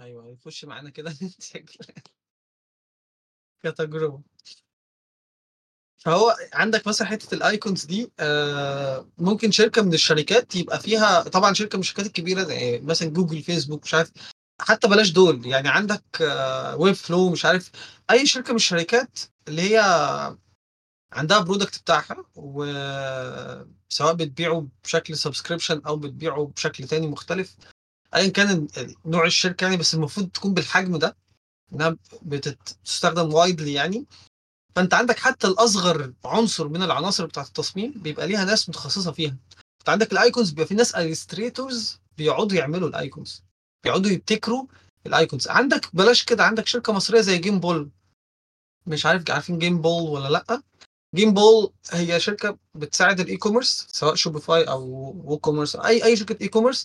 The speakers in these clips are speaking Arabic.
أيوه، أيوه، خُشّي معانا كده كتجربة. فهو عندك مثلًا حتّة الicons دي آآ ممكن شركة من الشركات يبقى فيها طبعًا شركة من الشركات الكبيرة زي مثلًا جوجل، فيسبوك، مش عارف حتّى بلاش دول، يعني عندك webflow مش عارف. أي شركة من الشركات اللي هي عندها product بتاعها وسواء بتبيعه بشكل subscription أو بتبيعه بشكل تاني مختلف، أيًا كان نوع الشركة يعني بس المفروض تكون بالحجم ده، بتت بتستخدم widely يعني، فأنت عندك حتّى الأصغر عنصر من العناصر بتاعة التصميم بيبقى ليها ناس متخصصة فيها، أنت عندك الicons بيبقى في ناس illustrators بيقعدوا يعملوا الicons بيقعدوا يبتكروا الicons عندك بلاش كده عندك شركة مصرية زي Gameball مش عارف عارفين Gameball والّا لأ؟ Gameball هي شركة بتساعد الe-commerce سواء Shopify أو WooCommerce أي أي شركة e-commerce.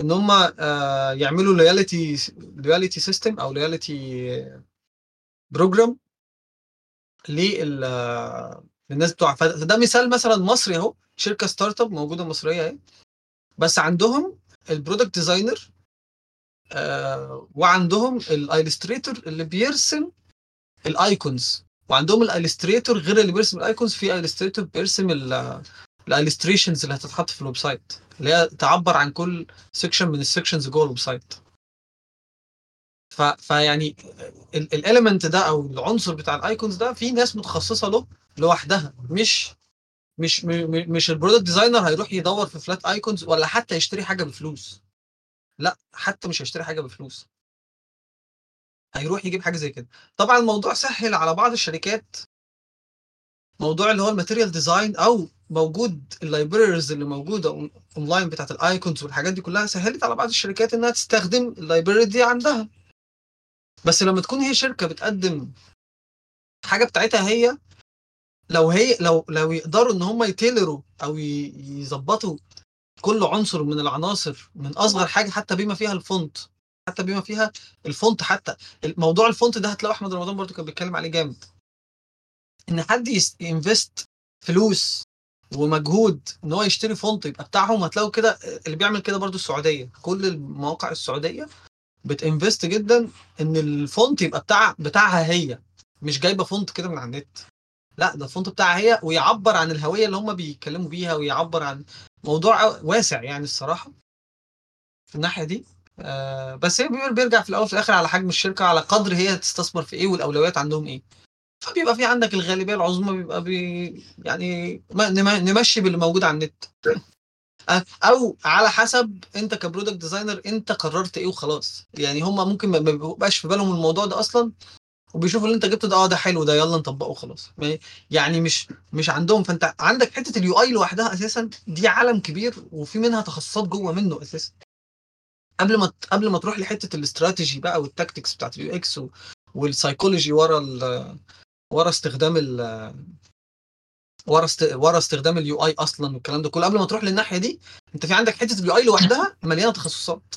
إن هم آآ يعملوا loyalty loyalty system أو loyalty program لل للناس بتوعها، فده مثال مثلًا مصري أهو، شركة startup موجودة مصرية أهي، بس عندهم الproduct designer آآ وعندهم الillustrator اللي بيرسم الicons وعندهم ال illustrator غير اللي بيرسم ال icons في illustrator بيرسم ال ال illustrations اللي هتتحط في ال website، اللي هي تعبّر عن كل section من ال sections جوّه ال website. ف فيعني ال ال element ده أو العنصر بتاع ال icons ده في ناس متخصصة له لوحدها، مش مش مش ال product designer هيروح يدوّر في flat icons والّا حتّى يشتري حاجة بفلوس، لأ، حتّى مش هيشتري حاجة بفلوس. هيروح يجيب حاجة زي كده. طبعًا الموضوع سهِّل على بعض الشركات موضوع اللي هو الmaterial design أو موجود الlibraries اللي موجودة online بتاعة الicons والحاجات دي كلّها سهِّلت على بعض الشركات إنها تستخدم الlibrary دي عندها. بس لمّا تكون هي شركة بتقدّم حاجة بتاعتها هي، لو هي لو لو يقدروا إن هم يتيلروا أو ي يضبّطوا كل عنصر من العناصر من أصغر حاجة حتّى بما فيها الfont حتّى بما فيها الfont حتّى، موضوع الfont ده هتلاقوا أحمد رمضان برضه كان بيتكلّم عليه جامد. إن حد يinvest فلوس ومجهود إن هو يشتري font يبقى بتاعهم، هتلاقوا كده اللي بيعمل كده برضه السعودية، كل المواقع السعودية بتinvest جدًا إن الfont يبقى بتاع بتاعها هي، مش جايبة font كده من على النت، لأ ده الfont بتاعها هي ويعبّر عن الهوية اللي هم بيتكلّموا بيها ويعبّر عن موضوع واسع يعني الصراحة. في الناحية دي آآ بس هي بي بيرجع في الأول وفي الآخر على حجم الشركة، على قدر هي هتستثمر في إيه والأولويات عندهم إيه. فبيبقى في عندك الغالبية العظمى بيبقى بي يعني نمشّي باللي موجود على النت. أو على حسب أنت كproduct designer أنت قررت إيه وخلاص، يعني هم ممكن ما بيبقاش في بالهم الموضوع ده أصلًا وبيشوفوا اللي أنت جِبته ده آه ده حلو ده يالّا نطبّقه وخلاص، م يعني مش مش عندهم فأنت عندك حتّة الUI لوحدها أساسًا دي عالم كبير وفي منها تخصصات جوّه منّه أساسًا. قبل ما قبل ما تروح لحتّة الstrategy بقى والtactics بتاعة الUX و والpsychology ورا ورا استخدام ال ورا است ورا استخدام الUI أصلًا والكلام ده كلّه، قبل ما تروح للناحية دي، أنت في عندك حتّة الUI لوحدها مليانة تخصصات.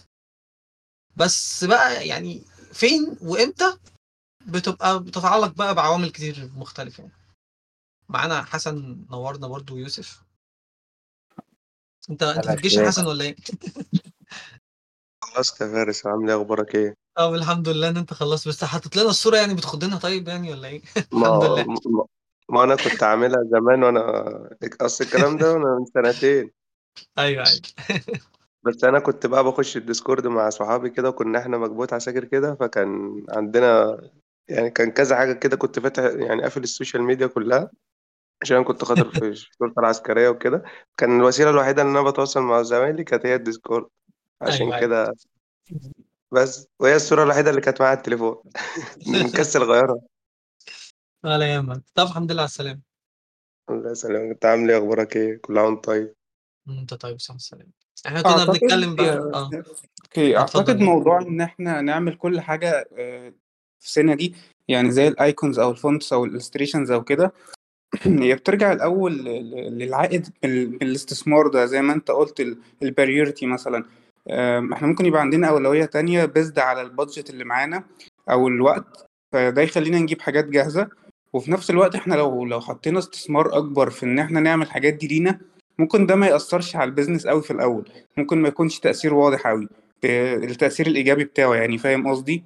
بس بقى يعني فين وإمتى بتبقى بتتعلّق بقى بعوامل كتير مختلفة يعني. معانا حسن نوّرنا برضه ويوسف. أنت أنت في الجيش يا حسن والّا إيه؟ خلصت يا فارس، عامل إيه أخبارك إيه؟ آه الحمد لله إن أنت خلّصت، بس حاطط لنا الصورة يعني بتخضنا طيب يعني والّا إيه؟ ما الحمد لله. ما أنا كنت عاملها زمان وأنا أصل الكلام ده وأنا من سنتين. أيوه، أيوه. بس أنا كنت بقى باخش الديسكورد مع صحابي كده وكنا إحنا مجموعة عساكر كده، فكان عندنا يعني كان كذا حاجة كده كنت فاتح يعني قافل ال social media كلّها، عشان كنت خاطر في الشرطة العسكرية وكده، كان الوسيلة الوحيدة إن أنا باتواصل مع زمايلي كانت هي ال Discord، عشان أيوه، أيوه. كده بس، وهي الصورة الوحيدة اللي كانت معايا على التليفون مكسل أغيّرها. ولا يهمك. طب الحمد لله على السلامة. الله يسلمك، أنت عامل إيه أخبارك إيه؟ كل عام وأنت طيب. وأنت طيب بالصحة والسلامة. إحنا كنا أعتقد بنتكلّم بقى آه. أوكي، اتفضل أعتقد إيه؟ موضوع إن إحنا نعمل كل حاجة آآ في سِنة دي، يعني زي الicons أو الfonts أو الillustrations أو كده، هي بترجع الأول ل ل للعائد بال بالاستثمار ده زي ما أنت قُلت ال الpriority مثلًا، إحنا ممكن يبقى عندنا أولوية تانية based على الbudget اللي معانا أو الوقت، فده يخلّينا نجيب حاجات جاهزة، وفي نفس الوقت إحنا لو لو حطينا استثمار أكبر في إن إحنا نعمل الحاجات دي لينا، ممكن ده ما يأثّرش على الbusiness أوي في الأول، ممكن ما يكونش تأثيره واضح أوي، بالتأثير الإيجابي بتاعه يعني فاهم قصدي؟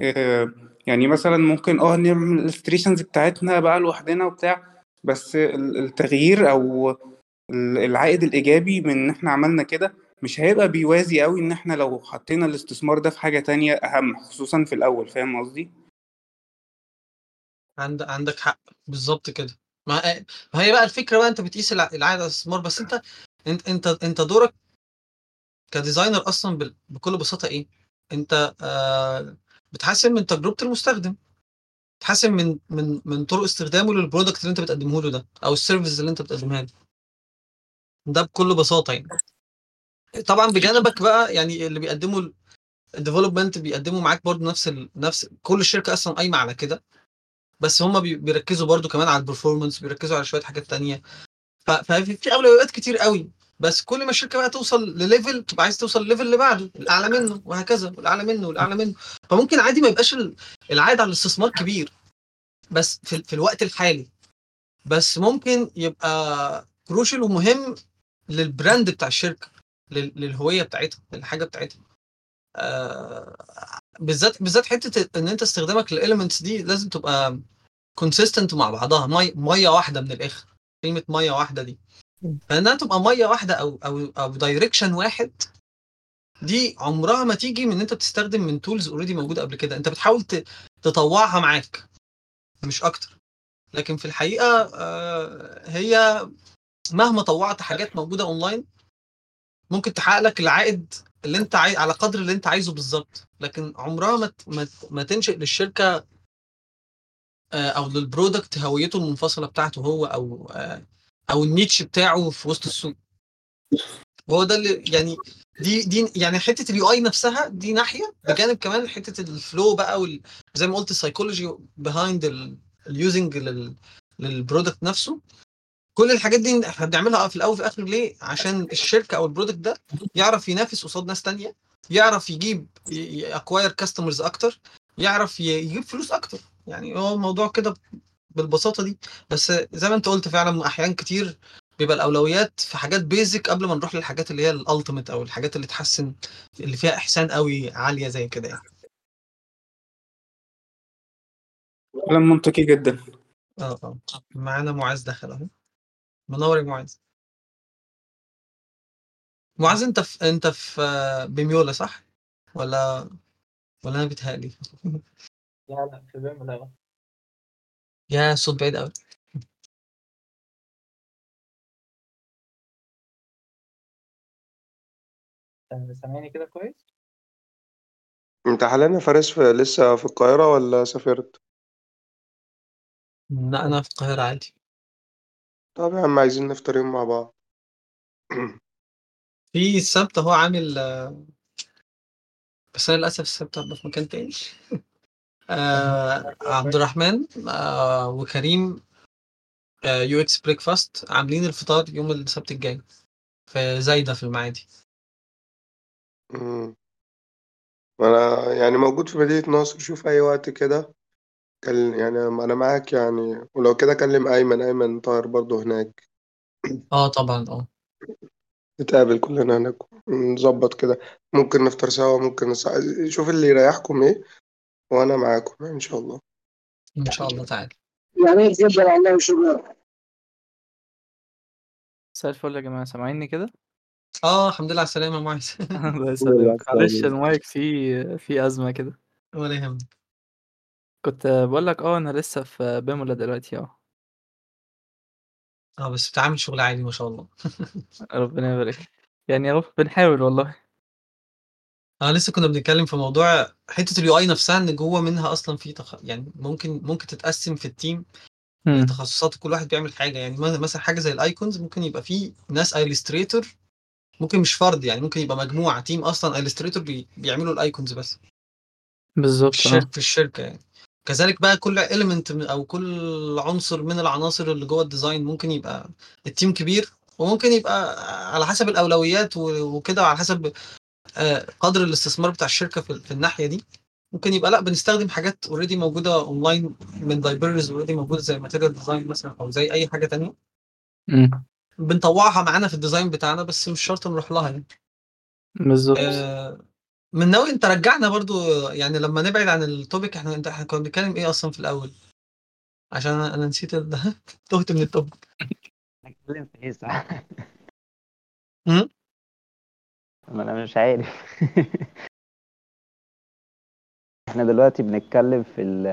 آه، يعني مثلا ممكن آه نعمل الستريشنز بتاعتنا بقى لوحدنا وبتاع بس ال- التغيير أو ال- العائد الإيجابي من إن إحنا عملنا كده مش هيبقى بيوازي قوي إن إحنا لو حطينا الاستثمار ده في حاجة تانية أهم خصوصا في الأول فاهم قصدي؟ عند عندك حق. بالظبط كده. ما هي بقى الفكرة بقى أنت بتقيس الع- العائد على الاستثمار بس أنت انت أنت أنت دورك ك designer أصلا بكل بساطة إيه؟ أنت آه بتحسن من تجربة المستخدم. تحسن من من من طرق استخدامه لل product اللي أنت بتقدمه له ده أو ال service اللي أنت بتقدمها له. ده بكل بساطة يعني. طبعا بجانبك بقى يعني اللي بيقدموا ال development بيقدموا معاك برضو نفس ال... نفس كل الشركة أصلا قايمة على كده. بس هم بي... بيركزوا برضو كمان على ال performance بيركزوا على شوية حاجات تانية. ف... ففي في أولويات كتير قوي. بس كل ما الشركة بقى توصل ل level تبقى عايز توصل لل level اللي بعده الأعلى منه وهكذا والأعلى منه والأعلى منه. فممكن عادي ما يبقاش ال- العائد على الاستثمار كبير. بس في, في الوقت الحالي. بس ممكن يبقى crucial ومهم لل brand بتاع الشركة. للهوية بتاعتها للحاجة بتاعتها. آه، بالذات بالذات حتة إن أنت استخدامك لل elements دي لازم تبقى consistent مع بعضها مي مية واحدة من الآخر كلمة مية واحدة دي. فإنها تبقى مية واحدة أو أو أو direction واحد دي عمرها ما تيجي من إن أنت بتستخدم من tools already موجودة قبل كده. أنت بتحاول تطوعها معاك مش أكتر. لكن في الحقيقة آه، هي مهما طوعت حاجات موجودة اونلاين ممكن تحقق لك العائد اللي انت عايز على قدر اللي انت عايزه بالظبط. لكن عمرها ما ما, ما تنشئ للشركة آه، أو لل product هويته المنفصلة بتاعته هو أو آه، أو ال niche بتاعه في وسط السوق. وهو ده اللي يعني دي دي يعني حتة ال UI نفسها دي ناحية. بجانب كمان حتة ال flow بقى وال زي ما قلت ال psychology behind ال using لل product نفسه. كل الحاجات دي إحنا بنعملها في الأول وفي الآخر ليه؟ عشان الشركة أو ال product ده يعرف ينافس قصاد ناس تانية يعرف يجيب acquire customers أكتر يعرف يجيب فلوس أكتر. يعني هو الموضوع كده بالبساطة دي. بس زي ما أنت قلت فعلا احيان كتير بيبقى الأولويات في حاجات basic قبل ما نروح للحاجات اللي هي ال ultimate أو الحاجات اللي تحسن اللي فيها إحسان قوي عالية زي كده يعني. كلام منطقي جدا. آه آه. معانا معاذ دخل أهو. منور يا معاذ. معاذ انت في انت في آه، بميولا صح؟ ولا ولا أنا بيتهيألي؟ لا لا في بيم لا يا صوت بعيد قوي سامعني كده كويس؟ انت حاليا فارس في لسه في القاهرة ولا سافرت؟ لا أنا في القاهرة عادي. طب يا عم عايزين نفطر مع بعض. في السبت هو عامل آه، بس أنا للأسف السبت هبقى في مكان تاني. آه عبد الرحمن آه وكريم آه UX Breakfast عاملين الفطار يوم السبت الجاي. في زايده في المعادي. مم. أنا يعني موجود في مدينة نصر شوف أي وقت كده. كل يعني أنا معاك يعني. ولو كده كلم أيمن. أيمن طاهر برضه هناك. آه طبعا آه. نتقابل كلنا هناك نظبط كده. ممكن نفطر سوا ممكن نص... شوف اللي يريحكم إيه وأنا معاكم إن شاء الله. إن شاء الله تعالى يعني جدا والله وشكرا مساء الفل يا جماعة. سامعيني كده؟ آه الحمد لله على السلامة يا الله يسلمك. معلش المايك فيه فيه أزمة كده. ولا يهمك. كنت بقول لك آه أنا لسه في بيمولا دلوقتي آه. آه بس بتعمل شغل عادي ما شاء الله. ربنا يبارك. يعني اهو بنحاول والله. آه لسه كنا بنتكلم في موضوع حتة ال UI نفسها إن جوه منها أصلا في تخ... يعني ممكن ممكن تتقسم في ال team مم. تخصصات كل واحد بيعمل حاجة. يعني مثلا مثلا حاجة زي ال icons ممكن يبقى في ناس illustrator ممكن مش فرد يعني ممكن يبقى مجموعة team أصلا illustrator بي... بيعملوا ال icons بس. في بالظبط آه. الشركة في الشركة يعني. كذلك بقى كل element أو كل عنصر من العناصر اللي جوه ال design ممكن يبقى ال team كبير وممكن يبقى على حسب الأولويات وكده وعلى حسب آه، قدر الاستثمار بتاع الشركة في الناحية دي. ممكن يبقى لأ بنستخدم حاجات already موجودة اونلاين من libraries already موجودة زي Material Design مثلا أو زي أي حاجة تانية. مم. بنطوعها معانا في ال design بتاعنا بس مش شرط نروح لها يعني. بالظبط. آه من ناوي أنت رجعنا برضو يعني لما نبعد عن ال topic إحنا أنت إحنا كنا بنتكلم إيه أصلا في الأول عشان أنا أنا نسيت ال- تهت من ال topic هنتكلم في إيه صح؟ أمم؟ ما أنا مش عارف إحنا دلوقتي بنتكلم في ال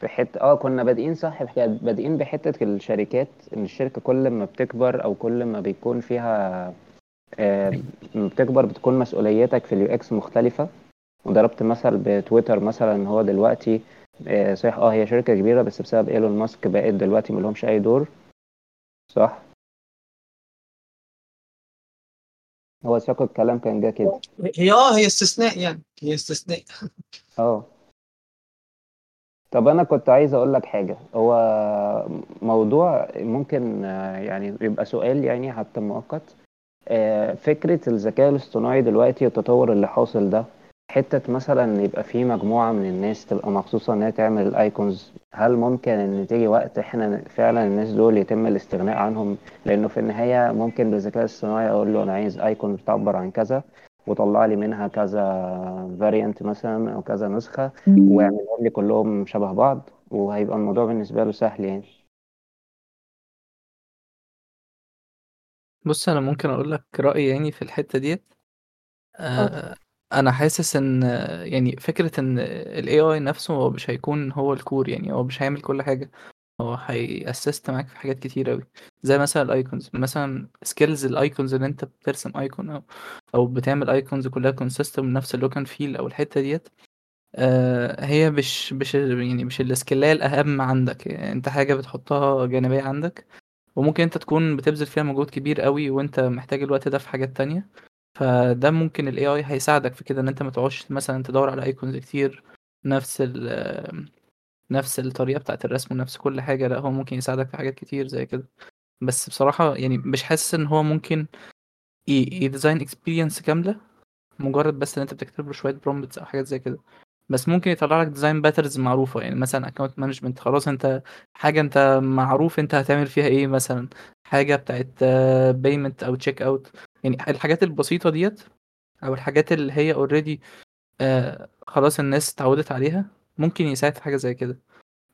في حتة آه كنا بادئين صح بادئين بحتة الشركات إن الشركة كل ما بتكبر أو كل ما بيكون فيها بتكبر بتكون مسؤوليتك في ال UX مختلفة. وضربت مثل بتويتر مثلا إن هو دلوقتي آه، صحيح آه هي شركة كبيرة بس بسبب إيلون ماسك بقت دلوقتي ملهمش أي دور. صح؟ هو سياق الكلام كان جه كده. هي آه هي استثناء يعني. هي استثناء. آه. طب أنا كنت عايز أقول لك حاجة. هو موضوع ممكن آه، يعني يبقى سؤال يعني حتى مؤقت. آه، فكرة الذكاء الاصطناعي دلوقتي التطور اللي حاصل ده حتة مثلا يبقى في مجموعة من الناس تبقى مخصوصة إنها تعمل الأيكونز هل ممكن إن تيجي وقت إحنا فعلا الناس دول يتم الاستغناء عنهم؟ لأنه في النهاية ممكن بالذكاء الاصطناعي أقول له أنا عايز أيكون بتعبر عن كذا وطلع لي منها كذا فاريانت مثلا أو كذا نسخة ويعملهم لي كلهم شبه بعض وهيبقى الموضوع بالنسبة له سهل يعني. بص أنا ممكن أقول لك رأيي يعني في الحتة ديت آه، أنا حاسس إن آه، يعني فكرة إن ال AI نفسه هو مش هيكون هو الكور يعني هو مش هيعمل كل حاجة. هو هي assist معاك في حاجات كتير أوي. زي مثلا ال icons مثلا skills ال icons اللي أنت بترسم icon أو أو بتعمل icons كلها من نفس ال look and feel أو الحتة ديت هي مش مش يعني مش ال skill اية الأهم عندك. يعني أنت حاجة بتحطها جانبية عندك. وممكن انت تكون بتبذل فيها مجهود كبير قوي وانت محتاج الوقت ده في حاجات تانية. فده ممكن ال AI هيساعدك في كده ان انت ما تقعدش مثلا تدور على icons كتير نفس ال نفس الطريقة بتاعة الرسم ونفس كل حاجة. لا هو ممكن يساعدك في حاجات كتير زي كده. بس بصراحة يعني مش حاسس ان هو ممكن ي design experience كاملة مجرد بس ان انت بتكتب له شوية prompts أو حاجات زي كده. بس ممكن يطلع لك design patterns معروفة. يعني مثلا account management خلاص أنت حاجة أنت معروف أنت هتعمل فيها إيه مثلا؟ حاجة بتاعت payment أو check out يعني الحاجات البسيطة ديت أو الحاجات اللي هي already خلاص الناس اتعودت عليها ممكن يساعد في حاجة زي كده.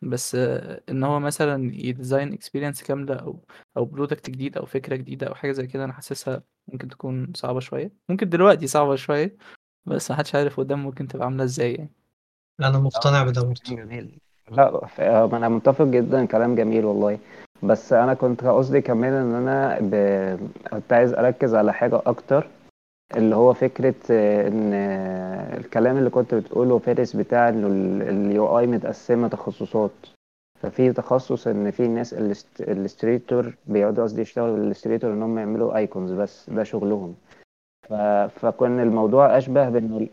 بس آه، إن هو مثلا ي design experience كاملة أو أو product جديد أو فكرة جديدة أو حاجة زي كده أنا حاسسها ممكن تكون صعبة شوية. ممكن دلوقتي صعبة شوية بس محدش عارف قدام ممكن تبقى عاملة إزاي يعني. أنا مقتنع آه بده برضه جميل. لا آه، أنا متفق جدا كلام جميل والله. بس أنا كنت قصدي كمان إن أنا ب... كنت عايز أركز على حاجة أكتر اللي هو فكرة آه، إن آه، الكلام اللي كنت بتقوله فارس بتاع إنه ال UI متقسمة تخصصات. ففي تخصص إن في ناس illustrator بيقعدوا قصدي يشتغلوا ب illustrator إن هم يعملوا icons بس ده شغلهم. ف... فكان الموضوع أشبه بإنه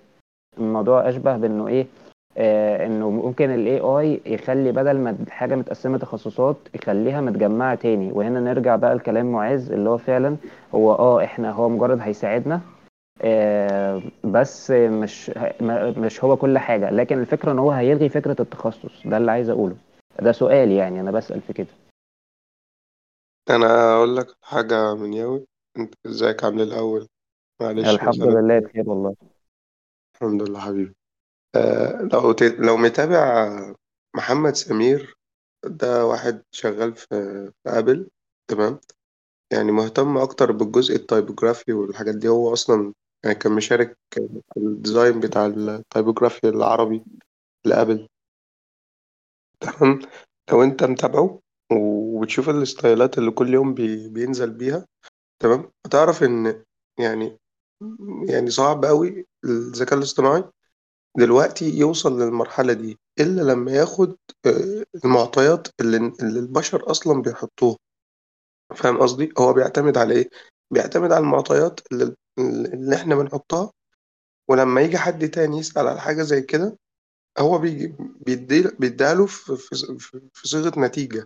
الموضوع أشبه بإنه إيه؟ آه إنه ممكن ال AI يخلي بدل ما حاجة متقسمة تخصصات يخليها متجمعة تاني. وهنا نرجع بقى لكلام معز اللي هو فعلا هو آه إحنا هو مجرد هيساعدنا آه بس مش مش هو كل حاجة. لكن الفكرة إن هو هيلغي فكرة التخصص. ده اللي عايز أقوله. ده سؤال يعني أنا بسأل في كده. أنا أقول لك حاجة من ياوي أنت إزيك؟ عامل إيه الأول؟ معلش الحمد لله بخير والله. الحمد لله حبيبي. آه لو. لو متابع محمد سمير ده واحد شغال في آبل تمام؟ يعني مهتم أكتر بالجزء ال typography والحاجات دي. هو أصلا يعني كان مشارك في ال design بتاع ال typography العربي لآبل. تمام؟ لو أنت متابعه وبتشوف ال style ات اللي كل يوم بي... بينزل بيها تمام؟ هتعرف إن يعني يعني صعب قوي الذكاء الاصطناعي دلوقتي يوصل للمرحلة دي إلا لما ياخد آه، المعطيات اللي, اللي البشر أصلا بيحطوها فاهم قصدي؟ هو بيعتمد على إيه؟ بيعتمد على المعطيات اللي, اللي إحنا بنحطها ولما يجي حد تاني يسأل على حاجة زي كده هو بيجي بيدي بيديها له في, في, في في صيغة نتيجة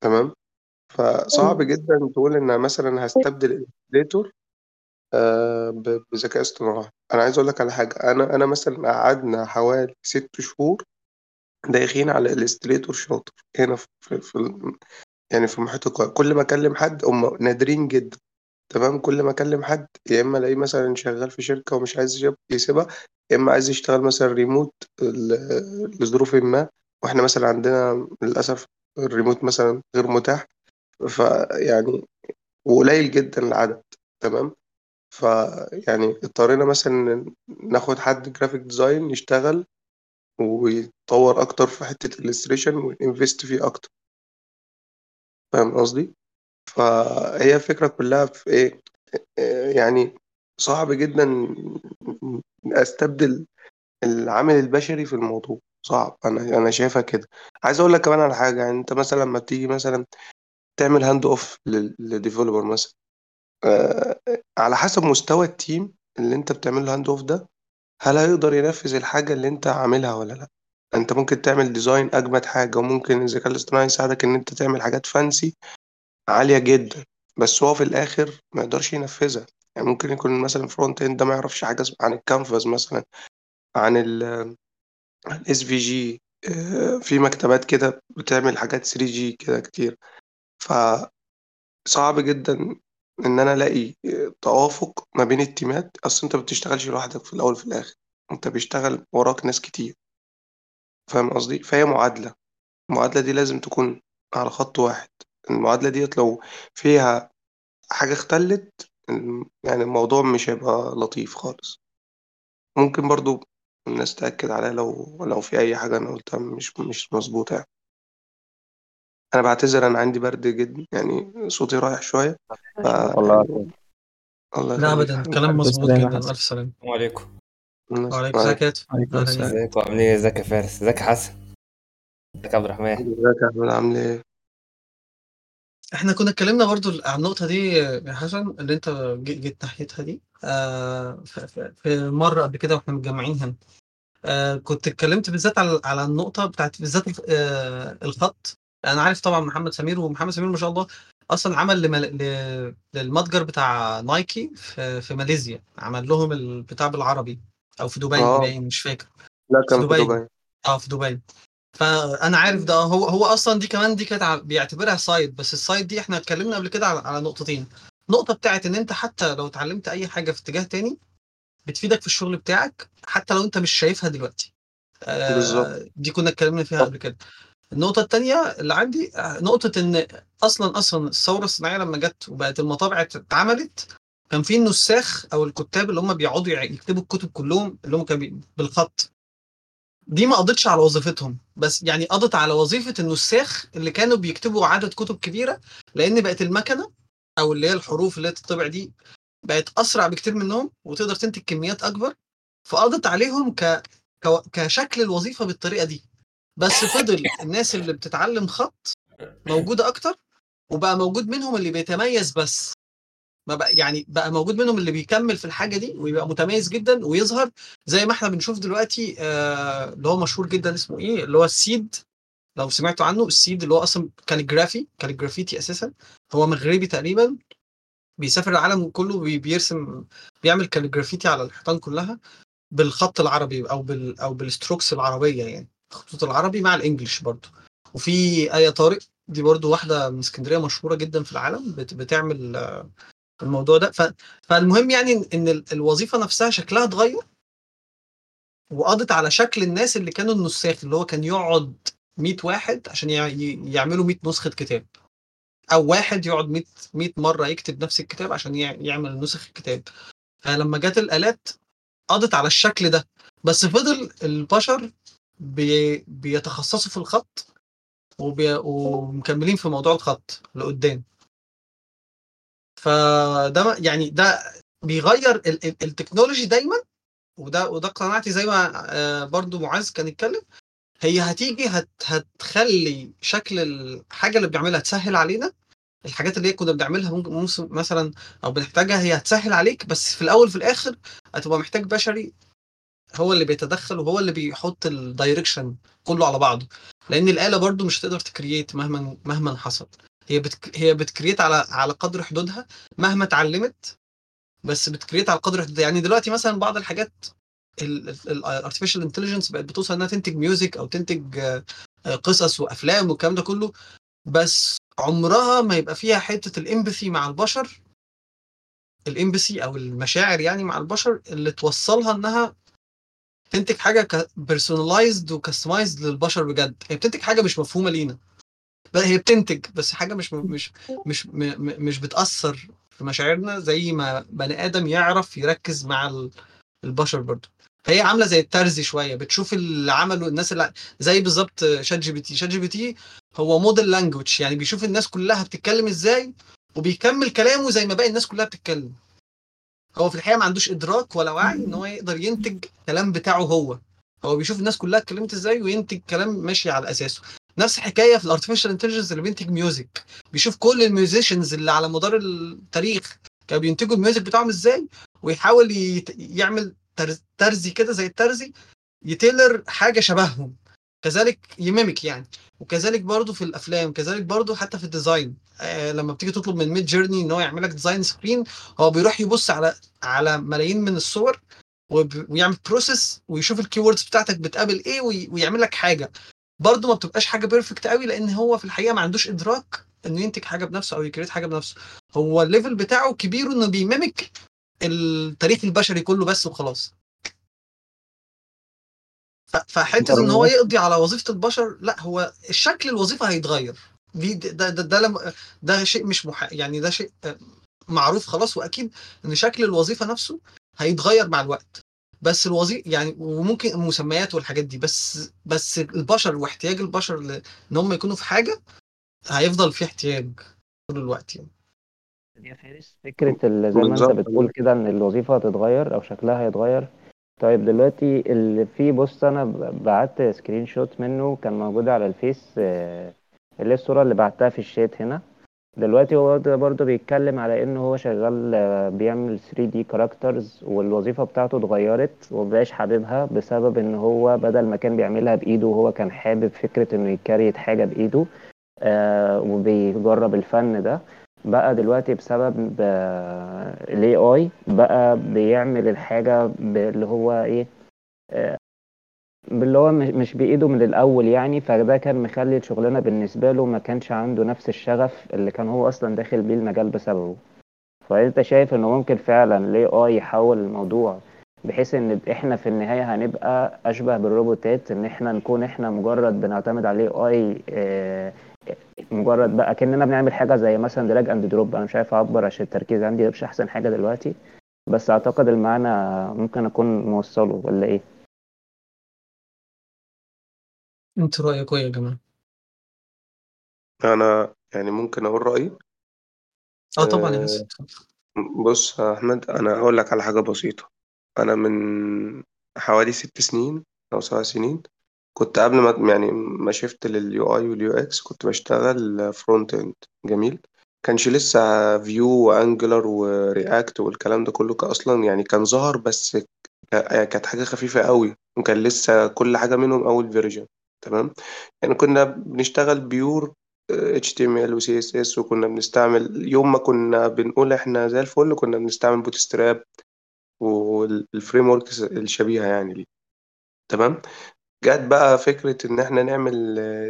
تمام؟ فصعب جدا تقول إن مثلا هستبدل الإليستريتور آه، ب- بذكاء اصطناعي أنا عايز أقول لك على حاجة. أنا أنا مثلا قعدنا حوالي ست شهور دايخين على illustrator شاطر هنا في, في, يعني في محيط القاهرة. كل ما أكلم حد هم نادرين جدا تمام؟ كل ما أكلم حد يا إما ألاقيه مثلا شغال في شركة ومش عايز يسيب- يسيبها يا إما عايز يشتغل مثلا ريموت لظروف ما. وإحنا مثلا عندنا للأسف الريموت مثلا غير متاح. فيعني وقليل جدا العدد تمام؟ فيعني اضطرينا مثلا ناخد حد graphic design يشتغل ويتطور أكتر في حتة ال illustration ون invest فيه أكتر. فاهم قصدي؟ فهي الفكرة كلها في إيه؟ يعني صعب جدا أستبدل العامل البشري في الموضوع. صعب. أنا أنا شايفها كده. عايز أقول لك كمان على حاجة. يعني أنت مثلا لما بتيجي مثلا تعمل hand off لل developer مثلا آه، على حسب مستوى ال team اللي انت بتعمل له off ده هل هيقدر ينفذ الحاجة اللي انت عاملها ولا لأ؟ انت ممكن تعمل design أجمد حاجة وممكن الذكاء الاصطناعي يساعدك إن انت تعمل حاجات fancy عالية جدا بس هو في الآخر ما يقدرش ينفذها. يعني ممكن يكون مثلا front end ده ما يعرفش حاجة عن الكانفاس مثلا عن ال SVG في مكتبات كده بتعمل حاجات 3D كده كتير. فصعب جدا إن أنا ألاقي توافق ما بين التيمات. أصل أنت ما بتشتغلش لوحدك في الأول وفي الآخر. أنت بيشتغل وراك ناس كتير. فاهم قصدي؟ فهي معادلة. المعادلة دي لازم تكون على خط واحد. المعادلة ديت لو فيها حاجة اختلت يعني الموضوع مش هيبقى لطيف خالص. ممكن برضو الناس تأكد عليها لو لو في أي حاجة أنا قلتها مش مش مظبوطة يعني. أنا بعتذر أنا عندي برد جدا يعني صوتي رايح شوية ف والله يعني الله لا يخليك ابدا حبيبي. كلام ألف مظبوط يا جدا. ألف سلامة. السلام عليكم. الناس وعليكم السلام معاك كاتب عليكم أهلا السلام. عاملين إيه؟ ازيك يا فارس؟ ازيك يا حسن؟ ازيك يا عبد الرحمن؟ ازيك يا أحمد عامل إيه؟ إحنا كنا اتكلمنا برضو عن النقطة دي يا حسن اللي أنت جي- جيت ناحيتها دي. آه في, مرة قبل كده وإحنا متجمعين هنا آه كنت اتكلمت بالذات على على النقطة بتاعت بالذات آه الخط. أنا عارف طبعا محمد سمير ومحمد سمير ما شاء الله أصلا عمل لمل... ل... للمتجر بتاع نايكي في, في ماليزيا. عمل لهم البتاع بالعربي أو في دبي آه. باين مش فاكر. لا في كان في دبي. دبي. آه في دبي. فأنا عارف ده. هو هو أصلا دي كمان دي كانت بيعتبرها side بس ال side دي إحنا اتكلمنا قبل كده على, على نقطتين. نقطة بتاعت إن أنت حتى لو اتعلمت أي حاجة في اتجاه تاني بتفيدك في الشغل بتاعك حتى لو أنت مش شايفها دلوقتي. آه دي كنا اتكلمنا فيها قبل كده. النقطة التانية اللي عندي نقطة إن أصلا أصلا الثورة الصناعية لما جت وبقت المطابع اتعملت كان في النساخ أو الكتاب اللي هم بيقعدوا يكتبوا الكتب كلهم اللي هم كانوا بالخط. دي ما قضتش على وظيفتهم بس يعني قضت على وظيفة النساخ اللي كانوا بيكتبوا عدد كتب كبيرة لأن بقت المكنة أو اللي هي الحروف اللي هي تطبع دي بقت أسرع بكتير منهم وتقدر تنتج كميات أكبر فقضت عليهم ك... ك... كشكل الوظيفة بالطريقة دي. بس فضل الناس اللي بتتعلم خط موجودة أكتر وبقى موجود منهم اللي بيتميز بس. ما بقى يعني بقى موجود منهم اللي بيكمل في الحاجة دي ويبقى متميز جدا ويظهر زي ما إحنا بنشوف دلوقتي آه اللي هو مشهور جدا اسمه إيه؟ اللي هو eL Seed لو سمعتوا عنه eL Seed اللي هو أصلا calligraphy calligraffiti أساسا. هو مغربي تقريبا بيسافر العالم كله بي- بيرسم بيعمل calligraffiti على الحيطان كلها بالخط العربي أو بال أو بال strokes العربية يعني. الخطوط العربي مع ال English برضو. وفي آية طارق دي برضو واحدة من اسكندرية مشهورة جدا في العالم بت- بتعمل آه، الموضوع ده. ف... فالمهم يعني ان الوظيفة نفسها شكلها اتغير وقضت على شكل الناس اللي كانوا النساخ اللي هو كان يقعد 100 واحد عشان يعملوا 100 نسخة كتاب. أو واحد يقعد 100 100 مرة يكتب نفس الكتاب عشان يع- يعمل نسخ الكتاب. فلما جت الآلات قضت على الشكل ده. بس فضل البشر بي... بيتخصصوا في الخط وبي... ومكملين في موضوع الخط لقدام. فده يعني ده بيغير ال- ال- التكنولوجي دايما وده وده قناعتي زي ما آه، برضو معاذ كان يتكلم. هي هتيجي هت هتخلي شكل الحاجة اللي بنعملها تسهل علينا. الحاجات اللي هي كنا بنعملها ممكن مثلا أو بنحتاجها هي هتسهل عليك بس في الأول في الآخر هتبقى محتاج بشري هو اللي بيتدخل وهو اللي بيحط ال direction كله على بعضه. لأن الآلة برضو مش هتقدر ت create مهما مهما حصل. هي بتك... هي بت create على على قدر حدودها مهما اتعلمت بس بت create على قدر حدودها. يعني دلوقتي مثلا بعض الحاجات ال artificial intelligence بقت بتوصل إنها تنتج music أو تنتج آه، قصص وأفلام والكلام ده كله بس عمرها ما يبقى فيها حتة ال empathy مع البشر ال empathy أو المشاعر يعني مع البشر اللي توصلها إنها تنتج حاجة personalized و customized للبشر بجد. هي بتنتج حاجة مش مفهومة لينا. هي بتنتج بس حاجة مش مش مش مش بتأثر في مشاعرنا زي ما بني آدم يعرف يركز مع ال- البشر برضه فهي عاملة زي الترزي شوية. بتشوف اللي عمله الناس اللي زي بالظبط شات جي بي تي شات جي بي تي هو model language يعني بيشوف الناس كلها بتتكلم إزاي وبيكمل كلامه زي ما باقي الناس كلها بتتكلم. هو في الحقيقة ما عندوش إدراك ولا وعي إن هو يقدر ينتج كلام بتاعه هو. هو بيشوف الناس كلها اتكلمت إزاي وينتج كلام ماشي على أساسه. نفس الحكاية في ال artificial intelligence اللي بينتج music بيشوف كل ال musicians اللي على مدار التاريخ كانوا بينتجوا ال music بتاعهم إزاي ويحاول يت... يعمل ترز... ترزي كده زي الترزي ي tailor حاجة شبههم. كذلك ي mimic يعني. وكذلك برضو في الأفلام كذلك برضو حتى في ال design آه لما بتيجي تطلب من Midjourney إن هو يعمل لك design screen هو بيروح يبص على على ملايين من الصور ويعمل process ويشوف ال keywords بتاعتك بتقابل إيه وي- ويعمل لك حاجة. برضه ما بتبقاش حاجة perfect قوي لأن هو في الحقيقة ما عندوش إدراك إنه ينتج حاجة بنفسه أو ي create حاجة بنفسه. هو الليفل بتاعه كبير إنه بيميمك التاريخ البشري كله بس وخلاص. فحتة إن هو. يقضي على وظيفة البشر لا هو الشكل الوظيفة هيتغير دي ده ده ده, لم- ده شيء مش مح... يعني ده شيء آه، معروف خلاص وأكيد إن شكل الوظيفة نفسه هيتغير مع الوقت بس الوظيفه يعني وممكن المسميات والحاجات دي بس بس البشر واحتياج البشر ل- إن هم يكونوا في حاجة هيفضل في احتياج طول الوقت يعني يا فارس فكرة ال- زي ما أنت. بتقول كده إن الوظيفة هتتغير أو شكلها هيتغير طيب دلوقتي اللي في post أنا بعت screenshot منه كان موجود على الفيس آه، اللي هي الصورة اللي بعتها في الشات هنا. دلوقتي هو برضه بيتكلم على انه هو شغال آه، بيعمل 3D characters والوظيفة بتاعته اتغيرت ومبقاش حاببها بسبب إن هو بدل ما كان بيعملها بإيده وهو كان حابب فكرة إنه ي create حاجة بإيده آه وبيجرب الفن ده. بقى دلوقتي بسبب الاي اي بقى بيعمل الحاجة ب- اللي هو إيه آه، اللي هو مش بإيده من الأول يعني فده كان مخلي الشغلانة بالنسبة له ما كانش عنده نفس الشغف اللي كان هو أصلا داخل بيه المجال بسببه. فأنت شايف إنه ممكن فعلا ال AI يحول الموضوع بحيث إن إحنا في النهاية هنبقى أشبه بالروبوتات إن إحنا نكون إحنا مجرد بنعتمد على ال AI آه، مجرد بقى كأننا بنعمل حاجة زي مثلا drag and drop أنا مش عارف أعبر عشان التركيز عندي مش أحسن حاجة دلوقتي بس أعتقد المعنى ممكن أكون موصله ولا إيه؟ أنت رأيك إيه يا جماعة؟ أنا يعني ممكن أقول رأيي؟ آه طبعا يا آه، بص يا أحمد أنا أقول لك على حاجة بسيطة. أنا من حوالي ست سنين أو سبع سنين كنت قبل ما يعني ما أ shift لل UI وال UX كنت بشتغل front end جميل. كانش لسه Vue و Angular و React والكلام ده كله أصلا يعني كان ظهر بس ك- كانت حاجة خفيفة قوي. وكان لسه كل حاجة منهم أول version تمام؟ يعني كنا بنشتغل pure HTML و CSS وكنا بنستعمل يوم ما كنا بنقول إحنا زي الفل كنا بنستعمل Bootstrap وال frameworks الشبيهة يعني ليه. تمام؟ جت بقى فكرة إن إحنا نعمل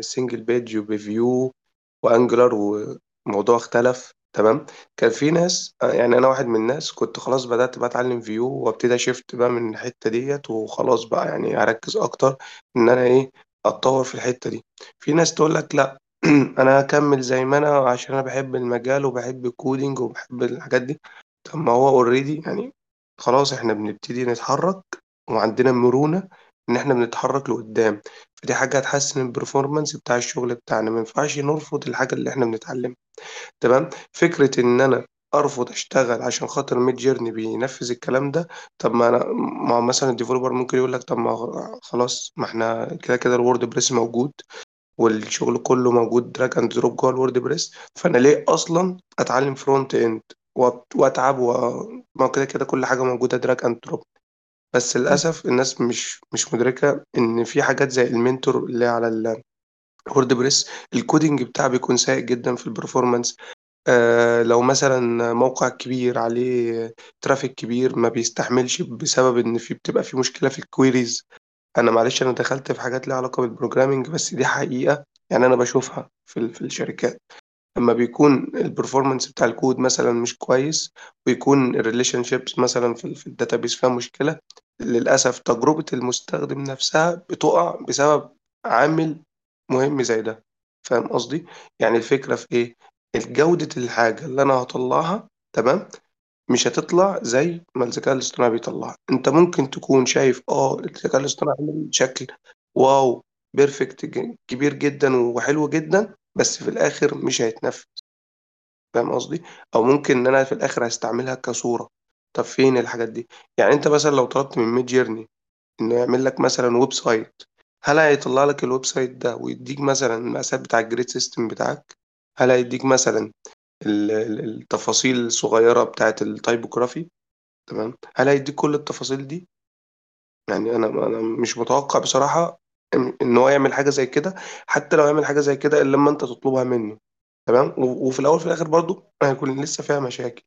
single page وب Vue و Angular والموضوع اختلف تمام؟ كان في ناس يعني أنا واحد من الناس كنت خلاص بدأت بتعلم Vue وأبتدي أ shift بقى من الحتة ديت وخلاص بقى يعني أركز أكتر إن أنا إيه أتطور في الحتة دي. في ناس تقول لك لأ أنا هكمل زي ما أنا عشان أنا بحب المجال وبحب ال coding وبحب الحاجات دي. طب ما هو already يعني خلاص إحنا بنبتدي نتحرك وعندنا مرونة إن إحنا بنتحرك لقدام. فدي حاجة هتحسن ال performance بتاع الشغل بتاعنا. ما ينفعش نرفض الحاجة اللي إحنا بنتعلمها. تمام؟ فكرة إن أنا أرفض أشتغل عشان خاطر Journey بينفذ الكلام ده طب ما أنا ما هو مثلا ال developer ممكن يقول لك طب ما خلاص ما إحنا كده كده Press موجود والشغل كله موجود drag and drop جوه Press فأنا ليه أصلا أتعلم front end وأتعب و... ما هو كده كده كل حاجة موجودة drag and drop بس للأسف الناس مش مش مدركة إن في حاجات زي Elementor اللي على ال WordPress ال coding بتاعه بيكون سيء جدا في ال performance آه لو مثلا موقع كبير عليه traffic كبير ما بيستحملش بسبب إن في بتبقى في مشكلة في ال queries أنا معلش أنا دخلت في حاجات ليها علاقة بال programming بس دي حقيقة يعني أنا بشوفها في في الشركات. لما بيكون ال performance بتاع الكود مثلا مش كويس ويكون ال relationships مثلا في, في ال database فيها مشكلة للأسف تجربة المستخدم نفسها بتقع بسبب عامل مهم زي ده. فاهم قصدي؟ يعني الفكرة في إيه؟ الجودة الحاجة اللي أنا هطلعها تمام؟ مش هتطلع زي ما الذكاء الاصطناعي بيطلعها. أنت ممكن تكون شايف آه الذكاء الاصطناعي عامل شكل wow perfect كبير جدا وحلو جدا بس في الآخر مش هيتنفذ. فاهم قصدي؟ أو ممكن إن أنا في الآخر هستعملها كصورة. طب فين الحاجات دي؟ يعني أنت مثلا لو طلبت من Midjourney إنه يعمل لك مثلا website هل هيطلع لك ال website ده ويديك مثلا المقاسات بتاع ال grid system بتاعك؟ هل هيديك مثلا ال- ال- التفاصيل الصغيرة بتاعت ال typography تمام؟ هل هيديك كل التفاصيل دي؟ يعني أنا أنا مش متوقع بصراحة إن هو يعمل حاجة زي كده حتى لو يعمل حاجة زي كده إلا لما أنت تطلبها منه. تمام؟ وفي الأول في الآخر برضو هيكون لسه فيها مشاكل.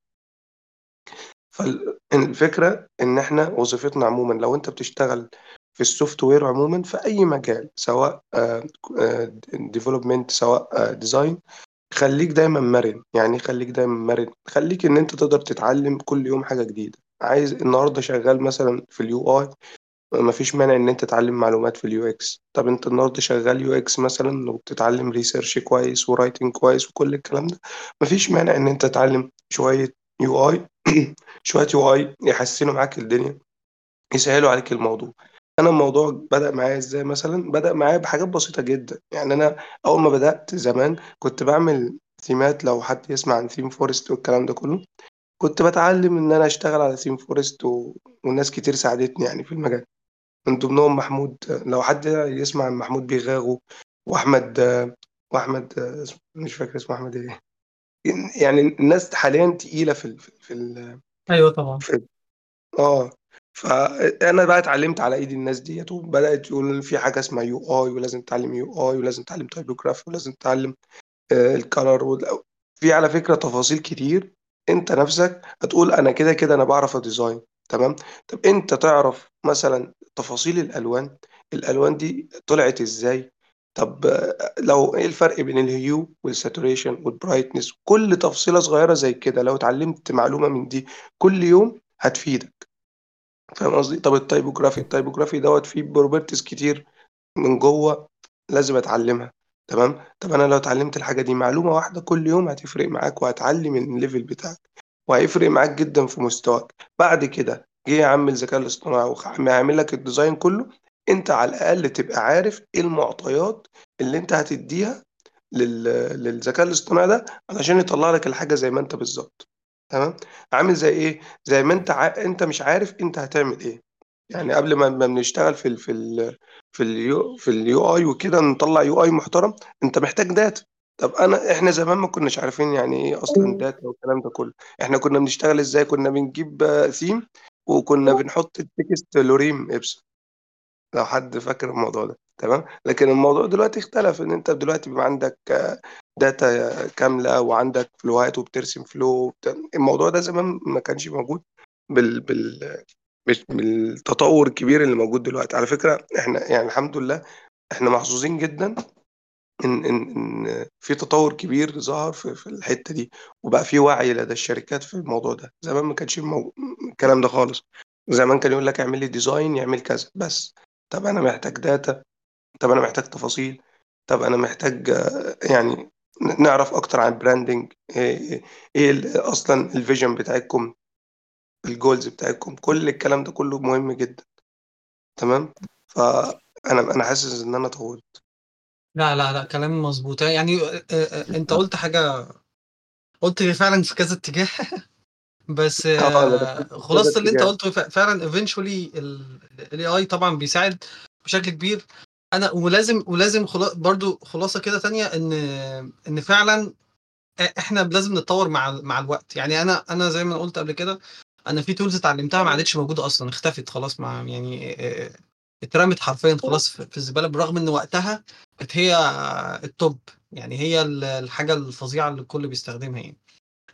فالفكرة ان إحنا وظيفتنا عموما لو أنت بتشتغل في ال software عموما في أي مجال سواء development سواء design خليك دايما مرن. يعني خليك دايما مرن. خليك إن أنت تقدر تتعلم كل يوم حاجة جديدة. عايز النهاردة شغال مثلا في ال UI مفيش مانع إن أنت تتعلم معلومات في ال UX طب أنت النهارده شغال UX مثلا وبتتعلم research كويس و writing كويس وكل الكلام ده مفيش مانع إن أنت تتعلم شوية UI شوية UI يحسنوا معاك الدنيا يسهلوا عليك الموضوع. أنا الموضوع بدأ معايا إزاي مثلا؟ بدأ معايا بحاجات بسيطة جدا. يعني أنا أول ما بدأت زمان كنت بعمل ثيمات لو حد يسمع عن ThemeForest والكلام ده كله كنت بتعلم إن أنا أشتغل على ThemeForest و... والناس كتير ساعدتني يعني في المجال. من ضمنهم محمود لو حد يسمع عن محمود بيغاغو وأحمد وأحمد مش فاكر اسمه أحمد إيه. يعني الناس حاليا تقيلة في ال... في ال... أيوه طبعا. في آه. فانا بقى اتعلمت على ايد الناس ديت وبدأت يقول في حاجة اسمها UI ولازم تتعلم UI ولازم تتعلم typography ولازم تتعلم ال color في على فكرة تفاصيل كتير. أنت نفسك هتقول أنا كده كده أنا بعرف ا design تمام؟ طب أنت تعرف مثلا تفاصيل الألوان؟ الألوان دي طلعت إزاي؟ طب لو إيه الفرق بين ال hue وال saturation وال brightness؟ كل تفصيلة صغيرة زي كده لو اتعلمت معلومة من دي كل يوم هتفيدك. فاهم قصدي؟ طب ال typography ال typography دوت فيه properties كتير من جوه لازم اتعلمها تمام؟ طب أنا لو اتعلمت الحاجة دي معلومة واحدة كل يوم هتفرق معاك وهتعلي من ال level بتاعك وهيفرق معاك جدا في مستواك. بعد كده جه يا عم الذكاء الاصطناعي وهيعمل لك ال design كله انت على الأقل تبقى عارف إيه المعطيات اللي انت هتديها لل... للذكاء الاصطناعي ده علشان يطلع لك الحاجة زي ما انت بالظبط. تمام؟ عامل زي إيه؟ زي ما انت ع... انت مش عارف انت هتعمل إيه. يعني قبل ما ما بنشتغل في ال في ال في ال U في ال UI وكده نطلع UI محترم انت محتاج data طب انا إحنا زمان ما كناش عارفين يعني إيه أصلا data والكلام ده كله. إحنا كنا بنشتغل إزاي؟ كنا بنجيب ثيم وكنا بنحط ال text lorem ipsum لو حد فاكر الموضوع ده تمام لكن الموضوع دلوقتي اختلف إن أنت دلوقتي بيبقى عندك data كاملة وعندك فلوهات وبترسم flow. الموضوع ده زمان ما كانش موجود بال... بال... بال- بالتطور الكبير اللي موجود دلوقتي على فكرة إحنا يعني الحمد لله إحنا محظوظين جدا إن إن إن في تطور كبير ظهر في, في الحتة دي وبقى في وعي لدى الشركات في الموضوع ده زمان ما كانش. الكلام ده خالص زمان كان يقول لك اعمل لي design يعمل كذا بس طب أنا محتاج data طب أنا محتاج تفاصيل طب أنا محتاج آه، يعني نعرف أكتر عن ال branding إيه إيه ال- أصلا ال vision بتاعتكم ال goals بتاعتكم كل الكلام ده كله مهم جدا. تمام؟ فانا أنا حاسس إن أنا طولت. لا لا لا كلام مظبوط. يعني آه، آه، أنت قلت حاجة قلت فعلا في كذا اتجاه. بس آه، كذا خلاصه اللي انت قلته فعلا eventually ال AI طبعا بيساعد بشكل كبير. أنا ولازم ولازم برضو خلاصة كده تانية إن إن فعلا إحنا لازم نتطور مع مع الوقت. يعني أنا أنا زي ما قلت قبل كده أنا في tools اتعلمتها ما عادتش موجودة أصلا اختفت خلاص مع يعني آه، اترمت حرفيا خلاص في الزبالة بالرغم إن وقتها كانت هي ال top يعني هي ال- الحاجة الفظيعة اللي الكل بيستخدمها يعني.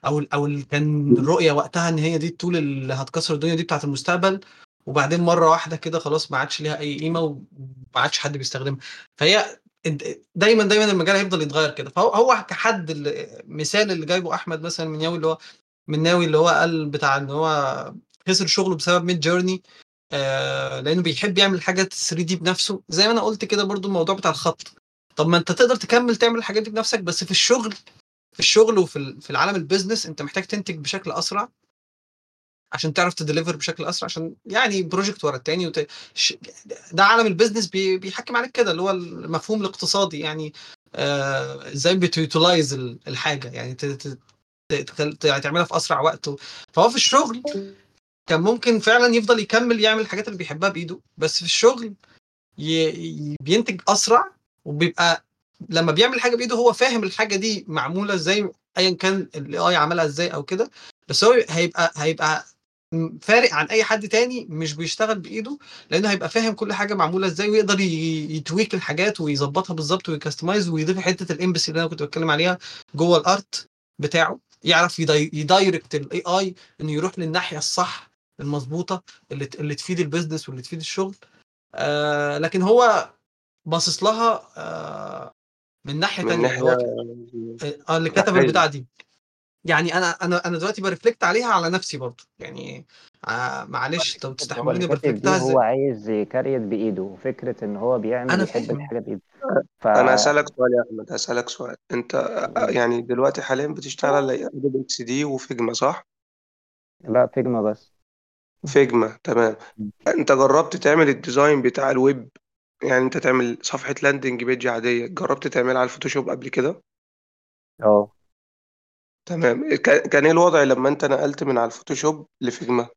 أو أو كان الرؤية وقتها إن هي دي ال tool اللي هتكسر الدنيا دي بتاعت المستقبل وبعدين مرة واحدة كده خلاص ما عادش ليها أي قيمة وما عادش حد بيستخدمها. فهي دايما دايما المجال هيفضل يتغير كده. فهو هو كحد اللي- مثال اللي جايبه أحمد مثلا من ياوي اللي هو من ناوي اللي هو قال بتاع إن هو خسر شغله بسبب ميد جيرني آه لأنه بيحب يعمل حاجات 3D بنفسه. زي ما أنا قلت كده برضو الموضوع بتاع الخط. طب ما أنت تقدر تكمل تعمل الحاجات دي بنفسك بس في الشغل في الشغل وفي في العالم ال business انت محتاج تنتج بشكل أسرع عشان تعرف ت deliver بشكل أسرع عشان يعني project ورا التاني وت... ده عالم ال business بي... بيحكم عليك كده اللي هو المفهوم الاقتصادي يعني آه، إزاي بت utilize الحاجة يعني ت... ت... ت... ت... تعملها في أسرع وقت. فهو في الشغل كان ممكن فعلا يفضل يكمل يعمل الحاجات اللي بيحبها بإيده بس في الشغل. ي- بينتج أسرع وبيبقى لما بيعمل حاجة بإيده هو فاهم الحاجة دي معمولة إزاي ايا كان ال AI عملها إزاي أو كده بس هو هيبقى هيبقى فارق عن أي حد تاني مش بيشتغل بإيده لأنه هيبقى فاهم كل حاجة معمولة إزاي ويقدر ي tweak الحاجات ويظبطها بالظبط وي customize ويضيف حتة ال empathy اللي أنا كنت بتكلم عليها جوه ال art بتاعه يعرف يداي- ي direct ال AI إنه يروح للناحية الصح المظبوطه اللي اللي تفيد ال business واللي تفيد الشغل. آه لكن هو باصص لها آه من ناحية من ناحية آه اللي كتب. البتاع دي. يعني أنا أنا أنا دلوقتي ب reflect عليها على نفسي برضه. يعني آه معلش لو هو تستحملوني ب reflect ها هو عايز ي create بإيده. فكرة إن هو بيعمل أنا يحب الحاجة بإيده. ف أنا هسألك سؤال يا أحمد هسألك سؤال. أنت يعني دلوقتي حاليا بتشتغل على Adobe XD و Figma صح؟ لا Figma بس. Figma تمام. أنت جربت تعمل ال design بتاع الويب يعني أنت تعمل صفحة landing page عادية جربت تعملها على ال Photoshop قبل كده؟ آه. تمام. كان كان إيه الوضع لما أنت نقلت من على ال Photoshop ل Figma؟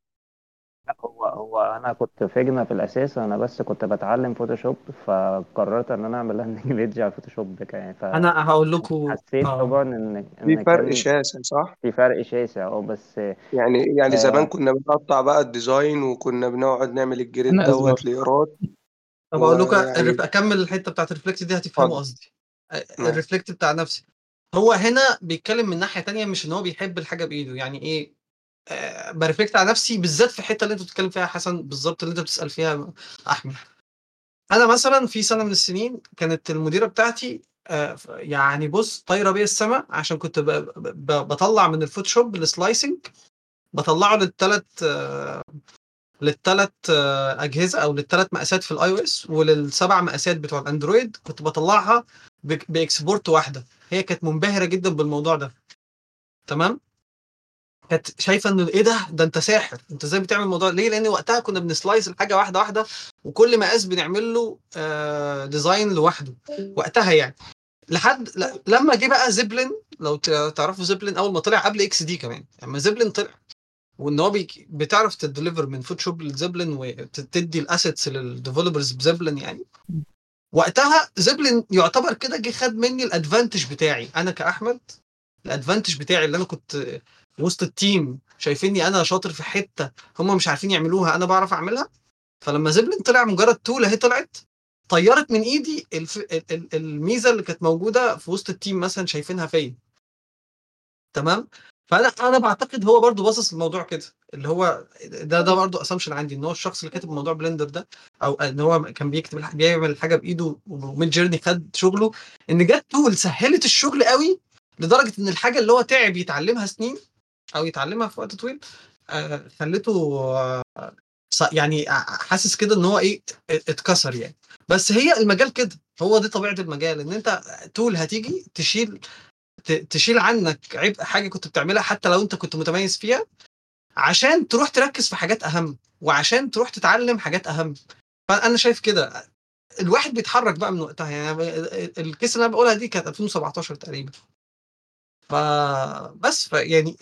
لا هو هو أنا كنت Figma في الأساس أنا بس كنت بتعلم Photoshop فقررت إن أنا أعمل landing page على ال Photoshop يعني أنا هقول لكم فحسيت آه. طبعا إن في ان فرق كان شاسع صح؟ في فرق شاسع آه بس يعني يعني زمان آه كنا بنقطع بقى ال design وكنا بنقعد نعمل الجريد أنا دوت لإيراد. طب أقول لكم الرف... أكمل الحتة بتاعت الريفلكت دي هتفهموا قصدي. ماشي الريفلكت بتاع نفسي. هو هنا بيتكلم من ناحية تانية مش إن هو بيحب الحاجة بإيده. يعني إيه؟ آه برفلكت على نفسي بالذات في الحتة اللي أنت بتتكلم فيها حسن بالظبط اللي أنت بتسأل فيها أحمد. أنا مثلا في سنة من السنين كانت المديرة بتاعتي آه، يعني بص طايرة بيا السما عشان كنت ب- ب- بطلع من الفوتوشوب السلايسنج بطلعه للثلاث للثلاث أجهزة أو للثلاث مقاسات في ال iOS وللسبع مقاسات بتوع ال Android كنت بطلعها ب export واحدة. هي كانت منبهرة جدا بالموضوع ده. تمام؟ كانت شايفة إنه إيه ده؟ ده أنت ساحر. أنت إزاي بتعمل الموضوع ليه؟ لأن وقتها كنا بن slice الحاجة واحدة واحدة وكل مقاس بنعمل له آه design لوحده. وقتها يعني. لحد لما جه بقى Zeplin لو تعرفوا Zeplin أول ما طلع قبل XD كمان. لما Zeplin طلع. وإن هو بتعرف ت deliver من Photoshop ل Zeplin وتدي ال assets لل developers ب Zeplin يعني؟ وقتها Zeplin يعتبر كده جه خد مني ال advantage بتاعي. أنا كأحمد ال advantage بتاعي اللي أنا كنت وسط ال team شايفيني أنا شاطر في حتة هم مش عارفين يعملوها أنا بعرف أعملها. فلما Zeplin طلع مجرد tool أهي طلعت طيرت من إيدي الف... ال- ال- الميزة اللي كانت موجودة في وسط ال team مثلا شايفينها فيا تمام؟ فأنا أنا بعتقد هو برضو باصص الموضوع كده اللي هو ده ده برضو assumption عندي إن هو الشخص اللي كاتب موضوع Blender ده أو إن هو كان بيكتب بيعمل حاجة بإيده و Midjourney خد شغله إن جت tool سهلت الشغل قوي لدرجة إن الحاجة اللي هو تعب يتعلمها سنين أو يتعلمها في وقت طويل آه خلته آه يعني حاسس كده إن هو إيه اتكسر يعني. بس هي المجال كده هو دي طبيعة المجال إن أنت تول هتيجي تشيل تشيل عنك عبء حاجة كنت بتعملها حتى لو انت كنت متميز فيها عشان تروح تركز في حاجات أهم وعشان تروح تتعلم حاجات أهم. فأنا شايف كده. الواحد بيتحرك بقى من وقتها يعني الكيس اللي أنا بقولها دي كانت 2017 تقريبا. فبس يعني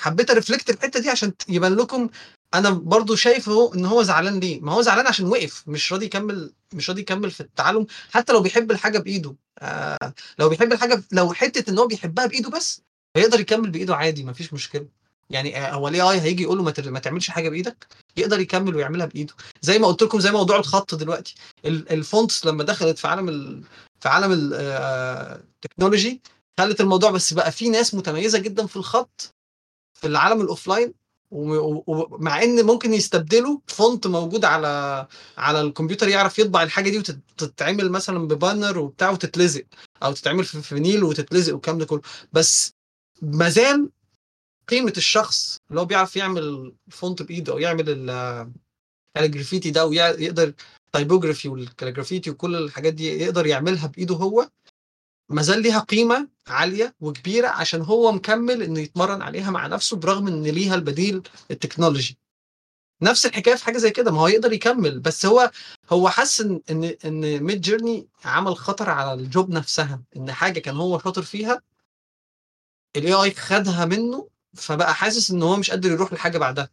حبيت أرفلكت الحتة دي عشان يبان لكم أنا برضو شايف هو إن هو زعلان ليه؟ ما هو زعلان عشان وقف مش راضي يكمل مش راضي يكمل في التعلم حتى لو بيحب الحاجة بإيده. آه لو بيحب الحاجة لو حتة إن هو بيحبها بإيده بس هيقدر يكمل بإيده عادي ما فيش مشكلة. يعني آه، هو ال AI هيجي يقول له ما ما تعملش حاجة بإيدك؟ يقدر يكمل ويعملها بإيده. زي ما قلت لكم زي موضوع الخط دلوقتي. ال- ال fonts لما دخلت في عالم ال... في عالم ال- آه، ال technology خلت الموضوع بس بقى في ناس متميزة جدا في الخط في العالم ال offline ومع إن ممكن يستبدلوا font موجود على على الكمبيوتر يعرف يطبع الحاجة دي وتتعمل مثلا ب banner وبتاع وتتلزق أو تتعمل في vinyl وتتلزق والكلام ده كله. بس ما زال قيمة الشخص اللي هو بيعرف يعمل font بإيده أو يعمل ال- الجرافيتي ده ويقدر typography وال calligraphy وكل الحاجات دي يقدر يعملها بإيده هو ما زال ليها قيمة عالية وكبيرة عشان هو مكمل إنه يتمرن عليها مع نفسه برغم إن ليها البديل التكنولوجي. نفس الحكاية في حاجة زي كده ما هو يقدر يكمل بس هو هو حس إن إن إن Midjourney عمل خطر على ال job نفسها إن حاجة كان هو شاطر فيها ال AI خدها منه فبقى حاسس إن هو مش قادر يروح لحاجة بعدها.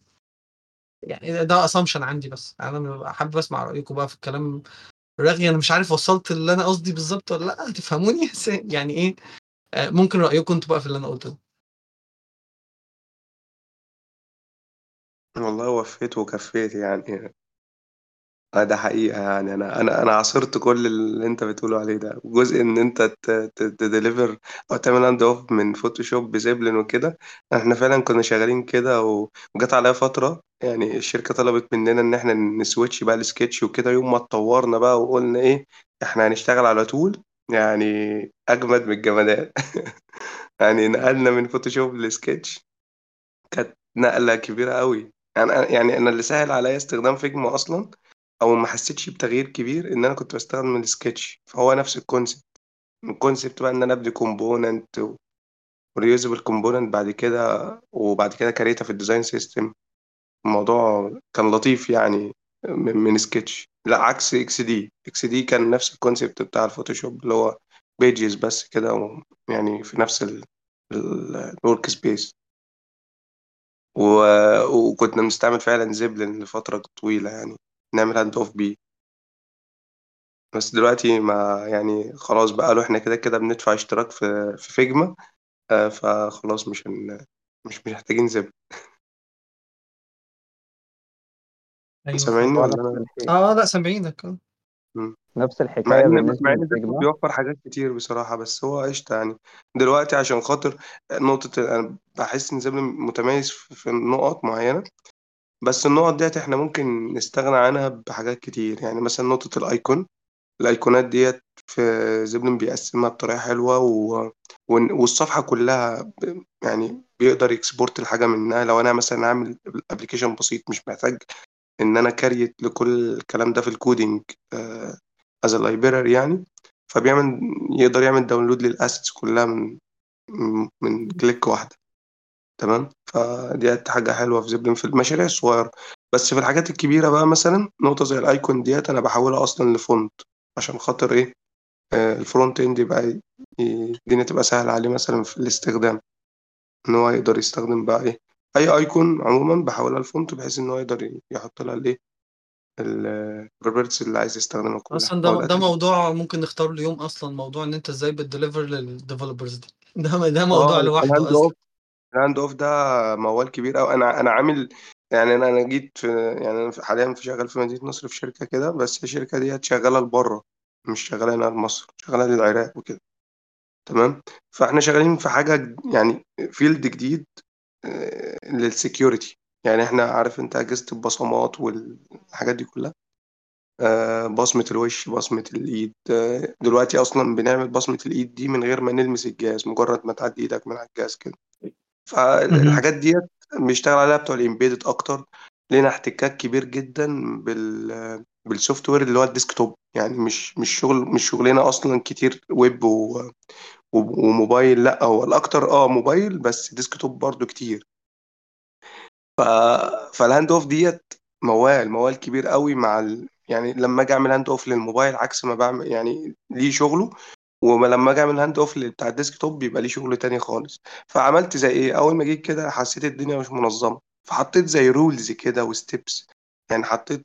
يعني ده assumption عندي بس أنا حابب أسمع رايكم بقى في الكلام رغي أنا مش عارف وصلت اللي أنا قصدي بالظبط ولا لأ تفهموني بس يعني إيه آه، ممكن رأيكم أنتوا بقى في اللي أنا قلته. والله وفيت وكفيت يعني آه، ده حقيقة يعني. أنا أنا أنا عاصرت كل اللي أنت بتقوله عليه ده. جزء إن أنت ت deliver أو تعمل hand off من Photoshop ب Zeplin وكده. إحنا فعلا كنا شغالين كده وجت عليا فترة يعني الشركة طلبت مننا إن إحنا ن switch بقى السكتش وكده. يوم ما اتطورنا بقى وقلنا إيه إحنا هنشتغل على طول يعني أجمد من الجمدان. يعني نقلنا من Photoshop ل Sketch كانت نقلة كبيرة قوي يعني أنا يعني أنا اللي سهل عليا استخدام Figma أصلا. أو ما حسيتش بتغيير كبير إن أنا كنت بستخدم السكتش. فهو نفس ال concept ال concept بقى إن أنا ابني component و reusable component بعد كده وبعد كده create ها في ال design system الموضوع كان لطيف يعني من, من سكتش. لا عكس XD. XD كان نفس ال concept بتاع ال Photoshop اللي هو pages بس كده يعني في نفس ال work space وكنا بنستعمل فعلا Zeplin لفترة طويلة يعني. نعمل hand off بيه. بس دلوقتي ما يعني خلاص بقى له إحنا كده كده بندفع اشتراك في في Figma آه، فخلاص مش هن... مش مش محتاجين Zeplin أيوه. سامعني هو ولا نفس أنا؟ آه لا سامعينك. آه. نفس مع الحكاية إن مع إن لل Figma بيوفر حاجات كتير بصراحة بس هو قشطة يعني. دلوقتي عشان خاطر نقطة أنا بحس إن Zeplin متميز في في نقط معينة. بس النقط ديت إحنا ممكن نستغنى عنها بحاجات كتير. يعني مثلا نقطة ال icon. الايقونات ديت في Zeplin بيقسمها بطريقة حلوة و... وال- والصفحة كلها ب... يعني بيقدر ي export الحاجة منها. لو أنا مثلا عامل application بسيط مش محتاج إن أنا create لكل الكلام ده في ال coding as library يعني فبيعمل يقدر يعمل download لل assets كلها من من click واحدة. تمام؟ فديت حاجة حلوة في Zeplin في المشاريع الصغيرة. بس في الحاجات الكبيرة بقى مثلا نقطة زي ال icon ديت أنا بحولها أصلا ل font عشان خاطر إيه؟ آه، ال front end يبقى ي- الدنيا تبقى سهلة عليه مثلا في الاستخدام. إن هو يقدر يستخدم بقى إيه؟ أي icon عموما بحولها ل font بحيث إن هو يقدر ي- يحط لها الإيه؟ ال properties اللي عايز يستخدمها كلها. أصلا أو ده ده موضوع ممكن نختار له يوم أصلا موضوع إن أنت إزاي بت deliver لل developers دي. ده ده موضوع آه لوحده اوف ال hand off ده موال كبير قوي أنا أنا عامل يعني أنا أنا جيت في يعني أنا حاليا في شغال في مدينة نصر في شركة كده بس الشركة دي شغالة لبره مش شغالة هنا لمصر شغالة للعراق وكده. تمام؟ فإحنا شغالين في حاجة يعني field جديد لل security يعني إحنا عارف أنت أجهزة البصمات والحاجات دي كلها؟ آه، بصمة الوش بصمة الإيد. آه، دلوقتي أصلا بنعمل بصمة الإيد دي من غير ما نلمس الجهاز مجرد ما تعدي إيدك من على الجهاز كده. فالحاجات ديت بيشتغل عليها بتوع ال embedded أكتر لينا احتكاك كبير جدا بال بال software اللي هو ال desktop يعني مش مش شغل مش شغلنا أصلا كتير ويب و... و- وموبايل لأ هو الأكتر آه موبايل بس desktop برضو كتير. ف... فال hand off ديت موال موال كبير قوي مع ال... يعني لما أجي أعمل hand off للموبايل عكس ما بعمل يعني ليه شغله ولما أجي اعمل hand off بتاع ال desktop بيبقى ليه شغل تاني خالص. فعملت زي إيه؟ أول ما جيت كده حسيت الدنيا مش منظمة. فحطيت زي rules كده و steps يعني حطيت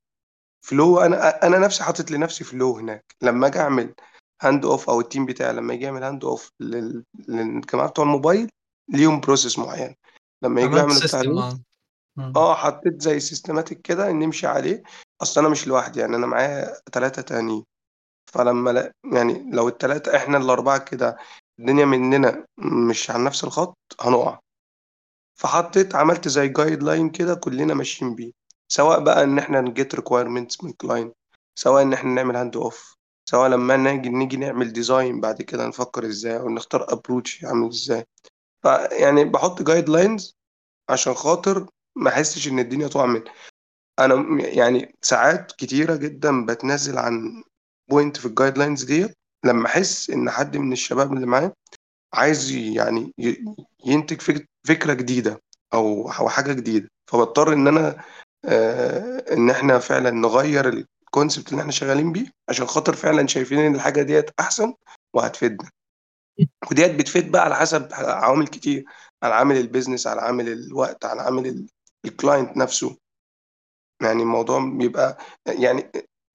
flow أنا أنا نفسي حاطط لنفسي flow هناك. لما أجي اعمل hand off أو ال team بتاعي لما يجي يعمل hand off لل- للجماعه بتوع الموبايل ليهم process معين. لما الويب آه مم. آه حطيت زي systematic كده نمشي عليه. أصل أنا مش لوحدي يعني أنا معايا ثلاثة تانيين. فلما لا يعني لو التلاتة إحنا الأربعة كده الدنيا مننا مش على نفس الخط هنقع. فحطيت عملت زي guideline كده كلنا ماشيين بيه. سواء بقى إن إحنا ن get requirements من client سواء إن إحنا نعمل hand off سواء لما نيجي نيجي نعمل design بعد كده نفكر إزاي أو نختار approach عامل إزاي. فيعني بحط guidelines عشان خاطر ما أحسش إن الدنيا تقع من أنا يعني ساعات كتيرة جدا بتنازل عن point في ال guidelines ديت لما أحس إن حد من الشباب اللي معايا عايز يعني ينتج فك- فكرة جديدة أو أو حاجة جديدة فبضطر إن أنا آه إن إحنا فعلا نغير ال concept اللي إحنا شغالين بيه عشان خاطر فعلا شايفين إن الحاجة ديت أحسن وهتفيدنا. وديت بتفيد بقى على حسب عوامل كتير على عامل ال business على عامل الوقت على عامل ال- ال client نفسه. يعني الموضوع بيبقى يعني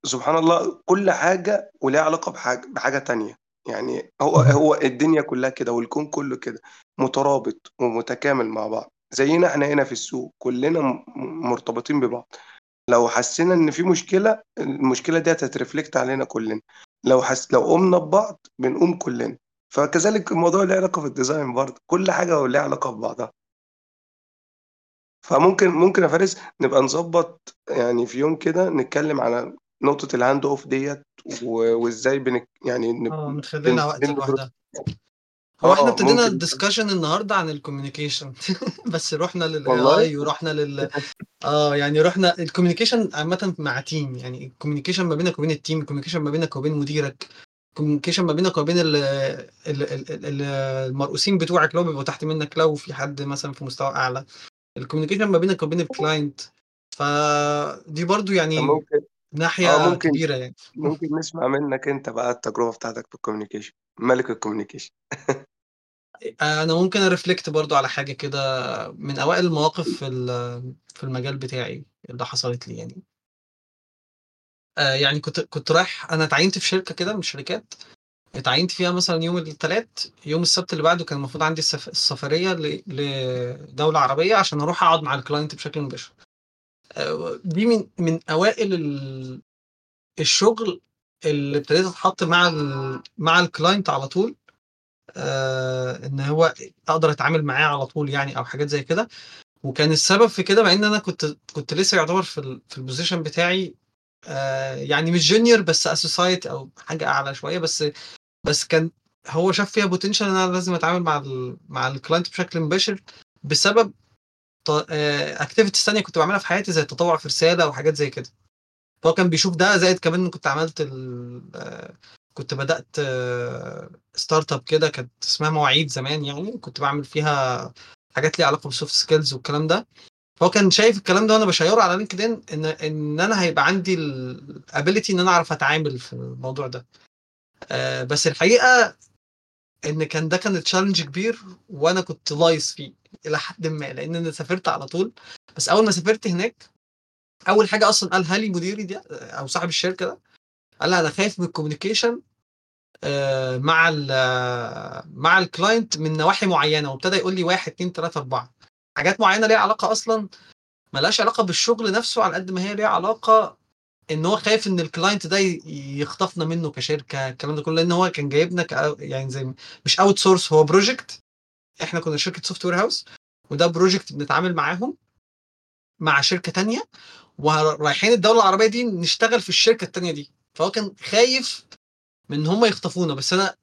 سبحان الله كل حاجة ولها علاقة بحاجة بحاجة تانية. يعني هو هو الدنيا كلها كده والكون كله كده مترابط ومتكامل مع بعض. زينا إحنا هنا في السوق كلنا م- مرتبطين ببعض. لو حسينا إن في مشكلة المشكلة دي هتت reflect علينا كلنا. لو حس لو قمنا ببعض بنقوم كلنا. فكذلك الموضوع له علاقة في ال design برضه. كل حاجة ولها علاقة ببعضها. فممكن ممكن يا فارس نبقى نظبط يعني في يوم كده نتكلم على نقطة ال hand off ديت وإزاي بنك يعني آه بن- وقت لوحدها. هو إحنا آه ابتدينا ال discussion النهارده عن ال communication بس رحنا للاي والله؟ اي ورحنا لل آه يعني رحنا ال communication عامة مع team يعني ال communication ما بينك وبين ال team ال communication ما بينك وبين مديرك ال communication ما بينك وبين ال ال ال ال المرؤوسين بتوعك لو بيبقوا تحت منك لو في حد مثلا في مستوى أعلى. ال communication ما بينك وبين ال client فدي برضو يعني ممكن آه ناحية ممكن كبيرة يعني. ممكن نسمع منك أنت بقى التجربة بتاعتك في ال communication ملك ال communication. أنا ممكن أ reflect برضو على حاجة كده من أوائل المواقف في في المجال بتاعي اللي حصلت لي يعني. آه يعني كنت كنت رايح أنا اتعينت في شركة كده من الشركات اتعينت فيها مثلا يوم الثلاث يوم السبت اللي بعده كان المفروض عندي السف... السفرية ل... لدولة عربية عشان أروح أقعد مع ال client بشكل مباشر. آه، دي من من أوائل ال... الشغل اللي ابتديت أتحط مع. مع ال client على طول آه إن هو أقدر أتعامل معاه على طول يعني أو حاجات زي كده وكان السبب في كده مع إن أنا كنت كنت لسه يعتبر في. في ال position بتاعي آه يعني مش junior بس associate أو حاجة أعلى شوية بس بس كان هو شاف فيها potential إن أنا لازم أتعامل مع مع ال client بشكل مباشر بسبب activities ثانية كنت بعملها في حياتي زي التطوع في رسالة وحاجات زي كده. فهو كان بيشوف ده زائد كمان كنت عملت ال آه، كنت بدأت startup كده كانت اسمها مواعيد زمان يعني كنت بعمل فيها حاجات ليها علاقة بال soft skills والكلام ده. فهو كان شايف الكلام ده وأنا بشيره على لينكدين إن إن أنا هيبقى عندي ال ability إن أنا أعرف أتعامل في الموضوع ده. آه، بس الحقيقة إن كان ده كان challenge كبير وأنا كنت لايص فيه. إلى حد ما لأن أنا سافرت على طول. بس أول ما سافرت هناك أول حاجة أصلا قالها لي مديري ده أو صاحب الشركة ده قال لي أنا خايف من ال communication آه، مع ال مع ال client من نواحي معينة وابتدى يقول لي واحد اتنين تلاتة أربعة. حاجات معينة ليها علاقة أصلا ملهاش علاقة بالشغل نفسه على قد ما هي ليها علاقة إن هو خايف إن ال client ده يخطفنا منه كشركة الكلام ده كله لأن هو كان جايبنا يعني زي مش outsource هو project إحنا كنا شركة software house وده project بنتعامل معاهم مع شركة تانية ورايحين الدولة العربية دي نشتغل في الشركة التانية دي. فهو كان خايف من إن هم يخطفونا. بس أنا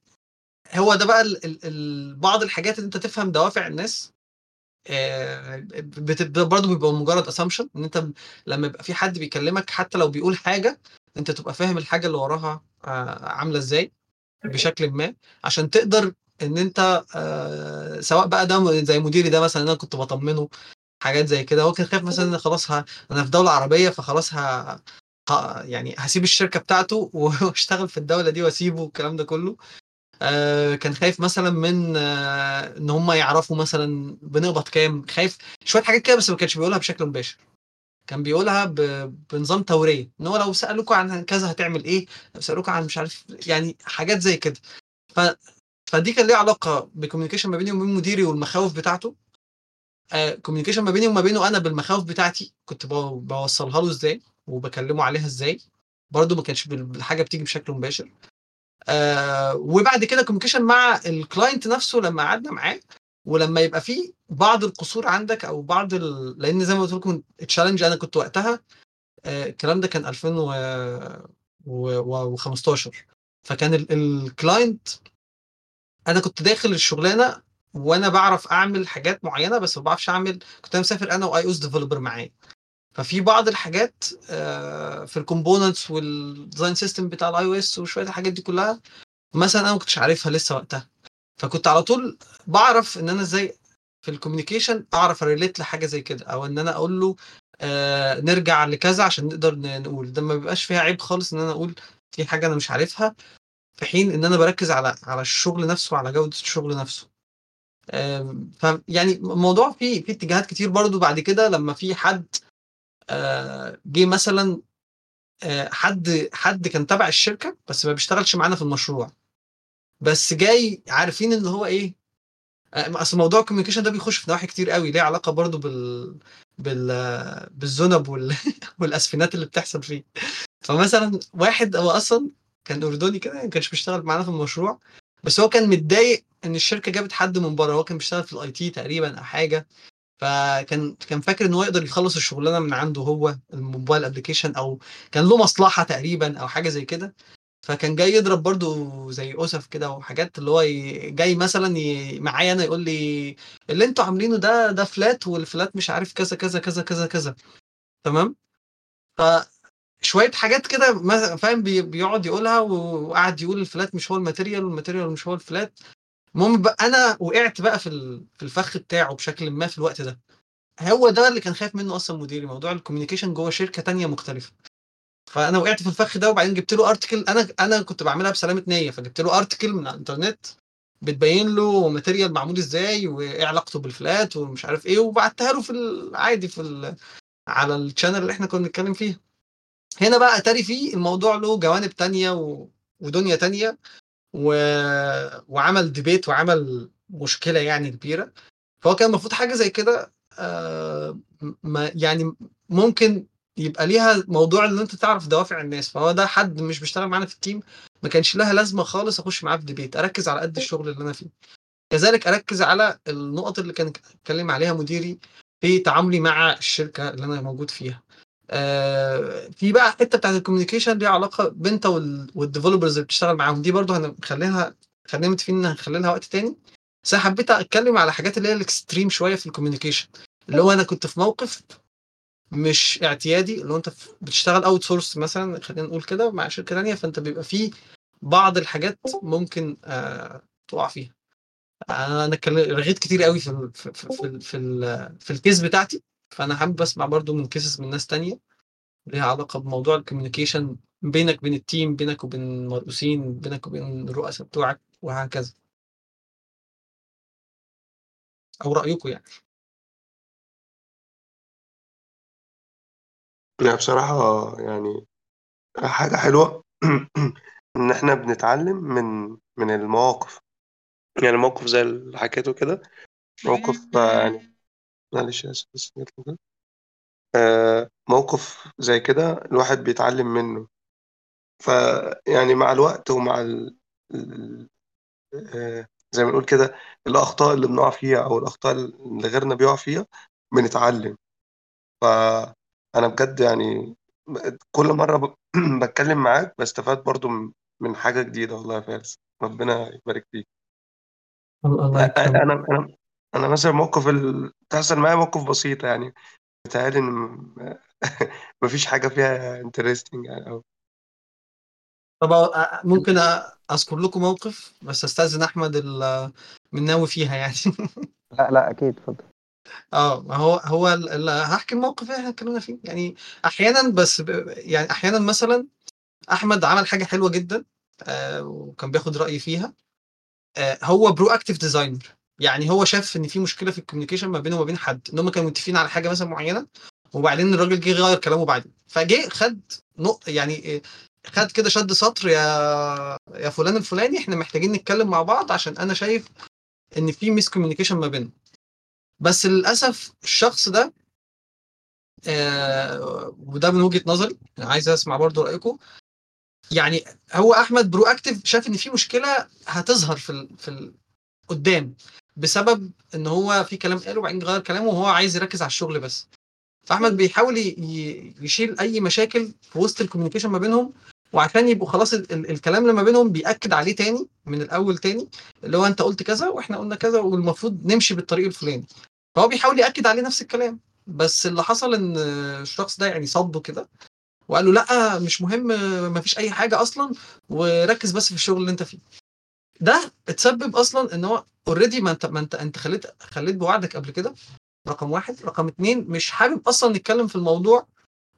هو ده بقى ال ال ال بعض الحاجات اللي أنت تفهم دوافع الناس آه، برضه بيبقى مجرد assumption إن أنت لما يبقى في حد بيكلمك حتى لو بيقول حاجة أنت تبقى فاهم الحاجة اللي وراها آه، عاملة إزاي بشكل ما عشان تقدر إن أنت آه، سواء بقى ده زي مديري ده مثلا أنا كنت بطمنه حاجات زي كده هو كان خايف مثلا إن خلاص ه... أنا في دولة عربية فخلاص ه... ه... يعني هسيب الشركة بتاعته وأشتغل في الدولة دي وأسيبه والكلام ده كله. آه كان خايف مثلا من آه إن هم يعرفوا مثلا بنقبض كام خايف شوية حاجات كده بس ما كانش بيقولها بشكل مباشر. كان بيقولها ب... بنظام تورية إن هو لو سألوكوا عن كذا هتعمل إيه لو سألوكوا عن مش عارف يعني حاجات زي كده. ف... فدي كان ليها علاقة ب communication ما بيني وبين مديري والمخاوف بتاعته. communication ما بيني وما بينه أنا بالمخاوف بتاعتي كنت بو- بوصلها له إزاي وبكلمه عليها إزاي. برضه ما كانش الحاجة بتيجي بشكل مباشر. آه وبعد كده communication مع ال client نفسه لما قعدنا معاه ولما يبقى في بعض القصور عندك أو بعض ال... لأن زي ما قلت لكم ال challenge أنا كنت وقتها آه، الكلام ده كان 2015 فكان ال- ال client أنا كنت داخل الشغلانة وأنا بعرف أعمل حاجات معينة بس ما بعرفش أعمل كنت أنا مسافر أنا و iOS developer معايا. ففي بعض الحاجات آه، في ال components وال design system بتاع ال iOS وشوية الحاجات دي كلها مثلا أنا ما كنتش عارفها لسه وقتها. فكنت على طول بعرف إن أنا إزاي في ال communication أعرف ا relate لحاجة زي كده أو إن أنا أقول له آه نرجع لكذا عشان نقدر نقول. ده ما بيبقاش فيها عيب خالص إن أنا أقول في حاجة أنا مش عارفها. في حين إن أنا بركز على على الشغل نفسه وعلى جودة الشغل نفسه. ف يعني الموضوع فيه فيه اتجاهات كتير برضو بعد كده لما في حد آه، جه مثلا آه، حد حد كان تبع الشركة بس ما بيشتغلش معانا في المشروع. بس جاي عارفين إن هو إيه آه، أصل موضوع الكوميونيكيشن ده بيخش في نواحي كتير قوي ليه علاقة برضو بال بال بالذنب وال... والاسفنات اللي بتحصل فيه. فمثلا واحد هو أصلا كان أردني كده ما كانش بيشتغل معانا في المشروع. بس هو كان متضايق إن الشركة جابت حد من بره هو كان بيشتغل في الاي تي تقريبا أو حاجة. فكان كان فاكر إن هو يقدر يخلص الشغلانة من عنده هو الموبايل ابلكيشن أو كان له مصلحة تقريبا أو حاجة زي كده. فكان جاي يضرب برضو زي اسف كده وحاجات اللي هو جاي مثلا معايا أنا يقول لي اللي أنتوا عاملينه ده ده flat وال flat مش عارف كذا كذا كذا كذا كذا. تمام؟ فشويه حاجات كده فاهم بي- بيقعد يقولها وقعد يقول الفلات مش هو الماتيريال والماتيريال مش هو الفلات. المهم أنا وقعت بقى في في الفخ بتاعه بشكل ما في الوقت ده. هو ده اللي كان خايف منه أصلا مديري موضوع ال communication جوه شركة تانية مختلفة. فأنا وقعت في الفخ ده وبعدين جبت له article أنا أنا كنت بعملها بسلامة نية فجبت له article من الإنترنت بتبين له material معمول إزاي وإيه علاقته بال flat ومش عارف إيه وبعتها له في العادي في. على ال channel اللي إحنا كنا بنتكلم فيه هنا بقى أتاري فيه الموضوع له جوانب تانية و... ودنيا تانية و... وعمل debate وعمل مشكلة يعني كبيرة. فهو كان المفروض حاجة زي كده آه، ما يعني ممكن يبقى ليها موضوع إن أنت تعرف دوافع الناس. فهو ده حد مش بيشتغل معانا في ال team ما كانش لها لازمة خالص أخش معاه في debate أركز على قد الشغل اللي أنا فيه. كذلك أركز على النقط اللي كان اتكلم عليها مديري في تعاملي مع الشركة اللي أنا موجود فيها. في بقى حتة بتاعت ال communication ليها علاقة بأنت وال developers اللي بتشتغل معاهم. دي برضو هنخليها خلينا متفقين ان هنخلي لها وقت تاني. بس أنا حبيت أتكلم على حاجات اللي هي ال extreme شوية في ال communication. اللي هو أنا كنت في موقف مش اعتيادي اللي هو أنت في- بتشتغل outsource مثلا خلينا نقول كده مع شركة تانية فأنت بيبقى فيه بعض الحاجات ممكن آه تقع فيها. أنا رغيت كتير قوي في ال في في في, في, ال في الكيس بتاعتي. فأنا حابب أسمع برضو من cases من ناس تانية ليها علاقة بموضوع ال communication بينك وبين ال team بينك وبين المرؤوسين بينك وبين الرؤساء بتوعك وهكذا. أو رأيكم يعني. يعني بصراحة يعني حاجة حلوة إن إحنا بنتعلم من من المواقف. يعني موقف زي اللي حكيته كده. موقف يعني معلش آسف بس جت لي كده. آه، موقف زي كده الواحد بيتعلم منه. فيعني مع الوقت ومع ال... ال- آه، زي ما نقول كده الأخطاء اللي بنقع فيها أو الأخطاء اللي غيرنا بيقع فيها بنتعلم. فأنا بجد يعني كل مرة ب... بتكلم معاك بستفاد برضو من من حاجة جديدة والله يا فارس. ربنا يبارك فيك. الله يكرمك. أنا أنا أنا مثلا موقف ال... تحصل معايا موقف بسيط يعني. بيتهيألي إن م- مفيش حاجة فيها انترستنج يعني أو طب أ- ممكن أ- أذكر لكم موقف؟ بس أستأذن أحمد ال- من ناوي فيها يعني. لا لا أكيد اتفضل. آه ما هو هو ال- ال- هحكي الموقف اللي إحنا اتكلمنا فيه. يعني أحيانا بس ب- يعني أحيانا مثلا أحمد عمل حاجة حلوة جدا آه وكان بياخد رأيي فيها. آه هو proactive designer يعني هو شاف إن في مشكلة في ال communication ما بينه وما بين حد إن هم كانوا متفقين على حاجة مثلا معينة وبعدين الراجل جه غير كلامه بعدين. فجه خد نق يعني آه، خد كده شد سطر يا يا فلان الفلاني إحنا محتاجين نتكلم مع بعض عشان أنا شايف إن في miscommunication ما بيننا بس للأسف الشخص ده آه وده من وجهة نظري أنا عايز أسمع برضو رأيكم. يعني هو أحمد proactive شاف إن في مشكلة هتظهر في ال... في ال... قدام. بسبب إن هو في كلام قاله وبعدين غير كلامه وهو عايز يركز على الشغل بس. فأحمد بيحاول يشيل أي مشاكل في وسط ال communication ما بينهم وعشان يبقوا خلاص ال- ال- الكلام اللي ما بينهم بيأكد عليه تاني من الأول تاني اللي هو أنت قلت كذا وإحنا قلنا كذا والمفروض نمشي بالطريق الفلاني. فهو بيحاول يأكد عليه نفس الكلام. بس اللي حصل إن الشخص ده يعني صده كده وقال له لأ مش مهم ما فيش أي حاجة أصلا وركز بس في الشغل اللي أنت فيه. ده اتسبب أصلا إن هو اوريدي ما انت ما انت أنت خليت خليت بوعدك قبل كده. رقم واحد. رقم اتنين مش حابب أصلا نتكلم في الموضوع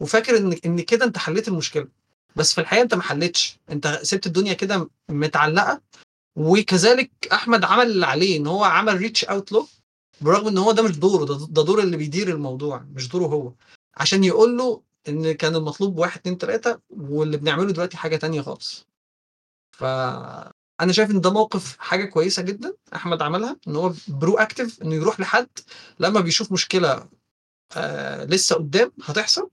وفاكر ان إن كده أنت حليت المشكلة. بس في الحقيقة أنت ما حلتش أنت سبت الدنيا كده متعلقة. وكذلك أحمد عمل اللي عليه إن هو عمل reach out له برغم إن هو ده مش دوره. ده, ده دور اللي بيدير الموضوع مش دوره هو. عشان يقول له إن كان المطلوب واحد اتنين تلاتة واللي بنعمله دلوقتي حاجة تانية خالص. فانا شايف إن ده موقف حاجة كويسة جدا أحمد عملها إن هو proactive إنه يروح لحد لما بيشوف مشكلة آه لسه قدام هتحصل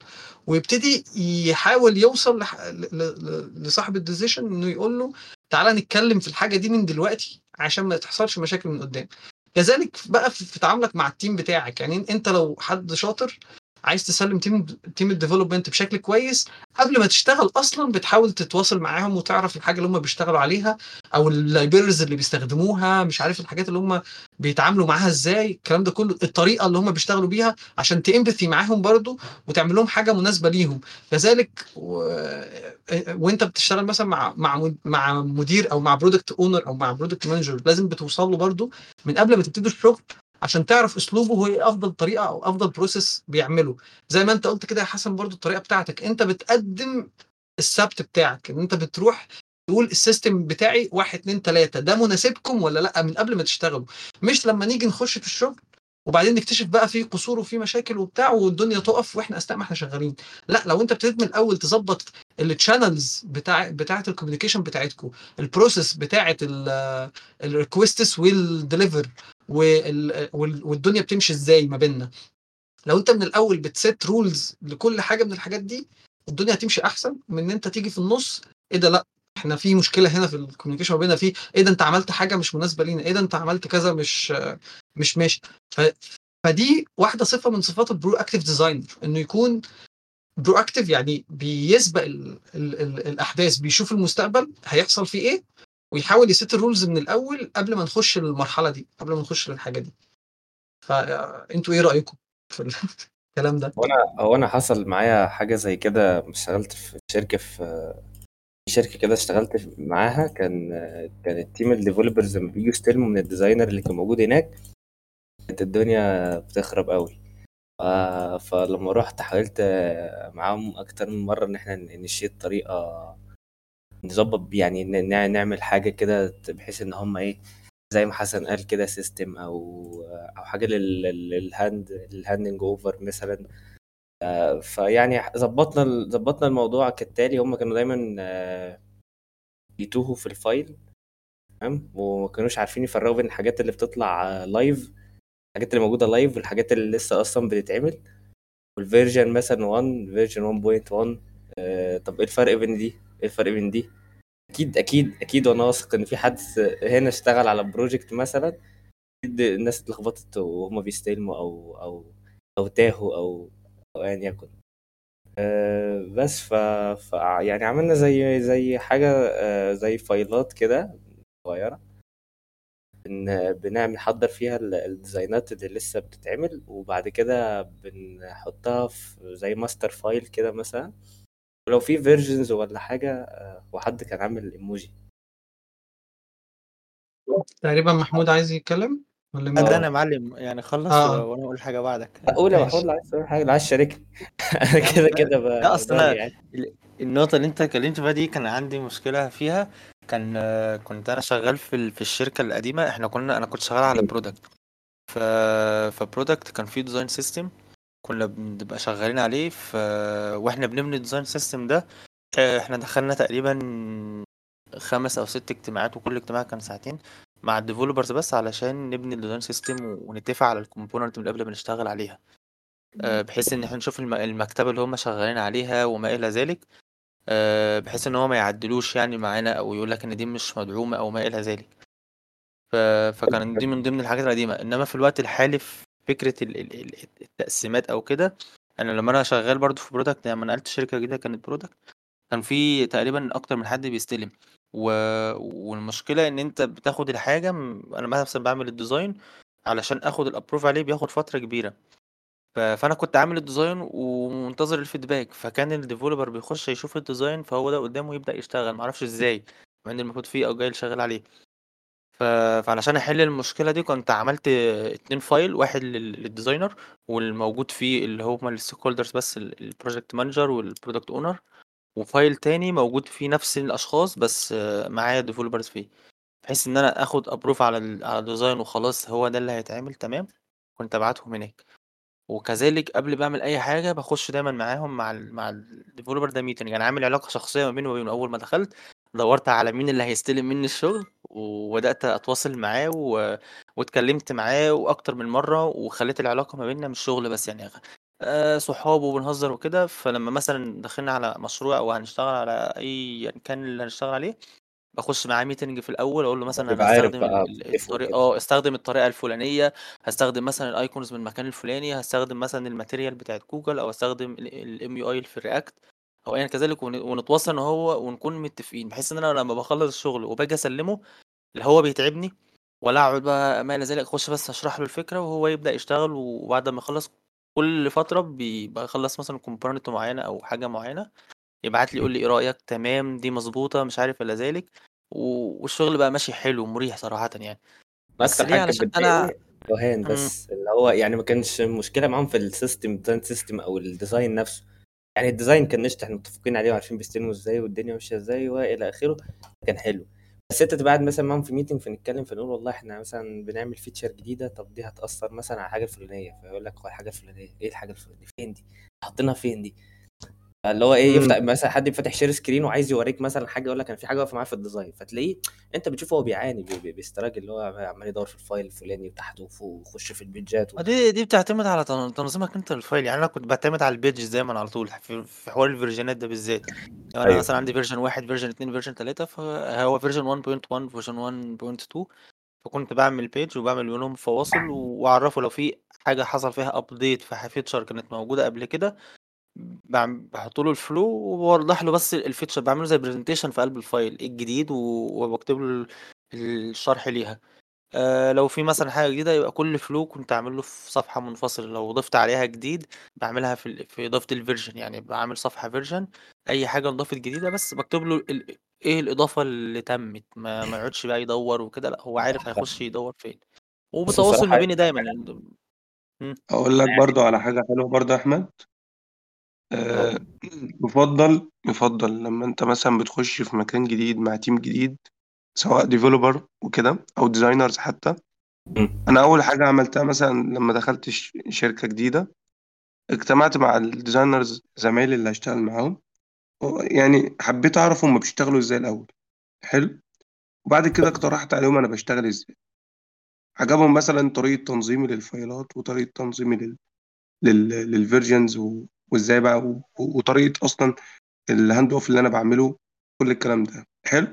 ويبتدي يحاول يوصل لح... ل... ل... لصاحب ال decision إنه يقول له تعالى نتكلم في الحاجة دي من دلوقتي عشان ما تحصلش مشاكل من قدام. كذلك بقى في تعاملك مع ال team بتاعك يعني إنت لو حد شاطر عايز تسلم team team ال development بشكل كويس قبل ما تشتغل أصلا بتحاول تتواصل معاهم وتعرف الحاجة اللي هم بيشتغلوا عليها أو ال libraries اللي بيستخدموها مش عارف الحاجات اللي هم بيتعاملوا معاها إزاي الكلام ده كله الطريقة اللي هم بيشتغلوا بيها عشان ت empathy معاهم برضو وتعمل لهم حاجة مناسبة ليهم. كذلك و... وأنت بتشتغل مثلا مع مع مع مدير أو مع product owner أو مع product manager لازم بتوصل له برضو من قبل ما تبتدوا الشغل عشان تعرف اسلوبه هو إيه أفضل طريقة أو أفضل process بيعمله. زي ما أنت قلت كده يا حسن برضو الطريقة بتاعتك. أنت بتقدم السبت بتاعك. إن أنت بتروح تقول ال system بتاعي واحد اتنين تلاتة ده مناسبكم ولا لأ؟ من قبل ما تشتغلوا. مش لما نيجي نخش في الشغل وبعدين نكتشف بقى في قصور وفي مشاكل وبتاع والدنيا تقف وإحنا أثناء ما إحنا شغالين. لأ لو أنت ابتديت من الأول تظبط ال channels بتاع بتاعة ال communication بتاعتكم ال process بتاعة ال requests وال deliver والدنيا بتمشي إزاي ما بيننا. لو انت من الأول بت set rules لكل حاجة من الحاجات دي الدنيا هتمشي أحسن من إن انت تيجي في النص إيه ده؟ لأ إحنا في مشكلة هنا في ال communication ما بيننا في إيه ده؟ انت عملت حاجة مش مناسبة لينا إيه ده؟ انت عملت كذا مش مش ماشي. ف... فدي واحدة صفة من صفات ال proactive designer إنه يكون proactive يعني بيسبق ال... ال... ال... الأحداث بيشوف المستقبل هيحصل فيه إيه ويحاول ي set ال rules من الأول قبل ما نخش للمرحلة دي قبل ما نخش للحاجة دي. فانتوا إيه رأيكم في الكلام ده؟ هو أنا هو أنا حصل معايا حاجة زي كده اشتغلت في شركة في شركة كده اشتغلت معاها كان كان ال team ال developers لما بيجوا يستلموا من ال designer اللي كان موجود هناك كانت الدنيا بتخرب قوي فلما رحت حاولت معاهم أكتر من مرة إن إحنا ن set طريقة نظبط يعني نعمل حاجة كده بحيث إن هم إيه زي ما حسن قال كده system أو أو حاجة لل- لل- لل hand لل handing over مثلا. آه، فيعني ظبطنا ظبطنا الموضوع. كالتالي هم كانوا دايما آه، بيتوهوا في ال file. تمام؟ وما كانوش عارفين يفرقوا بين الحاجات اللي بتطلع live الحاجات اللي موجودة live والحاجات اللي لسه أصلا بتتعمل. وال version مثلا 1 version 1.1 آه، طب إيه الفرق بين دي؟ إيه الفرق بين دي؟ أكيد أكيد أكيد. وأنا واثق إن في حد هنا اشتغل على project مثلا أكيد الناس اتلخبطت وهم بيستلموا أو أو أو تاهوا أو أو ايا يكن. آه، بس ف... ف يعني عملنا زي زي حاجة آه، زي فايلات كده صغيرة. بن... بنعمل نحضر فيها ال- ال designات اللي لسه بتتعمل وبعد كده بنحطها في زي master file كده مثلا. ولو في versions ولا حاجة آه، وحد كان عامل ايموجي تقريبا محمود عايز يتكلم؟ ولا مين أنا معلم يعني خلص آه. و- وأنا أقول حاجة بعدك. أقول يا. محمود لو عايز تقول حاجة لو عايز تشاركني. أنا يا عم كده لا- كده ب- لا أنا يعني. ال- النقطة اللي أنت اتكلمت فيها دي كان عندي مشكلة فيها. كان آه، كنت أنا شغال في ال- في الشركة القديمة. إحنا كنا أنا كنت شغال على product ف ف product كان فيه design system كنا بنبقى شغالين عليه ف وإحنا بنبني ال design system ده إحنا دخلنا تقريبا خمس أو ست اجتماعات وكل اجتماع كان ساعتين مع ال developers بس علشان نبني ال design system ونتفق على ال component من قبل ما نشتغل عليها. آه، بحيث إن إحنا نشوف الم- المكتبة اللي هم شغالين عليها وما إلى ذلك آه، بحيث إن هو ما يعدلوش يعني معانا أو يقول لك إن دي مش مدعومة أو ما إلى ذلك. ف... فكان دي من ضمن الحاجات القديمة. إنما في الوقت الحالي في ال- التقسيمات أو كده أنا لما أنا شغال برضو في product لما نقلت شركة جديدة كانت product كان في تقريبا أكتر من حد بيستلم. و... والمشكلة إن أنت بتاخد الحاجة م- أنا مثلا بعمل ال design علشان آخد ال approve عليه بياخد فترة كبيرة. ف... فأنا كنت عامل ال design ومنتظر ال feedback فكان ال developer بيخش يشوف ال design فهو ده قدامه يبدأ يشتغل معرفش إزاي مع إن المفروض فيه agile شغال عليه. فعلشان أحل المشكلة دي كنت عملت اتنين file واحد لل- لل designer والموجود فيه اللي هما ال stakeholders بس ال project manager وال product owner و file تاني موجود فيه نفس الأشخاص بس معايا developers فيه. بحيث إن أنا آخد approve على. على ال design وخلاص هو ده اللي هيتعمل تمام؟ كنت أبعتهم هناك. وكذلك قبل ما أعمل أي حاجة بخش دايما معاهم مع ال مع ال developer ده meeting يعني عامل علاقة شخصية ما بيني وبينه أول ما دخلت دورت على مين اللي هيستلم مني الشغل وبدأت أتواصل معاه و... واتكلمت معاه وأكتر من مرة وخليت العلاقة ما بيننا مش شغل بس يعني آه صحاب وبنهزر وكده. فلما مثلا دخلنا على مشروع أو هنشتغل على أي كان اللي هنشتغل عليه باخش معاه meeting في الأول أقول له مثلا أنا هستخدم الطريقة آه استخدم الطريقة الفلانية هستخدم مثلا ال icons من المكان الفلاني هستخدم مثلا ال material بتاعت جوجل أو استخدم ال MUI في ال React أو ايا كذلك ون- ونتواصل ان هو ونكون متفقين بحيث إن أنا لما بخلص الشغل وباجي أسلمه اللي هو بيتعبني ولا أقعد بقى ما إلى ذلك أخش بس أشرح له الفكرة وهو يبدأ يشتغل وبعد ما يخلص كل فترة بي- بخلص مثلا component معينة أو حاجة معينة يبعت لي يقول لي إيه رأيك؟ تمام دي مظبوطه مش عارف إلا ذلك و- والشغل بقى ماشي حلو ومريح صراحة يعني. بس ليه؟ علشان أنا. بس اللي هو يعني ما كانش مشكلة معاهم في ال system design system أو ال design نفسه. يعني ال design كان قشطة إحنا متفقين عليه وعارفين بيستلموا إزاي والدنيا ماشية إزاي وإلى آخره كان حلو. بس أنت تبقى قاعد مثلا معاهم في meeting فنتكلم فنقول والله إحنا مثلا بنعمل feature جديدة طب دي هتأثر مثلا على الحاجة الفلانية فيقول لك هو الحاجة الفلانية إيه الحاجة الفلانية؟ فين دي؟ حاطينها فين دي؟ اللي هو إيه يفتح. مثلا حد فاتح share screen وعايز يوريك مثلا حاجة يقول لك أنا في حاجة واقفة معايا في ال design فتلاقيه أنت بتشوفه هو بيعاني بي- بي- بي struggle اللي هو عمال يدور في ال file الفلاني وفوق ويخش في ال page ات و... دي دي بتعتمد على تن- تنظيمك أنت لل file يعني أنا كنت بعتمد على ال pages دايما على طول في في حوار ال version ات ده بالذات. لو أنا أيوه. مثلا عندي version واحد version اتنين version تلاتة فهو version 1.1 version 1.2 فكنت بعمل page وبعمل بينهم فواصل وأعرفه لو في حاجة حصل فيها update في feature كانت موجودة قبل كده بحط له ال flow وبوضح له بس ال feature بعمله زي presentation في قلب ال file الجديد وبكتب له ال- الشرح ليها. آه لو في مثلا حاجة جديدة يبقى كل flow كنت اعمل له في صفحة منفصله لو ضفت عليها جديد بعملها في في إضافة ال version يعني بعمل صفحة version أي حاجة انضافت جديدة بس بكتب له ال- إيه الإضافة اللي تمت ما ما يقعدش بقى يدور وكده لأ هو عارف هيخش يدور فين. وبتواصل ما بيني دايما يعني مم. أقول لك أنا برضو على يعني حاجة حلوة برضو يا أحمد. آه، يفضل يفضل لما انت مثلا بتخش في مكان جديد مع team جديد سواء developer وكده أو designers حتى. مم. أنا أول حاجة عملتها مثلا لما دخلت ش- شركة جديدة اجتمعت مع ال designers زمايلي اللي هشتغل معاهم. يعني حبيت أعرف هم بيشتغلوا إزاي الأول. حلو. وبعد كده اقترحت عليهم أنا بشتغل إزاي. عجبهم مثلا طريقة تنظيمي لل file ات وطريقة تنظيمي لل... لل... لل versions و... وإزاي بقى. وطريقة أصلا ال hand off اللي أنا بعمله كل الكلام ده. حلو؟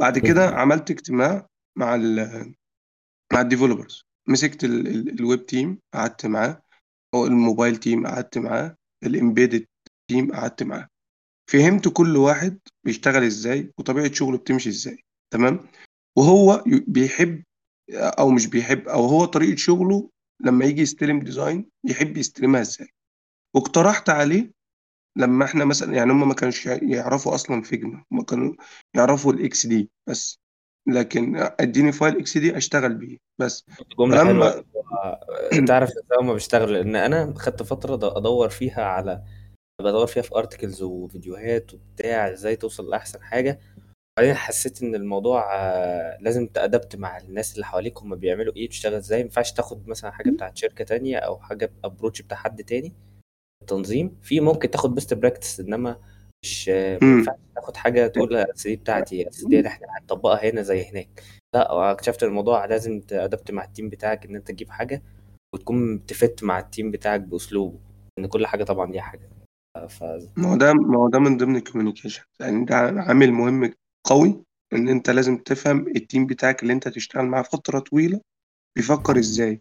بعد كده. عملت اجتماع مع ال مع ال developers مسكت ال- ال- ال web team قعدت معاه. أو الموبايل team قعدت معاه. ال embedded team قعدت معاه. فهمت كل واحد بيشتغل إزاي وطبيعة شغله بتمشي إزاي. تمام؟ وهو بيحب أو مش بيحب أو هو طريقة شغله لما يجي يستلم design يحب يستلمها إزاي. واقترحت عليه لما إحنا مثلا يعني هم ما كانوش يعرفوا أصلا Figma هم كانوا يعرفوا ال XD بس. لكن اديني file XD أشتغل بيه بس. جملة حلوة. فلما هو تعرف إزاي هما بيشتغلوا لأن أنا خدت فترة أدور فيها على بدور فيها في articles وفيديوهات وبتاع إزاي توصل لأحسن حاجة. بعدين حسيت إن الموضوع لازم ت adapt مع الناس اللي حواليك هم بيعملوا إيه بتشتغل إزاي. ما ينفعش تاخد مثلا حاجة بتاعت شركة تانية أو حاجة approach بتاع حد تاني. تنظيم في ممكن تاخد best practice إنما مش ما تاخد حاجة تقول اصل دي بتاعتي اصل دي إحنا هنطبقها هنا زي هناك. لا اكتشفت الموضوع لازم ت adapt مع ال team بتاعك إن أنت تجيب حاجة وتكون ت fit مع ال team بتاعك بأسلوبه إن كل حاجة طبعا ليها حاجة. ف ما هو ده ما هو ده من ضمن ال communication يعني ده عامل مهم قوي إن أنت لازم تفهم ال team بتاعك اللي أنت هتشتغل معاه فترة طويلة بيفكر إزاي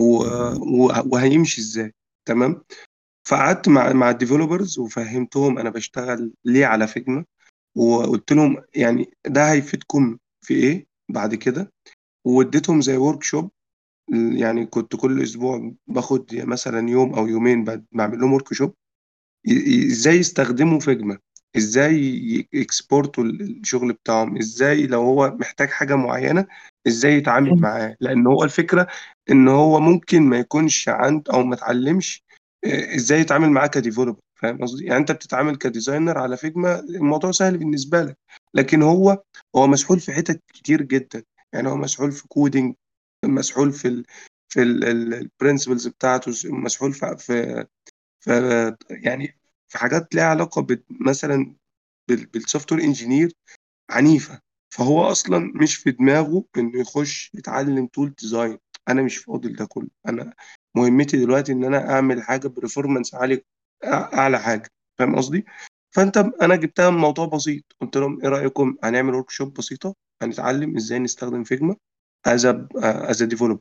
و... و... وهيمشي إزاي تمام؟ فقعدت مع مع ال developers وفهمتهم أنا بشتغل ليه على Figma وقلت لهم يعني ده هيفيدكم في إيه بعد كده؟ واديتهم زي workshop يعني كنت كل أسبوع باخد مثلا يوم أو يومين بعمل لهم workshop إزاي يستخدموا Figma إزاي ي export وا الشغل بتاعهم؟ إزاي لو هو محتاج حاجة معينة إزاي يتعامل معاه؟ لأن هو الفكرة إن هو ممكن ما يكونش عند أو ما اتعلمش إزاي يتعامل معاه ك developer فاهم قصدي؟ يعني أنت بتتعامل ك designer على Figma الموضوع سهل بالنسبة لك لكن هو هو مسحول في حتت كتير جدا. يعني هو مسحول في coding مسحول في ال في ال principles بتاعته مسحول في في في يعني في حاجات ليها علاقة ب- مثلا بال software engineering عنيفة. فهو أصلا مش في دماغه إنه يخش يتعلم tool design أنا مش فاضل ده كله. أنا مهمتي دلوقتي إن أنا أعمل حاجة performance عالي أعلى حاجة فاهم قصدي؟ فأنت أنا جبتها من موضوع بسيط قلت لهم إيه رأيكم؟ هنعمل workshop بسيطة هنتعلم إزاي نستخدم Figma as as developer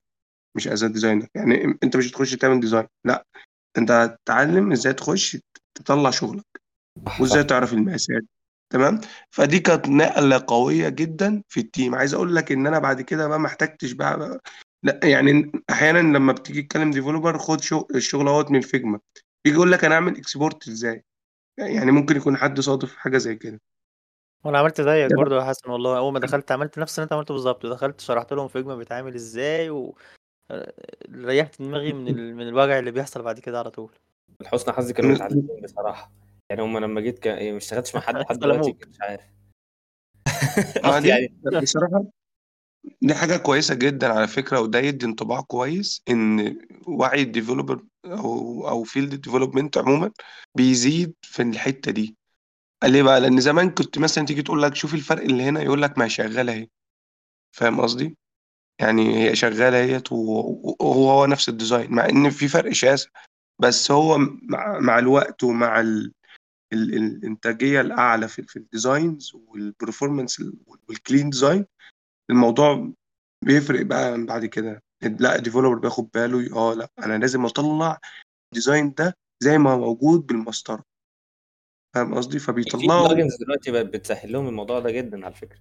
مش as designer يعني أنت مش هتخش تعمل design لا أنت هتتعلم إزاي تخش تطلع شغلك وإزاي تعرف المقاسات تمام؟ فدي كانت نقلة قوية جدا في ال team عايز أقول لك إن أنا بعد كده بقى ما احتجتش بقى, بقى لا يعني أحيانا لما بتيجي تكلم developer خد شغل الشغل أهوت من Figma يجي يقول لك أنا أعمل export إزاي؟ يعني ممكن يكون حد صادف حاجة زي كده. وأنا عملت زيك ده برضو يا حسن والله. أول ما دخلت عملت نفس اللي أنت عملته بالظبط. دخلت شرحت لهم Figma بيتعمل إزاي و ريحت دماغي من ال... من الوجع اللي بيحصل بعد كده على طول. لحسن حظي كانوا متعلمين بصراحة. يعني هم لما جيت كان يعني ما اشتغلتش مع حد لحد دلوقتي مش عارف. يعني بصراحة دي حاجة كويسة جدا على فكرة وده يدي انطباع كويس إن وعي ال developer أو أو field development عموما بيزيد في الحتة دي ليه بقى؟ لأن زمان كنت مثلا تيجي تقول لك شوف الفرق اللي هنا يقول لك ما هي شغالة أهي فاهم قصدي؟ يعني هي شغالة أهيت وهو هو نفس ال design مع إن في فرق شاسع بس هو مع, مع الوقت ومع ال ال الإنتاجية الأعلى في ال designs وال performance وال clean design الموضوع بيفرق بقى بعد كده. لا ال developer بياخد باله آه لا أنا لازم أطلع ال design ده زي ما هو موجود بالمسطرة. فاهم قصدي؟ في فبيطلعوا plugins دلوقتي بقت بتسهل لهم الموضوع ده جدا على فكرة.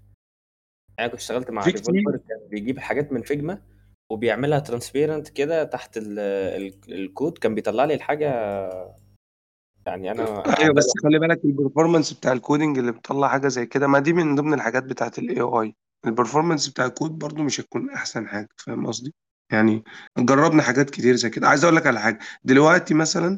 يعني كنت اشتغلت مع في developer كان بيجيب حاجات من Figma وبيعملها transparent كده تحت ال ال الكود كان بيطلع لي الحاجة يعني أنا أنا أيوه بس خلي بالك ال performance بتاع ال coding اللي بتطلع حاجة زي كده ما دي من ضمن الحاجات بتاعت ال AI ال performance بتاع الكود برضو مش هتكون أحسن حاجة فاهم قصدي؟ يعني جربنا حاجات كتير زي كده. عايز أقول لك على حاجة دلوقتي مثلا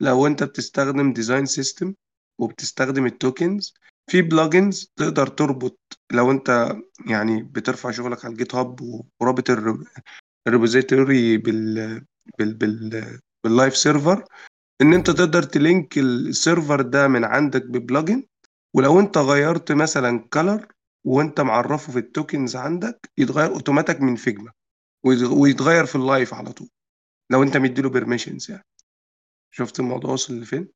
لو أنت بتستخدم design system وبتستخدم ال tokens في plugins تقدر تربط لو أنت يعني بترفع شغلك على ال GitHub ورابط ال repository بال بال بال بال live server إن أنت تقدر ت link ال server ده من عندك ب plugin ولو أنت غيرت مثلا color وانت معرفه في ال tokens عندك يتغير اوتوماتيك من Figma ويتغير في ال live على طول لو انت مديله permissions يعني. شفت الموضوع وصل لفين؟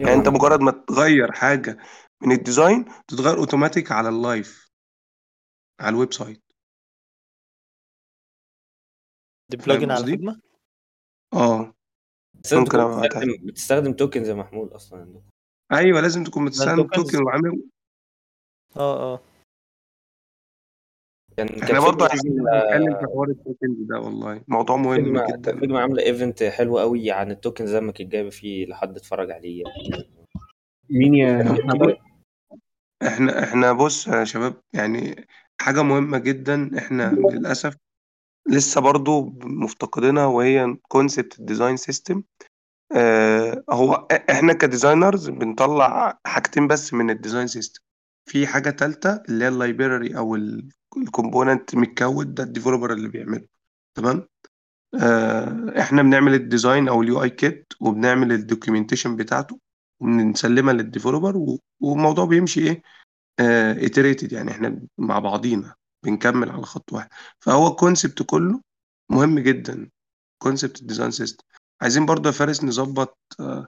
يعني انت مجرد ما تغير حاجة من ال design تتغير اوتوماتيك على ال live على ال website دي plugin على Figma آه. ممكن بتستخدم بتستخدم tokens يا محمود أصلا عندكم. أيوه لازم تكون بتستخدم token وعامل آه آه. كان إحنا برضه عايزين نتكلم في حوار ال tokens ده والله. موضوع مهم جدا. Figma عامله event حلو قوي عن ال tokens لما كانت جايبة فيه لحد اتفرج عليه. يعني مين يا إحنا إحنا بص يا شباب يعني حاجة مهمة جدا. إحنا للأسف لسه برضو مفتقدينها وهي concept ال design system آه هو إحنا ك designers بنطلع حاجتين بس من ال design system في حاجة تالتة اللي هي ال library أو ال component متكود ده ال developer اللي بيعمله تمام؟ آه إحنا بنعمل ال design أو ال UI kit وبنعمل ال documentation بتاعته وبنسلمها لل developer والموضوع بيمشي إيه؟ iterated يعني إحنا مع بعضينا بنكمل على خط واحد. فهو ال concept كله مهم جدا concept ال design system عايزين برضه يا فارس نظبط آه،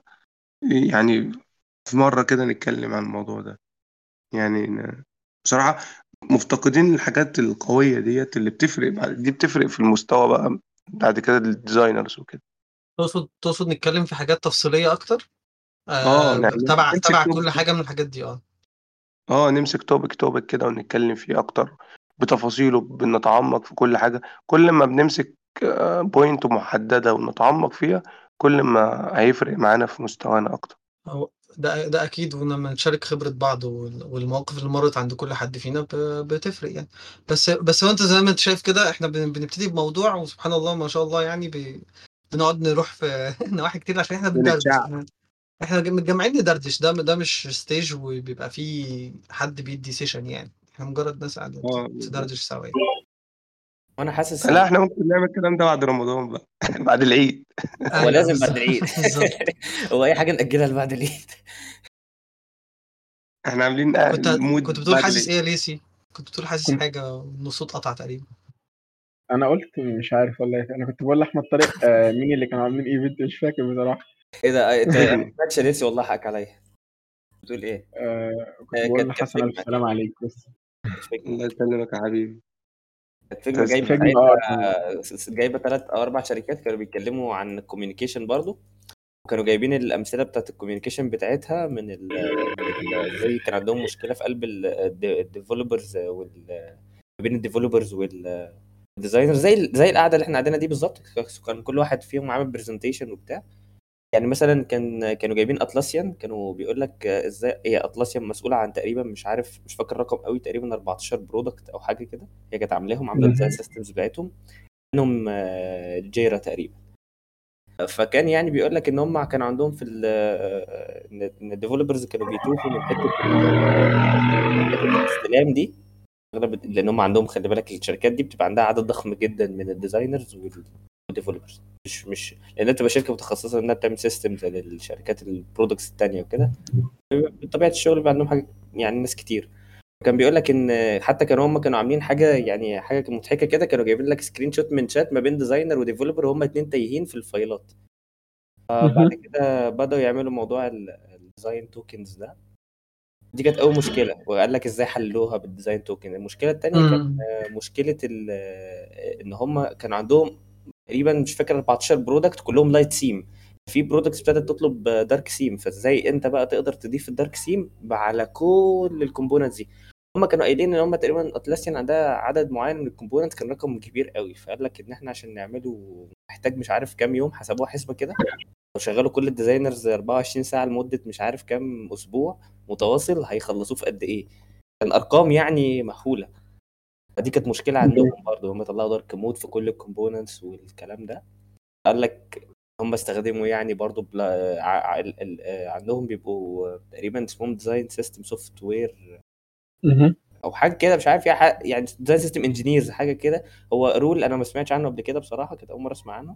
يعني في مرة كده نتكلم عن الموضوع ده. يعني بصراحة مفتقدين الحاجات القوية ديت اللي بتفرق بعد دي بتفرق في المستوى بقى بعد كده الديزاينرز وكده. تقصد تقصد نتكلم في حاجات تفصيلية أكتر؟ آه آه يعني تبع نمسك تبع كل حاجة من الحاجات دي آه. آه نمسك توبك توبك كده ونتكلم فيه أكتر بتفاصيله بنتعمق في كل حاجة. كل ما بنمسك point محددة ونتعمق فيها كل ما هيفرق معانا في مستوانا أكتر. هو ده ده أكيد ولما نشارك خبرة بعض وال- والمواقف اللي مرت عند كل حد فينا ب- بتفرق يعني. بس بس هو أنت زي ما أنت شايف كده إحنا بن- بنبتدي بموضوع وسبحان الله ما شاء الله يعني ب... بنقعد نروح في نواحي كتير عشان إحنا بندردش. بنتشعب إحنا إحنا متجمعين ندردش. ده ده مش stage وبيبقى فيه حد بيدي session يعني. إحنا مجرد ناس قاعدة آه بالظبط تدردش سوا يعني. وأنا حاسس لا إحنا ممكن نعمل الكلام ده بعد رمضان بقى. بعد العيد. هو أيوه لازم بعد العيد. بالظبط. هو أي حاجة نأجلها لبعد العيد. إحنا عاملين كنت ال mood كنت بتقول حاسس إيه يا ليسي؟ كنت بتقول حاسس كنت حاجة والصوت قطع تقريبا. أنا قلت مش عارف والله. أنا كنت بقول لأحمد طارق آه مين اللي كانوا عاملين event مش فاكر بصراحة. إيه ده؟ انت أنا ما سمعتش ليسي والله حقك عليا. بتقول إيه؟ آه كنت آه، بقول لحسن الف فيجما سلام كانت عليك بس الله يسلمك يا حبيبي. كانت فيجما جايبة فيجما س- جايبة ثلاث أو أربع شركات كانوا بيتكلموا عن ال communication برضو. وكانوا جايبين الأمثلة بتاعت ال communication بتاعتها من إزاي كان عندهم مشكلة في قلب ال developers وال بين ال developers وال designer زي زي القعدة اللي إحنا قاعدينها دي بالظبط. كان كل واحد فيهم عامل presentation وبتاع. يعني مثلا كان كانوا جايبين Atlassian كانوا بيقول لك إزاي هي Atlassian مسؤولة عن تقريبا مش عارف مش فاكر الرقم قوي تقريبا 14 product أو حاجة كده هي كانت عاملاهم عاملة ال design systems بتاعتهم منهم آه، Jira تقريبا. فكان يعني بيقول لك إن هم كان عندهم في ال إن إن ال developers كانوا بيتوهوا من ال- حتة الاستلام دي. أغلب لأن هم عندهم خلي بالك الشركات دي بتبقى عندها عدد ضخم جدا من ال designers وال developers مش مش لأن أنت شركه متخصصة إنها بتعمل systems للشركات ال products التانية وكده. بطبيعة الشغل بيبقى عندهم حاجة يعني ناس كتير. كان بيقول لك إن حتى كانوا هم كانوا عاملين حاجة يعني حاجة مضحكة كده كانوا جايبين لك screenshot من شات ما بين designer و developer وهم اتنين تايهين في ال fileات. فبعد كده بدأوا يعملوا موضوع ال design tokens ده. دي كانت أول مشكلة. وقال لك إزاي حلوها بال design token المشكلة الثانية كان آه، مشكلة إن هم كان عندهم تقريبا مش فاكر 14 product كلهم light theme في products ابتدت تطلب dark theme فازاي انت بقى تقدر تضيف ال dark theme على كل ال components دي؟ هم كانوا قايلين إن هم تقريبا Atlassian عندها عدد معين من ال components كان رقم كبير قوي فقال لك إن إحنا عشان نعمله محتاج مش عارف كام يوم حسبوها حسبة كده. لو شغلوا كل ال designers 24 ساعة لمدة مش عارف كام أسبوع متواصل هيخلصوه في قد إيه. كان أرقام يعني مهولة. فدي كانت مشكلة عندهم برضه هم طلعوا dark mode في كل ال components والكلام ده. قال لك هم استخدموا يعني برضه بلا... ع... آه، عندهم بيبقوا تقريبا اسمهم design system software أو حاجة كده مش عارف يعني يعني design system engineers حاجة كده. هو role أنا ما سمعتش عنه قبل كده بصراحة كانت أول مرة أسمع عنه.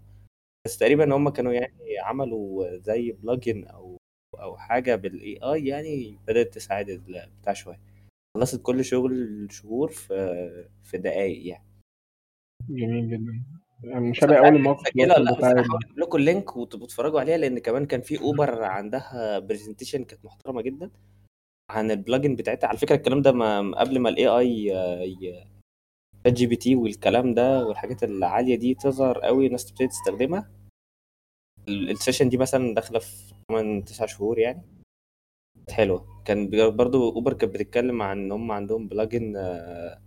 بس تقريبا هم كانوا يعني عملوا زي plugin أو أو حاجة بال AI يعني بدأت تساعد البتاع شوية. خلصت كل شغل شهور في في دقايق يعني. جميل جدا. مسجله ولا التواصل لا هحاول أجيب لكم ال link وتبقوا تتفرجوا عليها لأن كمان كان في Uber عندها presentation كانت محترمة جدا عن ال plugin بتاعتها. على فكرة الكلام ده ما قبل ما ال AI ChatGPT والكلام ده والحاجات العالية دي تظهر قوي الناس تبتدي تستخدمها ال- ال session دي مثلا داخلة في 8 9 شهور يعني. حلوة. كان برضو Uber كانت بتتكلم عن إن هم عندهم plugin آه،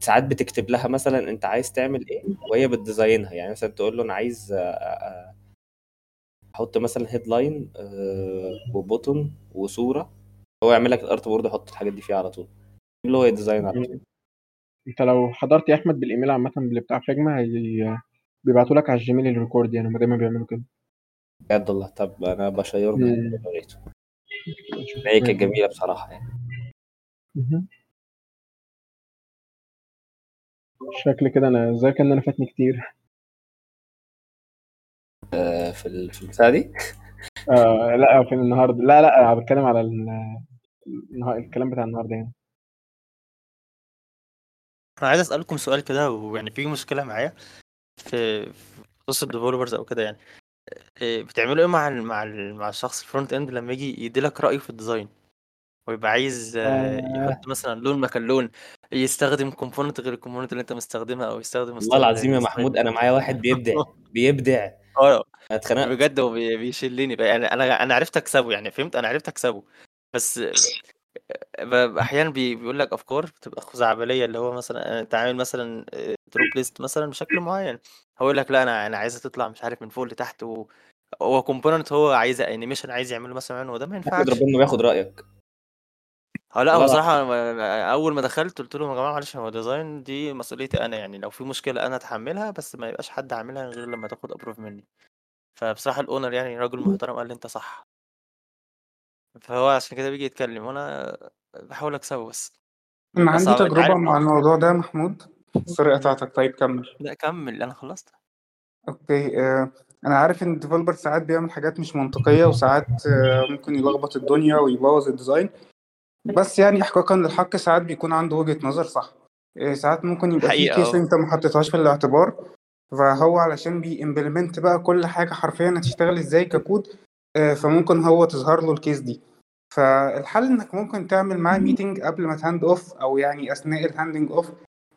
ساعات بتكتب لها مثلا أنت عايز تعمل إيه وهي بت designها. يعني مثلا تقول له أنا عايز آه، آه، أحط مثلا headline و button وصورة. هو يعمل لك ال artboard يحط الحاجات دي فيها على طول. اللي هو design على طول. أنت لو حضرت يا أحمد بالإيميل عامة اللي بتاع Figma هي بيبعتوا لك على Gmail ال record يعني هم دايما بيعملوا كده. بجد والله. طب أنا ب shareهم. هي كانت جميلة بصراحة يعني. مهم. شكل كده أنا زي كان أنا فاتني كتير. آه، في ال- في البتاع دي؟ آه لا في النهارده. لا لا أنا بتكلم على ال- النها- الكلام بتاع النهارده يعني. أنا عايز أسألكم سؤال كده ويعني في مشكلة معايا في في خصوص ال developers أو كده يعني. إيه، بتعملوا إيه مع ال مع ال مع الشخص ال front end لما يجي يديلك رأيه في ال design ويبقى عايز آه، آه. يحط مثلا لون مكان لون يستخدم component غير ال component اللي أنت مستخدمها أو يستخدم والله العظيم يا محمود أنا معايا واحد بيبدع بيبدع. آه. اتخنقت بجد هو بي- بيشلني. بقى يعني أنا أنا عرفت أكسبه يعني فهمت؟ أنا عرفت أكسبه. بس أحيانا بي- بيقول لك أفكار بتبقى خزعبليه اللي هو مثلا أنت عامل مثلا drop list مثلا بشكل معين. هو يقول لك لا أنا أنا عايزها تطلع مش عارف من فوق لتحت و... هو component هو عايزها animation عايز يعمله مثلا وده ما ينفعش. ربنا بياخد رأيك. آه لأ هو أنا- أول ما دخلت قلت لهم يا جماعة معلش هو design دي مسؤوليتي أنا يعني لو في مشكلة أنا أتحملها بس ما يبقاش حد عاملها غير لما تاخد approve مني. فبصراحة ال owner يعني راجل محترم قال لي أنت صح. فهو عشان كده بيجي يتكلم وأنا بحاول أكسبه بس. بس عندي عارف مع الموضوع ده يا محمود. sorry قطعتك طيب كمل. لا كمل أنا خلصت. okay آه، أنا عارف إن ال developer ساعات بيعمل حاجات مش منطقية وساعات آه، ممكن يلخبط الدنيا ويبوظ ال design بس يعني احقاقا للحق ساعات بيكون عنده وجهة نظر صح. آه، ساعات ممكن يبقى في case أنت ما حطيتهاش في الاعتبار. فهو علشان بي implement بقى كل حاجة حرفيا هتشتغل إزاي ككود فممكن هو تظهر له ال case دي. فالحل إنك ممكن تعمل معاه meeting قبل ما ت hand off أو يعني أثناء ال handing off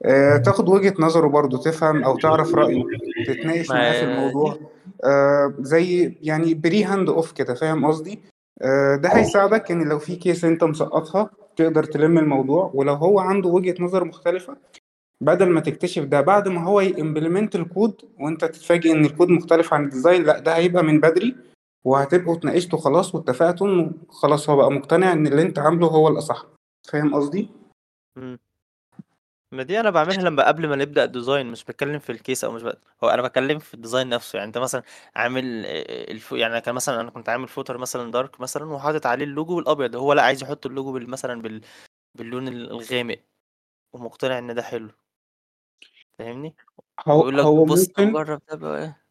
آه، تاخد وجهة نظره برضه تفهم أو تعرف رأيه تتناقش معاه في الموضوع. آه، زي يعني pre hand off كده فاهم قصدي؟ آه، ده هيساعدك إن لو في case أنت مسقطها تقدر تلم الموضوع. ولو هو عنده وجهة نظر مختلفة بدل ما تكتشف ده بعد ما هو ي implement ال code وأنت تتفاجئ إن الكود مختلف عن ال design لأ ده هيبقى من بدري. وهتبقوا اتناقشتوا خلاص واتفقتوا إنه خلاص هو بقى مقتنع إن اللي أنت عامله هو الأصح. فاهم قصدي؟ ما دي أنا بعملها لما قبل ما نبدأ ال design مش بتكلم في ال case أو مش بقى. هو أنا بتكلم في ال design نفسه. يعني أنت مثلا عامل آه، الفو يعني كان مثلا أنا كنت عامل footer مثلا dark مثلا وحاطط عليه اللوجو الأبيض هو لأ عايز يحط اللوجو بال- مثلا بال... باللون الغامق ومقتنع إن ده حلو. فاهمني؟ هو ويقول لك هو بص طب ممكن جرب ده بقى إيه؟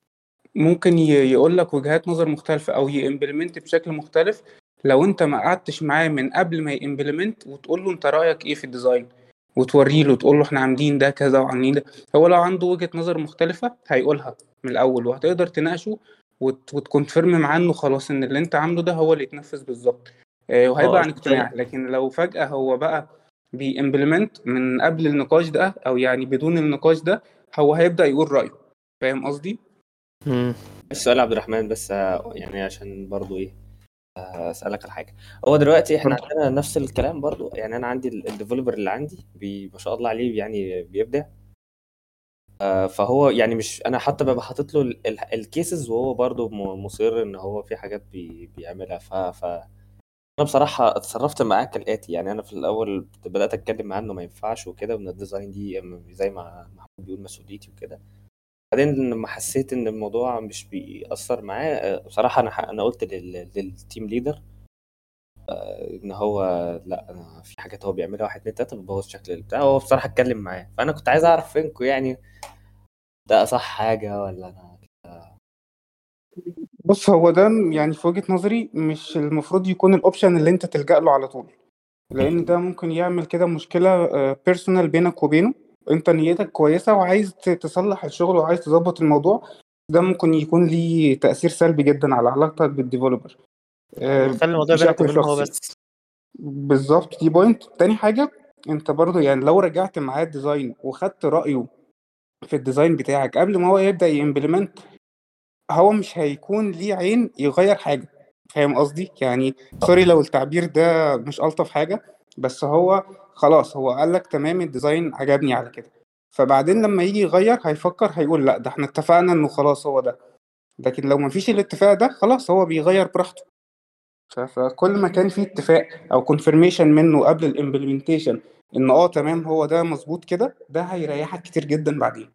ممكن يقول لك وجهات نظر مختلفة أو ي implement بشكل مختلف. لو أنت ما قعدتش معاه من قبل ما ي implement وتقول له أنت رأيك إيه في ال design وتوري له تقول له إحنا عاملين ده كذا وعاملين ده. هو لو عنده وجهة نظر مختلفة هيقولها من الأول وهتقدر تناقشه وت... وت confirm معاه إنه خلاص إن اللي أنت عامله ده هو اللي يتنفذ بالظبط. آه، وهيبقى عن أصل اقتناع لكن لو فجأة هو بقى بي implement من قبل النقاش ده أو يعني بدون النقاش ده هو هيبدأ يقول رأيه. فاهم قصدي؟ السؤال عبد الرحمن بس آه، يعني عشان برضو إيه أسألك على حاجة. هو دلوقتي إحنا اتفضل. عندنا نفس الكلام برضو. يعني أنا عندي ال developer اللي عندي بي ما شاء الله عليه يعني بيبدع. آه، فهو يعني مش أنا حتى ببقى حاطط له ال cases وهو برضو م- مصر إن هو في حاجات بي بيعملها. ف ف أنا بصراحة اتصرفت معاه كالآتي. يعني أنا في الأول بدأت أتكلم معاه إنه ما ينفعش وكده وإن ال design دي زي ما محمود بيقول مسؤوليتي وكده. بعدين لما حسيت إن الموضوع مش بيأثر معاه آه، بصراحة أنا ح- أنا قلت لل- لل team leader إن هو لأ أنا في حاجات هو بيعملها واحد اتنين تلاتة بتبوظ شكل البتاع هو بصراحة اتكلم معاه. فأنا كنت عايز أعرف فينكم يعني ده أصح حاجة ولا أنا بص هو ده يعني في وجهة نظري مش المفروض يكون ال option اللي أنت تلجأ له على طول لأن ده ممكن يعمل كده مشكلة personal بينك وبينه. انت نيتك كويسة وعايز تصلح الشغل وعايز تظبط الموضوع ده ممكن يكون ليه تأثير سلبي جدا على علاقتك بال developer آه، خلي الموضوع بينك وبينه بس. بالظبط دي point تاني حاجة انت برضو يعني لو رجعت معاه ال design وخدت رأيه في ال design بتاعك قبل ما هو يبدأ ي implement هو مش هيكون ليه عين يغير حاجة. فاهم قصدي؟ يعني sorry لو التعبير ده مش ألطف حاجة بس هو خلاص هو قال لك تمام ال design عجبني على كده. فبعدين لما يجي يغير هيفكر هيقول لأ ده إحنا اتفقنا إنه خلاص هو ده. لكن لو مفيش الاتفاق ده خلاص هو بيغير براحته. فكل ما كان في اتفاق أو confirmation منه قبل ال implementation إن آه تمام هو ده مظبوط كده ده هيريحك كتير جدا بعدين.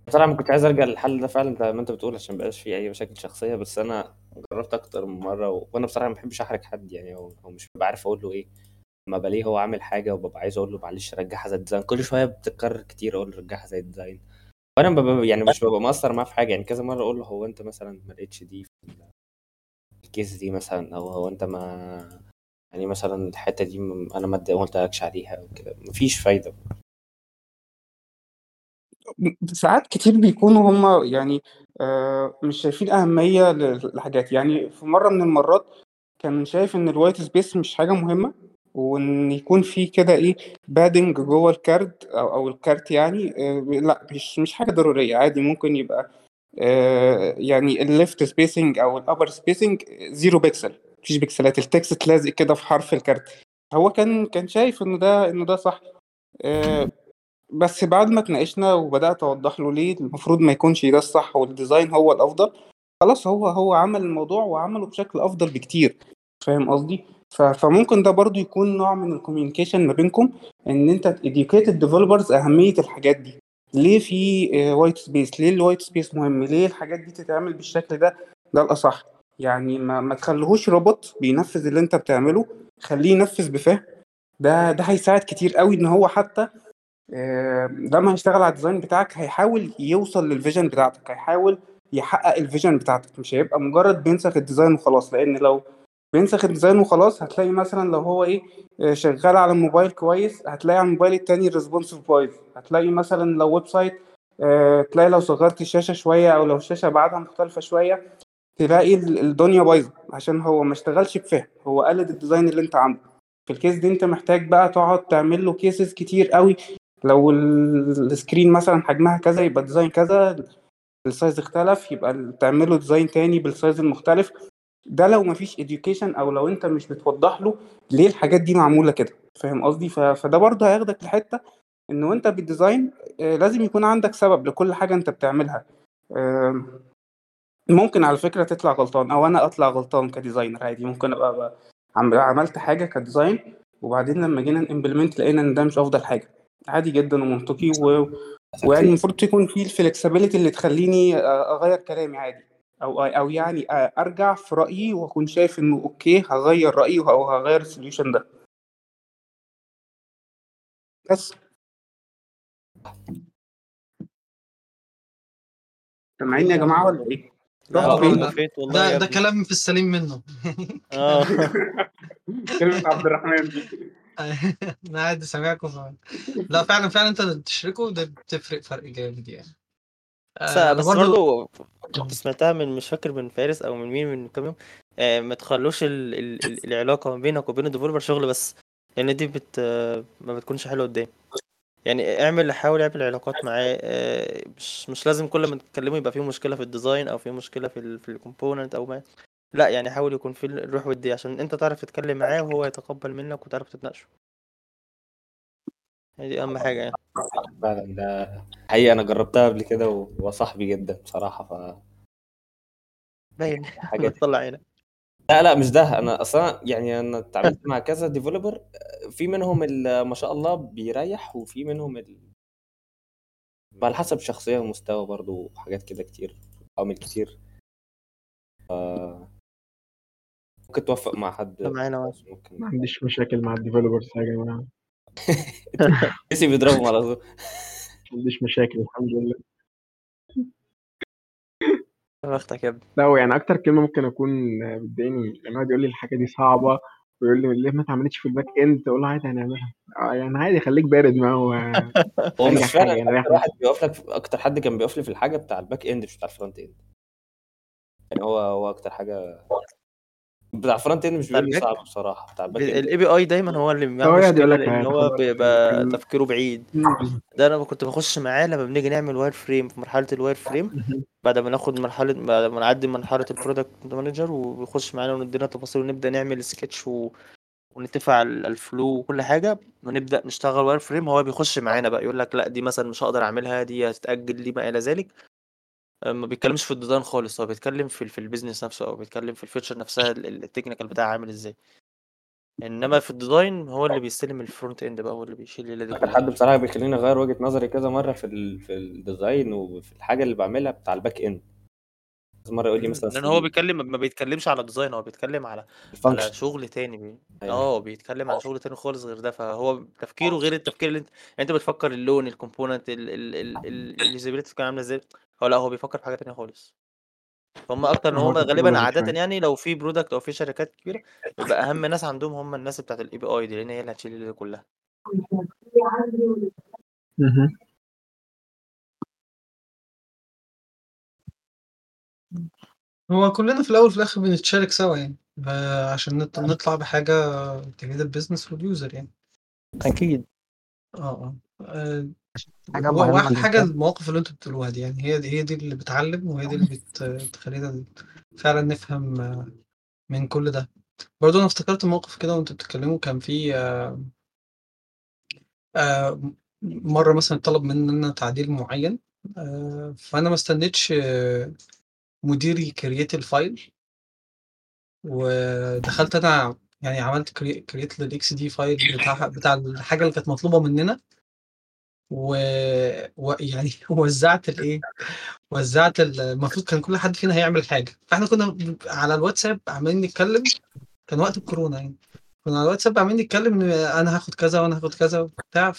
أيوة. بصراحة ما كنت عايز أرجع للحل ده فعلا زي ما أنت بتقول عشان مبقاش فيه أي مشاكل شخصية بس أنا جربت أكتر من مرة و... وأنا بصراحة ما بحبش أحرج حد يعني هو مش ببقى عارف أقول له إيه. لما بلاقيه هو عامل حاجة وببقى عايز أقول له معلش رجعها زي ال design. كل شوية بتتكرر كتير أقول له رجعها زي ال design. وأنا يعني مش ببقى مقصر معاه في حاجة. يعني كذا مرة أقول له هو أنت مثلا ما لقيتش دي في ال case دي مثلا أو هو أنت ما يعني مثلا الحتة دي أنا ما ما قلتلكش عليها أو كده. مفيش فايدة. ساعات كتير بيكونوا هم يعني مش شايفين أهمية ل- لحاجات يعني في مرة من المرات كان شايف إن ال white space مش حاجة مهمة وإن يكون في كده إيه padding جوه ال card أو أو ال card يعني لأ مش مش حاجة ضرورية. عادي ممكن يبقى يعني ال left spacing أو ال upper spacing zero pixel مفيش بيكسلات ال text لازق كده في حرف ال card. هو كان كان شايف إن ده إن ده صح. بس بعد ما اتناقشنا وبدأت أوضح له ليه المفروض ما يكونش ده الصح وال design هو الأفضل خلاص هو هو عمل الموضوع وعمله بشكل أفضل بكتير. فاهم قصدي؟ فممكن ده برضو يكون نوع من ال communication ما بينكم إن أنت educate ال developers أهمية الحاجات دي. ليه في white space ليه ال white space مهم؟ ليه الحاجات دي تتعمل بالشكل ده؟ ده الأصح. يعني ما, ما تخليهوش روبوت بينفذ اللي أنت بتعمله خليه ينفذ بفهم. ده ده هيساعد كتير قوي إن هو حتى آه، لما هيشتغل على ال design بتاعك هيحاول يوصل لل vision بتاعتك هيحاول يحقق ال vision بتاعتك مش هيبقى مجرد بينسخ ال design وخلاص لأن لو بينسخ ال design وخلاص هتلاقي مثلا لو هو إيه آه، شغال على الموبايل كويس هتلاقي على الموبايل التاني responsive بايظ هتلاقي مثلا لو website آه، تلاقي لو صغرت الشاشة شوية أو لو الشاشة بعدها مختلفة شوية تلاقي ال- الدنيا بايظة عشان هو ما اشتغلش بفهم هو قلد ال design اللي أنت عامله. في ال case دي أنت محتاج بقى تقعد تعمل له cases كتير قوي لو ال- screen مثلا حجمها كذا يبقى ال design كذا ال size اختلف يبقى تعمله design تاني بال size المختلف. ده لو مفيش education أو لو أنت مش بتوضح له ليه الحاجات دي معمولة كده فاهم قصدي؟ فده برضه هياخدك لحتة إن وأنت بال design آه، لازم يكون عندك سبب لكل حاجة أنت بتعملها. ممكن على فكرة تطلع غلطان أو أنا أطلع غلطان ك designer عادي ممكن أبقى بقى عم- عملت حاجة ك design وبعدين لما جينا ن implement لقينا إن ده مش أفضل حاجة. عادي جدا ومنطقي و... ويعني المفروض تكون في ال flexibility اللي تخليني أغير كلامي عادي. أو أو يعني أرجع في رأيي وأكون شايف إنه okay هغير رأيي أو هغير ال solution ده. بس. سامعيني يا جماعة ولا إيه؟ ده ده كلام في السليم منه. آه. كلمة عبد الرحمن دي. أنا قاعد سامعكم لا فعلا فعلا انت تشركه ده بتفرق فرق جامد يعني. بس آه، بس برضو كنت سمعتها من مش فاكر من فارس أو من مين من كام يوم. آه ما تخلوش ال ال ال العلاقة ما بينك وبين الديفلوبر شغل بس لأن دي بت ما بتكونش حلوة قدام. يعني اعمل حاول اعمل علاقات معاه. آه، مش مش لازم كل ما تتكلموا يبقى في مشكلة في ال design أو في مشكلة في ال في ال component أو ما. لا يعني حاول يكون في الروح ودي عشان أنت تعرف تتكلم معاه وهو يتقبل منك وتعرف تتناقشوا. هي دي أهم حاجة يعني. فعلا ده حقيقة أنا جربتها قبل كده وهو صاحبي جدا بصراحة ف باين. حاجة بتطلع عينك. لا لا مش ده. أنا أصلا يعني أنا اتعاملت مع كذا developer في منهم اللي ما شاء الله بيريح وفي منهم ال... على حسب شخصية ومستوى برضو وحاجات كده كتير عوامل كتير. ممكن توفق مع حد معانا واحد. ما ممكن عنديش مشاكل مع الديفلوبرز يا جماعة. نسي بيضربهم على طول. ما عنديش مشاكل الحمد لله. بختك يا ابني. لا هو يعني أكتر كلمة ممكن أكون بتضايقني لما يقعد يقول لي الحاجة دي صعبة ويقول لي ليه ما اتعملتش في ال back end أقول له عادي هنعملها. آه، يعني عادي خليك بارد معاه هو أي مش فعلا يعني أكتر واحد بيقف لك أكتر حد كان بيقف لي في الحاجة بتاع ال back end مش بتاع ال front end يعني هو هو أكتر حاجة بتاع ال front end مش ال back صعب بصراحة بتاع الاي بي اي دايما هو اللي بيعمل لأن هو بيبقى تفكيره بعيد. ده أنا كنت بخش معاه لما بنيجي نعمل wireframe في مرحلة ال wireframe بعد ما ناخد مرحلة بعد ما نعدي مرحلة ال product manager وبيخش معانا وندينا تفاصيل ونبدأ نعمل سكتش و... ونتفق على ال flow وكل حاجة ونبدأ نشتغل wireframe هو بيخش معانا بقى يقول لك لا دي مثلا مش هقدر أعملها دي هتتأجل لي ما إلى ذلك. ما بيتكلمش في ال design خالص هو بيتكلم في في ال business نفسه أو بيتكلم في ال feature نفسها ال- ال- ال technical بتاعها عامل إزاي. إنما في ال design هو اللي بيستلم ال front end بقى هو اللي بيشيل الليلة دي حد بصراحة بيخليني أغير وجهة نظري كذا مرة في ال... في ال design وفي الحاجة اللي بعملها بتاع ال back end كذا مرة يقول لي مثلا لأن هو بيتكلم ما بيتكلمش على ال design هو بيتكلم على على ال function شغل تاني بي... أيوة. آه بيتكلم على شغل تاني خالص غير ده فهو تفكيره غير التفكير اللي أنت يعني أنت بتفكر اللون ال component ال usability بتكون عاملة إزاي هو لأ هو بيفكر في حاجة تانية خالص هم أكتر إن هو هم غالبا عاده. يعني لو في product أو في شركات كبيرة بيبقى أهم ناس عندهم هم الناس بتاعت ال API دي لأن هي اللي هتشيل الليلة كلها مهم. هو كلنا في الأول وفي الآخر بنتشارك سوا يعني آه، عشان نط- نطلع بحاجة تفيد ال business وال user يعني. أكيد. آه آه. آه، حاجة و- مهمة واحلى إن حاجة المواقف اللي أنتوا بتقولوها دي يعني هي دي هي دي اللي بتعلم وهي دي اللي بت- بتخلينا فعلا نفهم آه، من كل ده. برضه أنا افتكرت موقف كده وأنتوا بتتكلموا كان في آه، آه، مرة مثلا طلب مننا تعديل معين آه، فأنا ما استنيتش آه، مديري ي create ال file. ودخلت أنا يعني عملت create لل XD file بتاع بتاع الحاجة اللي كانت مطلوبة مننا. ويعني و... يعني وزعت الإيه وزعت ال- المفروض كان كل حد فينا هيعمل حاجة. فإحنا كنا على الواتساب عمالين نتكلم. كان وقت الكورونا يعني. كنا على الواتساب عمالين نتكلم إن أنا هاخد كذا وأنا هاخد كذا وبتاع.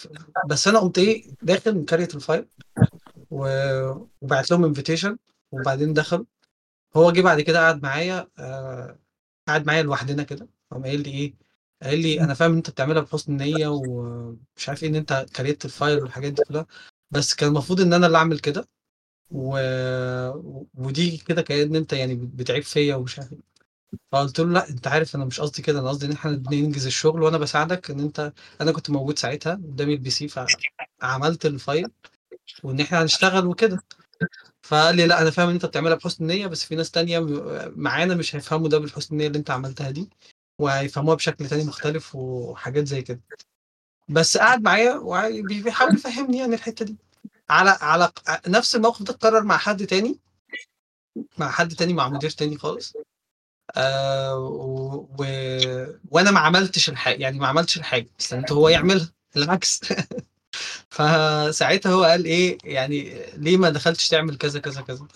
بس أنا قمت إيه داخل م create ال file. وبعت لهم invitation وبعدين دخلوا هو جه بعد كده قعد معايا آه قعد معايا لوحدنا كده. قام قايل لي إيه؟ قال لي أنا فاهم إن أنت بتعملها بحسن نية ومش عارف إيه إن أنت create ال file والحاجات دي كلها. بس كان المفروض إن أنا اللي أعمل كده. و... ودي كده كأن أنت يعني بتعيب فيا ومش عارف إيه. فقلت له لأ أنت عارف أنا مش قصدي كده. أنا قصدي إن إحنا ننجز الشغل وأنا بساعدك إن أنت أنا كنت موجود ساعتها قدامي ال PC فعملت ال file وإن إحنا هنشتغل وكده. فقال لي لا أنا فاهم إن أنت بتعملها بحسن نيه بس في ناس تانية معانا مش هيفهموا ده بالحسن النية اللي أنت عملتها دي وهيفهموها بشكل تاني مختلف وحاجات زي كده. بس قعد معايا وبيحاول يفهمني يعني الحتة دي. على على نفس الموقف ده اتكرر مع حد تاني مع حد تاني مع مدير تاني خالص. آه و... و... وأنا ما عملتش الحاجة يعني ما عملتش الحاجة استنيت هو يعملها بالعكس فساعتها هو قال إيه يعني ليه ما دخلتش تعمل كذا كذا كذا؟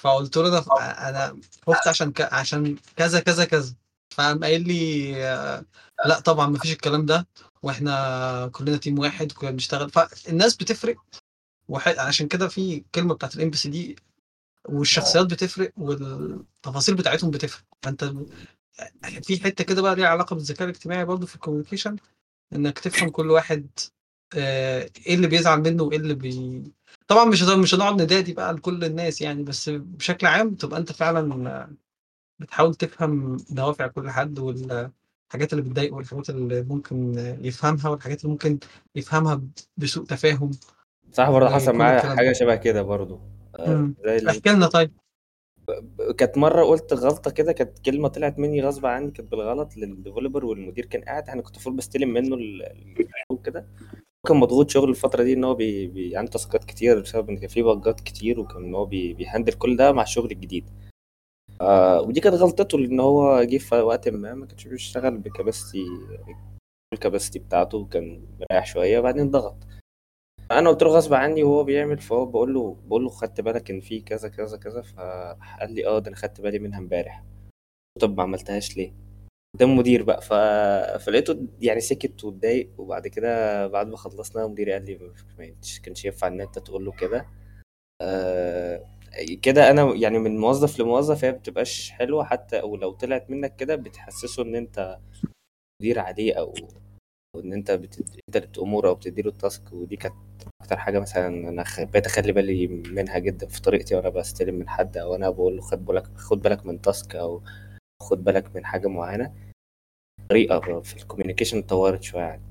فقلت له أنا أنا خفت عشان ك... عشان كذا كذا كذا. فقام قايل لي لا طبعا ما فيش الكلام ده وإحنا كلنا team واحد كلنا بنشتغل. فالناس بتفرق وح... عشان كده في كلمة بتاعت ال MBC دي والشخصيات بتفرق والتفاصيل بتاعتهم بتفرق. فأنت في حتة كده بقى ليها علاقة بالذكاء الاجتماعي برضه في ال communication إنك تفهم كل واحد آه، إيه اللي بيزعل منه وإيه اللي بي طبعا مش مش هنقعد ندادي بقى لكل الناس يعني بس بشكل عام تبقى أنت فعلا بتحاول تفهم دوافع كل حد والحاجات اللي بتضايقه والحاجات اللي ممكن يفهمها والحاجات اللي ممكن يفهمها بسوء تفاهم. صح برضه حصل معايا الكلام حاجة ده شبه كده برضه. آه،. زي اللي احكي لنا طيب. كانت مرة قلت غلطة كده كانت كلمة طلعت مني غصب عني كانت بالغلط لل developer والمدير كان قاعد أنا كنت المفروض بستلم منه ال- ال- وكده كان مضغوط شغل الفترة دي إن هو بي... بي... عنده task ات كتير بسبب إن كان في bug ات كتير وكان إن هو بي... بي handle كل ده مع الشغل الجديد. آه ودي كانت غلطته لإن هو جه في وقت ما ما كانش بيشتغل ب capacity الكاباسيتي بتاعته كان مريح شوية وبعدين ضغط. أنا قلت له غصب عني وهو بيعمل فهو بقول له بقول له خدت بالك إن في كذا كذا كذا فقال لي آه ده أنا خدت بالي منها إمبارح. طب ما عملتهاش ليه؟ قدام المدير بقى. ف... فلقيته يعني سكت واتضايق وبعد كده بعد ما خلصنا المدير قال لي ما كانش ينفع إن أنت تقول له كده. آه... كده أنا يعني من موظف لموظف هي بتبقاش حلوة حتى أو لو طلعت منك كده بتحسسه إن أنت مدير عليه أو أو إن أنت بت... أنت أو بتديله ال task. ودي كانت أكتر حاجة مثلا أنا خ- بقيت أخلي بالي منها جدا في طريقتي وأنا بستلم من حد أو أنا بقول له خد بالك خد بالك من task أو خد بالك من حاجة معينة. طريقة في ال communication اتطورت شوية يعني.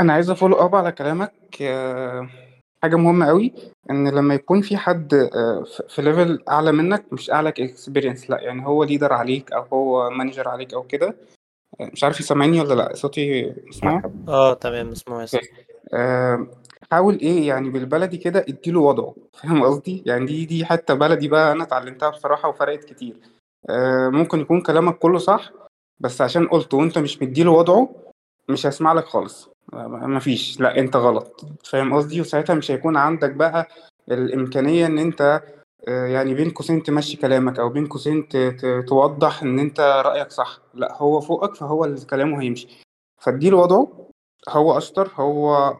أنا عايز a follow up على كلامك آه، حاجة مهمة قوي إن لما يكون في حد آه، في- level أعلى منك مش أعلى experience لأ يعني هو leader عليك أو هو manager عليك أو كده. مش عارف يسمعني ولا لأ صوتي مسموع؟ آه تمام آه، حاول إيه يعني بالبلدي كده اديله وضعه فاهم قصدي؟ يعني دي دي حتى بلدي بقى أنا اتعلمتها بصراحة وفرقت كتير. آه، ممكن يكون كلامك كله صح بس عشان قلته وأنت مش مديله وضعه مش هيسمع لك خالص. م- مفيش. لا أنت غلط. فاهم قصدي؟ وساعتها مش هيكون عندك بقى الإمكانية إن أنت آه، يعني بين قوسين تمشي كلامك أو بين قوسين توضح إن أنت رأيك صح. لا هو فوقك فهو اللي كلامه هيمشي. فاديله وضعه هو أشطر هو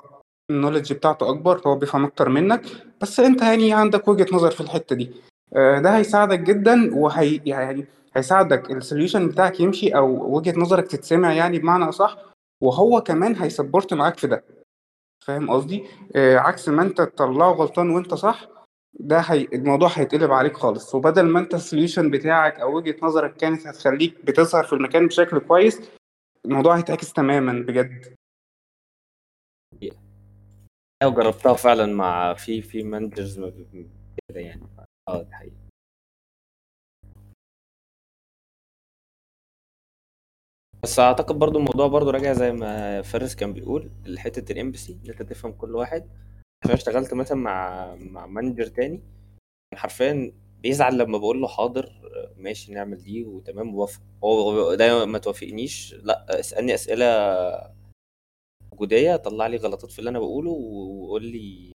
النولج بتاعته أكبر هو بيفهم أكتر منك. بس أنت يعني عندك وجهة نظر في الحتة دي. آه، ده هيساعدك جدا وهي يعني هيساعدك ال solution بتاعك يمشي أو وجهة نظرك تتسمع يعني بمعنى أصح. وهو كمان هي support معاك في ده. فاهم قصدي؟ آه، عكس ما أنت تطلعه غلطان وأنت صح ده هي... الموضوع هيتقلب عليك خالص. وبدل ما أنت ال solution بتاعك أو وجهة نظرك كانت هتخليك بتظهر في المكان بشكل كويس الموضوع هيتعكس تماما بجد. أيوه جربتها فعلا مع في في managers كده يعني. آه دي حقيقة. بس أعتقد برضو الموضوع برضو راجع زي ما فارس كان بيقول لحتة ال empathy إن أنت تفهم كل واحد. عشان اشتغلت مثلا مع مع manager تاني حرفيا بيزعل لما بقول له حاضر ماشي نعمل دي وتمام ووافق. هو ده ما توافقنيش لأ اسألني أسئلة وجودية طلع لي غلطات في اللي أنا بقوله وقول لي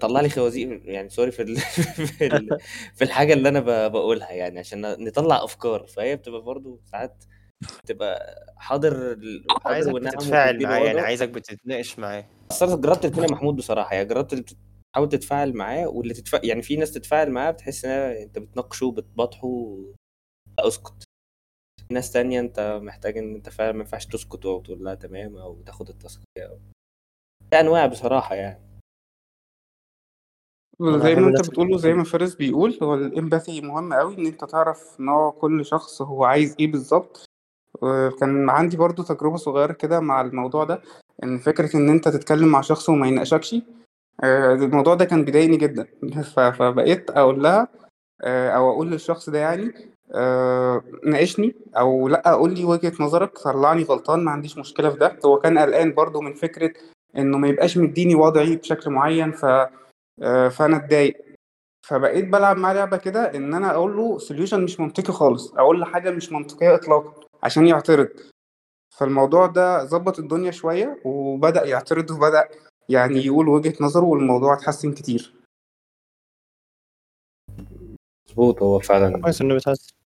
طلع لي خوازيق يعني sorry في ال... في, ال... في الحاجة اللي أنا ب... بقولها يعني عشان نطلع أفكار فهي بتبقى برضو ساعات بتبقى حاضر عايزك بتتفاعل وتديله معاه يعني عايزك بتتناقش معاه بس أنا جربت الاثنين يا محمود بصراحة يعني جربت تحاول تتفاعل معاه واللي تتفاعل يعني في ناس تتفاعل معاه بتحس ان أنت بتناقشه بتبطحه اسكت في ناس تانية انت محتاج ان انت فعلا ما ينفعش تسكت أو تقول لها تمام أو تاخد ال task أو... في أنواع بصراحة يعني. زي ما انت نفس بتقول وزي ما فارس بيقول هو الإمباثي مهم قوي إن أنت تعرف نوع كل شخص هو عايز إيه بالظبط. وكان عندي برضو تجربة صغيرة كده مع الموضوع ده إن فكرة إن أنت تتكلم مع شخص وما يناقشكش آه، الموضوع ده كان بيضايقني جدا. فبقيت أقول لها آه، أو أقول للشخص ده يعني آه، ناقشني أو لأ قول لي وجهة نظرك طلعني غلطان ما عنديش مشكلة في ده. هو كان قلقان برضو من فكرة إنه ما يبقاش مديني وضعي بشكل معين ف آه، فأنا اتضايق. فبقيت بلعب معاه لعبة كده إن أنا أقول له سوليوشن مش منطقي خالص أقول له حاجة مش منطقية إطلاقا عشان يعترض. فالموضوع ده ظبط الدنيا شوية وبدأ يعترض وبدأ يعني يقول وجهة نظره والموضوع اتحسن كتير. مظبوط هو فعلا كويس إنه بتحس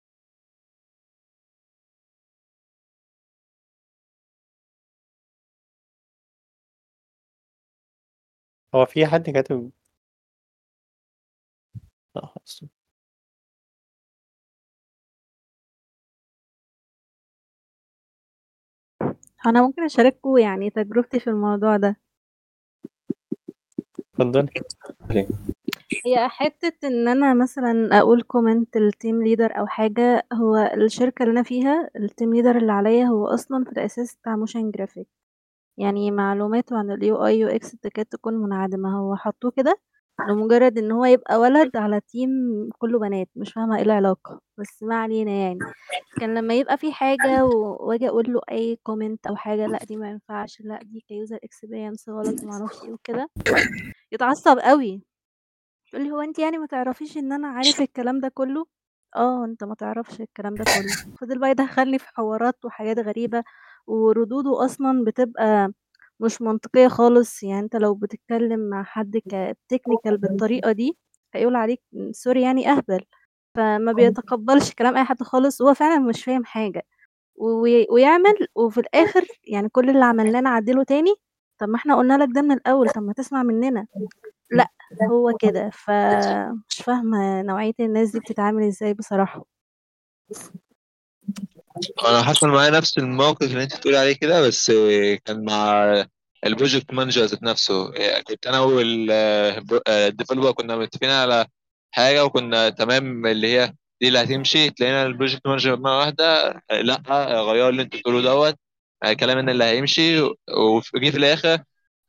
هو في حد كاتب؟ لا خلاص. أنا ممكن أشارككوا يعني تجربتي في الموضوع ده. اتفضلي. هي حتة إن أنا مثلا أقول comment لل team leader أو حاجة هو الشركة اللي أنا فيها ال team leader اللي عليا هو أصلا في الأساس بتاع motion graphic يعني معلوماته عن UX تكاد تكون منعدمة. هو حطوه كده لمجرد إن هو يبقى ولد على team كله بنات مش فاهمة إيه العلاقة بس ما علينا يعني. كان لما يبقى في حاجة و- وأجي أقول له أي comment أو حاجة لأ دي ما ينفعش لأ دي ك user experience غلط ومعرفش إيه وكده يتعصب قوي. يقول لي هو أنت يعني ما تعرفيش إن أنا عارف الكلام ده كله؟ آه أنت ما تعرفش الكلام ده كله. فضل بقى يدخلني في حوارات وحاجات غريبة. وردوده أصلا بتبقى مش منطقية خالص. يعني أنت لو بتتكلم مع حد ك technical بالطريقة دي هيقول عليك sorry يعني أهبل. فما بيتقبلش كلام أي حد خالص. وهو فعلا مش فاهم حاجة. وي- ويعمل وفي الآخر يعني كل اللي عملناه نعدله تاني. طب ما إحنا قلنا لك ده من الأول طب ما تسمع مننا. لا هو كده. فمش فاهمة نوعية الناس دي بتتعامل إزاي بصراحة. أنا حصل معايا نفس الموقف اللي أنت بتقولي عليه كده بس كان مع ال project manager ذات نفسه. كنت أنا وال developer كنا متفقين على حاجة وكنا تمام اللي هي دي اللي هتمشي. تلاقينا ال project manager مرة واحدة لأ غيروا اللي انت بتقوله دوت. كلام إن اللي هيمشي. وجي في الآخر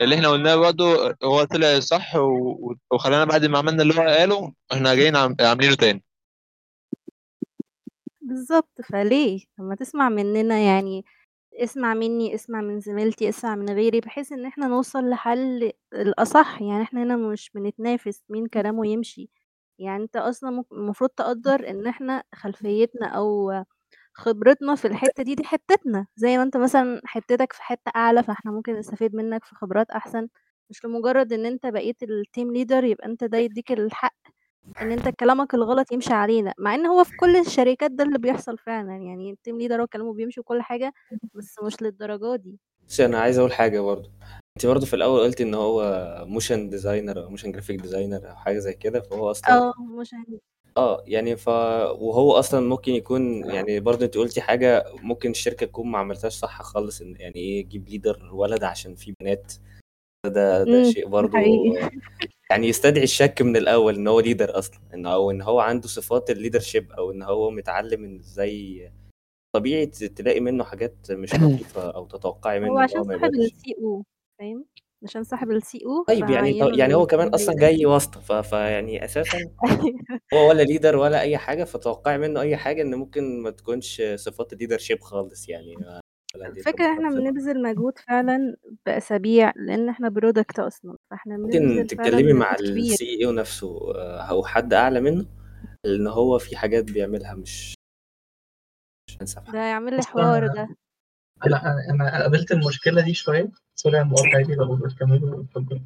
اللي إحنا قلناه برضه هو طلع صح وخلانا بعد ما عملنا اللي هو قاله إحنا جايين عاملينه تاني. بالظبط فليه؟ لما تسمع مننا يعني اسمع مني اسمع من زميلتي اسمع من غيري بحيث إن إحنا نوصل لحل الأصح يعني إحنا هنا مش بنتنافس مين كلامه يمشي. يعني أنت أصلا ممكن- المفروض تقدر إن إحنا خلفيتنا أو خبرتنا في الحتة دي دي حتتنا. زي ما أنت مثلا حتتك في حتة أعلى فإحنا ممكن نستفيد منك في خبرات أحسن. مش لمجرد إن أنت بقيت ال team leader يبقى أنت ده يديك الحق. إن أنت كلامك الغلط يمشي علينا مع إن هو في كل الشركات ده اللي بيحصل فعلا يعني ال team leader هو كلامه بيمشي وكل حاجة بس مش للدرجة دي بس أنا عايز أقول حاجة برضو أنت برضو في الأول قلت إن هو motion designer أو motion graphic designer أو حاجة زي كده فهو أصلا آه مش عارف. آه يعني ف وهو أصلا ممكن يكون يعني برضه أنت قلتي حاجة ممكن الشركة تكون ما عملتهاش صح خالص إن يعني إيه جايب leader ولد عشان في بنات ده ده امم شيء ده برضه حقيقي يعني يستدعي الشك من الأول إن هو leader أصلا إن أو ان هو عنده صفات ال leadership أو إن هو متعلم إن إزاي طبيعي تلاقي منه حاجات مش لطيفة أو تتوقعي منه هو ان عشان هو ما صاحب يبقاش ال CEO فاهم؟ عشان صاحب ال CEO طيب يعني فعينه يعني هو كمان أصلا جاي واسطة ف... فيعني أساسا هو ولا leader ولا أي حاجة فتوقعي منه أي حاجة إن ممكن ما تكونش صفات ال leadership خالص يعني. دي الفكرة إحنا خبره بنبذل مجهود فعلا بأسابيع لأن إحنا برودكت أصلا فإحنا ممكن بنبذل تتكلمي فعلا مع مجهود كبير. السي أو نفسه آه، أو حد أعلى منه ان هو في حاجات بيعملها مش مش ده يعمل لي حوار أنا ده. لا أنا أنا قابلت المشكلة دي شوية. سوري على المقاطعة دي لو بتكملوا اتفضل.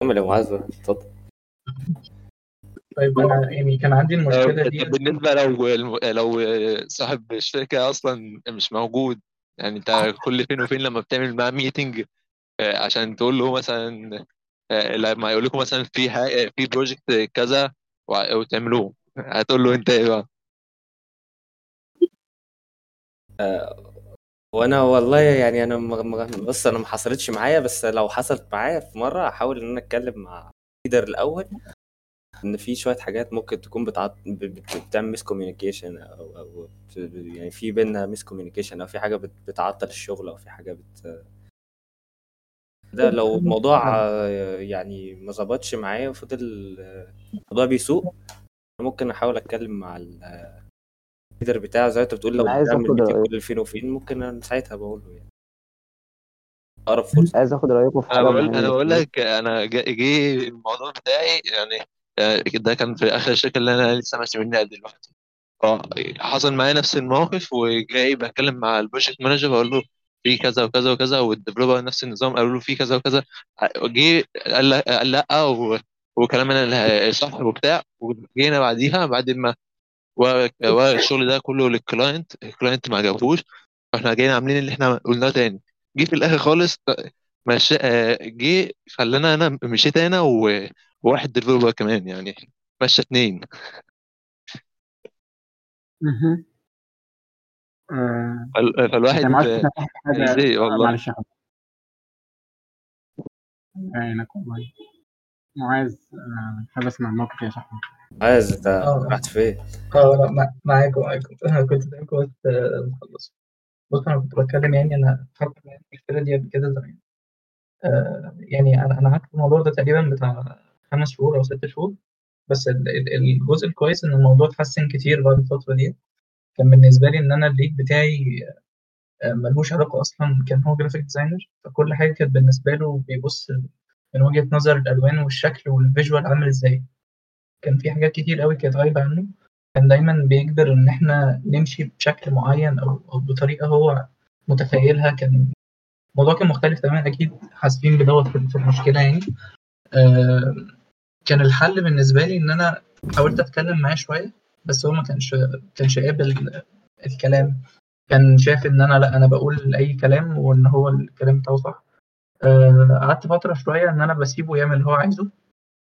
كمل يا معاذ بقى، اتفضل. طيب أنا يعني كان عندي المشكلة طب دي. بالنسبة لو الم- لو صاحب الشركة أصلا مش موجود يعني أنت كل فين وفين لما بتعمل معاه meeting عشان تقول له مثلا آه، لما يقول لكم مثلا في حاجة- في project كذا وتعملوه هتقول له أنت إيه بقى؟ وأنا والله يعني أنا بص أنا ما حصلتش معايا بس لو حصلت معايا في مرة هحاول إن أنا أتكلم مع ال leader الأول إن في شوية حاجات ممكن تكون بتعط... بتعمل miscommunication أو أو يعني في بينا miscommunication أو في حاجة بت... بتعطل الشغل أو في حاجة بت ده لو الموضوع يعني ما ظبطش معايا وفضل الموضوع بيسوء ممكن أحاول أتكلم مع ال- ال leader بتاعه زي ما أنت بتقول لو أنا عايز بتعمل أخد meeting رايكم كل فين وفين ممكن أنا ساعتها بقول له يعني. أقرب فرصة. عايز أخد رأيكم في أنا حاجة بقول أنا مهمه بقول لك أنا جه الموضوع بتاعي يعني ده كان في آخر الشركة اللي أنا لسه ماشي منها دلوقتي. آه. حصل معايا نفس الموقف وجاي بتكلم مع ال project manager بقول له في كذا وكذا وكذا وال developer نفس النظام قالوا له في كذا وكذا. جه قال لا وكلام أنا صح وبتاع. وجينا بعديها بعد ما ورا ورا الشغل ده كله لل client ال client ما عجبهوش فإحنا جايين عاملين اللي إحنا قلناه تاني. جه في الآخر خالص مش آه، جه خلانا أنا مشيت أنا و- وواحد ديفلوبر كمان يعني. مشى. آه، فال- انت فالواحد معاك آه، آه، والله. معلش يا حبيبي عينك والله. معاذ آه، حابب أسمع الموقف يا صاحبي عايز أنت آه. رحت فين؟ آه لا مع- معاكم معاكم أنا كنت بس آه، نخلص بص أنا كنت بتكلم يعني أنا حصلت معايا المشكلة دي قبل كده زمان. آه يعني أنا أنا قعدت في الموضوع ده تقريبا بتاع خمس شهور أو ست شهور. بس ال- ال- الجزء الكويس إن الموضوع اتحسن كتير بعد الفترة دي. كان بالنسبة لي إن أنا ال lead بتاعي آه، ملهوش علاقة أصلا كان هو graphic designer فكل حاجة كانت بالنسبة له بيبص من وجهة نظر الألوان والشكل وال visual عامل إزاي. كان في حاجات كتير قوي كانت غايبة عنه. كان دايما بيجبر إن إحنا نمشي بشكل معين أو بطريقة هو متخيلها. كان الموضوع كان مختلف تماما. أكيد حاسين بدوت في في المشكلة يعني. آه كان الحل بالنسبة لي إن أنا حاولت أتكلم معاه شوية بس هو ما كانش كانش قابل الكلام. كان شايف إن أنا لأ أنا بقول أي كلام وإن هو الكلام بتاعه صح. آه، قعدت فترة شوية إن أنا بسيبه يعمل اللي هو عايزه.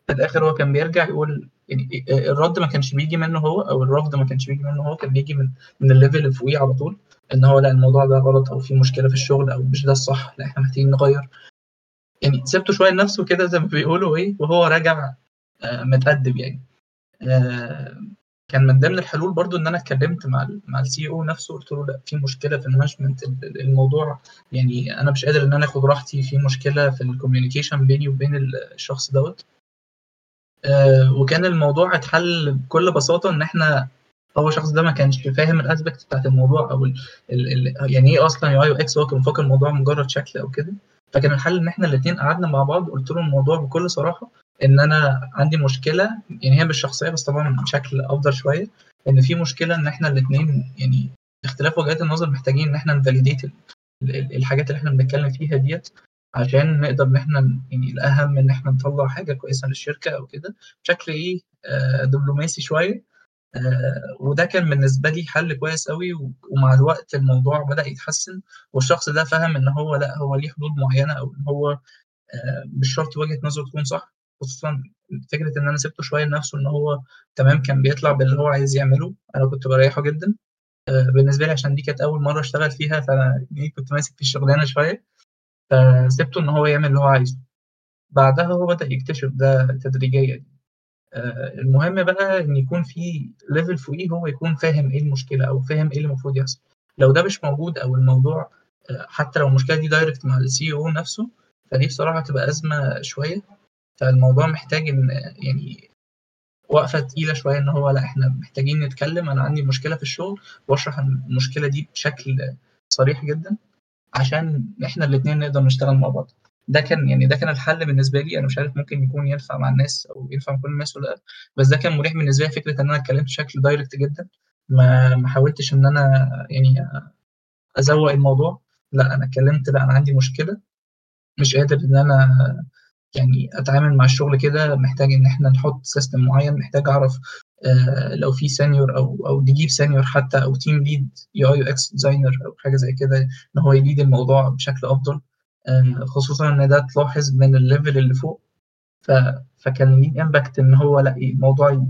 في الآخر هو كان بيرجع يقول يعني الرد ما كانش بيجي منه هو أو الرفض ما كانش بيجي منه هو كان بيجي من من ال level اللي فوقيه على طول. إن هو لأ الموضوع ده غلط أو في مشكلة في الشغل أو مش ده الصح لأ إحنا محتاجين نغير. يعني سبته شوية لنفسه كده زي ما بيقولوا إيه وهو راجع آه، متأدب يعني. آه، كان من ضمن الحلول برضو إن أنا اتكلمت مع ال مع ال CEO نفسه قلت له لا في مشكلة في ال management الموضوع يعني أنا مش قادر إن أنا آخد راحتي في مشكلة في ال communication بيني وبين الشخص دوت. آه، وكان الموضوع اتحل بكل بساطة إن إحنا هو الشخص ده ما كانش فاهم ال aspect بتاعت الموضوع أو ال ال ال يعني إيه أصلا UI/UX هو كان فاكر الموضوع مجرد شكل أو كده. فكان الحل إن إحنا الاثنين قعدنا مع بعض قلت له الموضوع بكل صراحة إن أنا عندي مشكلة يعني هي مش شخصية بس طبعا بشكل أفضل شوية إن في مشكلة إن إحنا الاثنين يعني اختلاف وجهات النظر محتاجين إن إحنا ن validate الحاجات اللي إحنا بنتكلم فيها ديت عشان نقدر إن إحنا يعني الأهم إن إحنا نطلع حاجة كويسة للشركة أو كده. بشكل إيه آه دبلوماسي شوية آه وده كان بالنسبة لي حل كويس قوي ومع الوقت الموضوع بدأ يتحسن والشخص ده فهم إن هو لأ هو ليه حدود معينة أو إن هو آه مش شرط وجهة نظره تكون صح. خصوصا فكرة إن أنا سبته شوية لنفسه إن هو تمام كان بيطلع باللي هو عايز يعمله. أنا كنت بريحه جدا. آه بالنسبة لي عشان دي كانت أول مرة أشتغل فيها فأنا كنت ماسك في الشغلانة شوية. فسبته إن هو يعمل اللي هو عايزه. بعدها هو بدأ يكتشف ده تدريجيا. آه، المهم بقى إن يكون في level فوقيه هو يكون فاهم إيه المشكلة أو فاهم إيه اللي المفروض يحصل. لو ده مش موجود أو الموضوع آه، حتى لو المشكلة دي direct مع ال CEO نفسه فدي بصراحة هتبقى أزمة شوية. فالموضوع محتاج إن يعني وقفة تقيلة شوية إن هو لأ إحنا محتاجين نتكلم. أنا عندي مشكلة في الشغل وأشرح المشكلة دي بشكل صريح جدا عشان إحنا الاتنين نقدر نشتغل مع بعض. ده كان يعني ده كان الحل بالنسبة لي. أنا مش عارف ممكن يكون ينفع مع الناس أو ينفع مع كل الناس ولا لأ بس ده كان مريح بالنسبة لي. فكرة إن أنا اتكلمت بشكل دايركت جدا ما ما حاولتش إن أنا يعني أزوق الموضوع. لأ أنا اتكلمت لأ أنا عندي مشكلة مش قادر إن أنا يعني أتعامل مع الشغل كده محتاج إن إحنا نحط system معين محتاج أعرف آه لو في senior أو أو نجيب senior حتى أو team lead U UX designer أو حاجة زي كده إن هو ي lead الموضوع بشكل أفضل. آه خصوصا إن ده تلاحظ من ال level اللي فوق. ف فكان ليه impact إن هو لأ الموضوع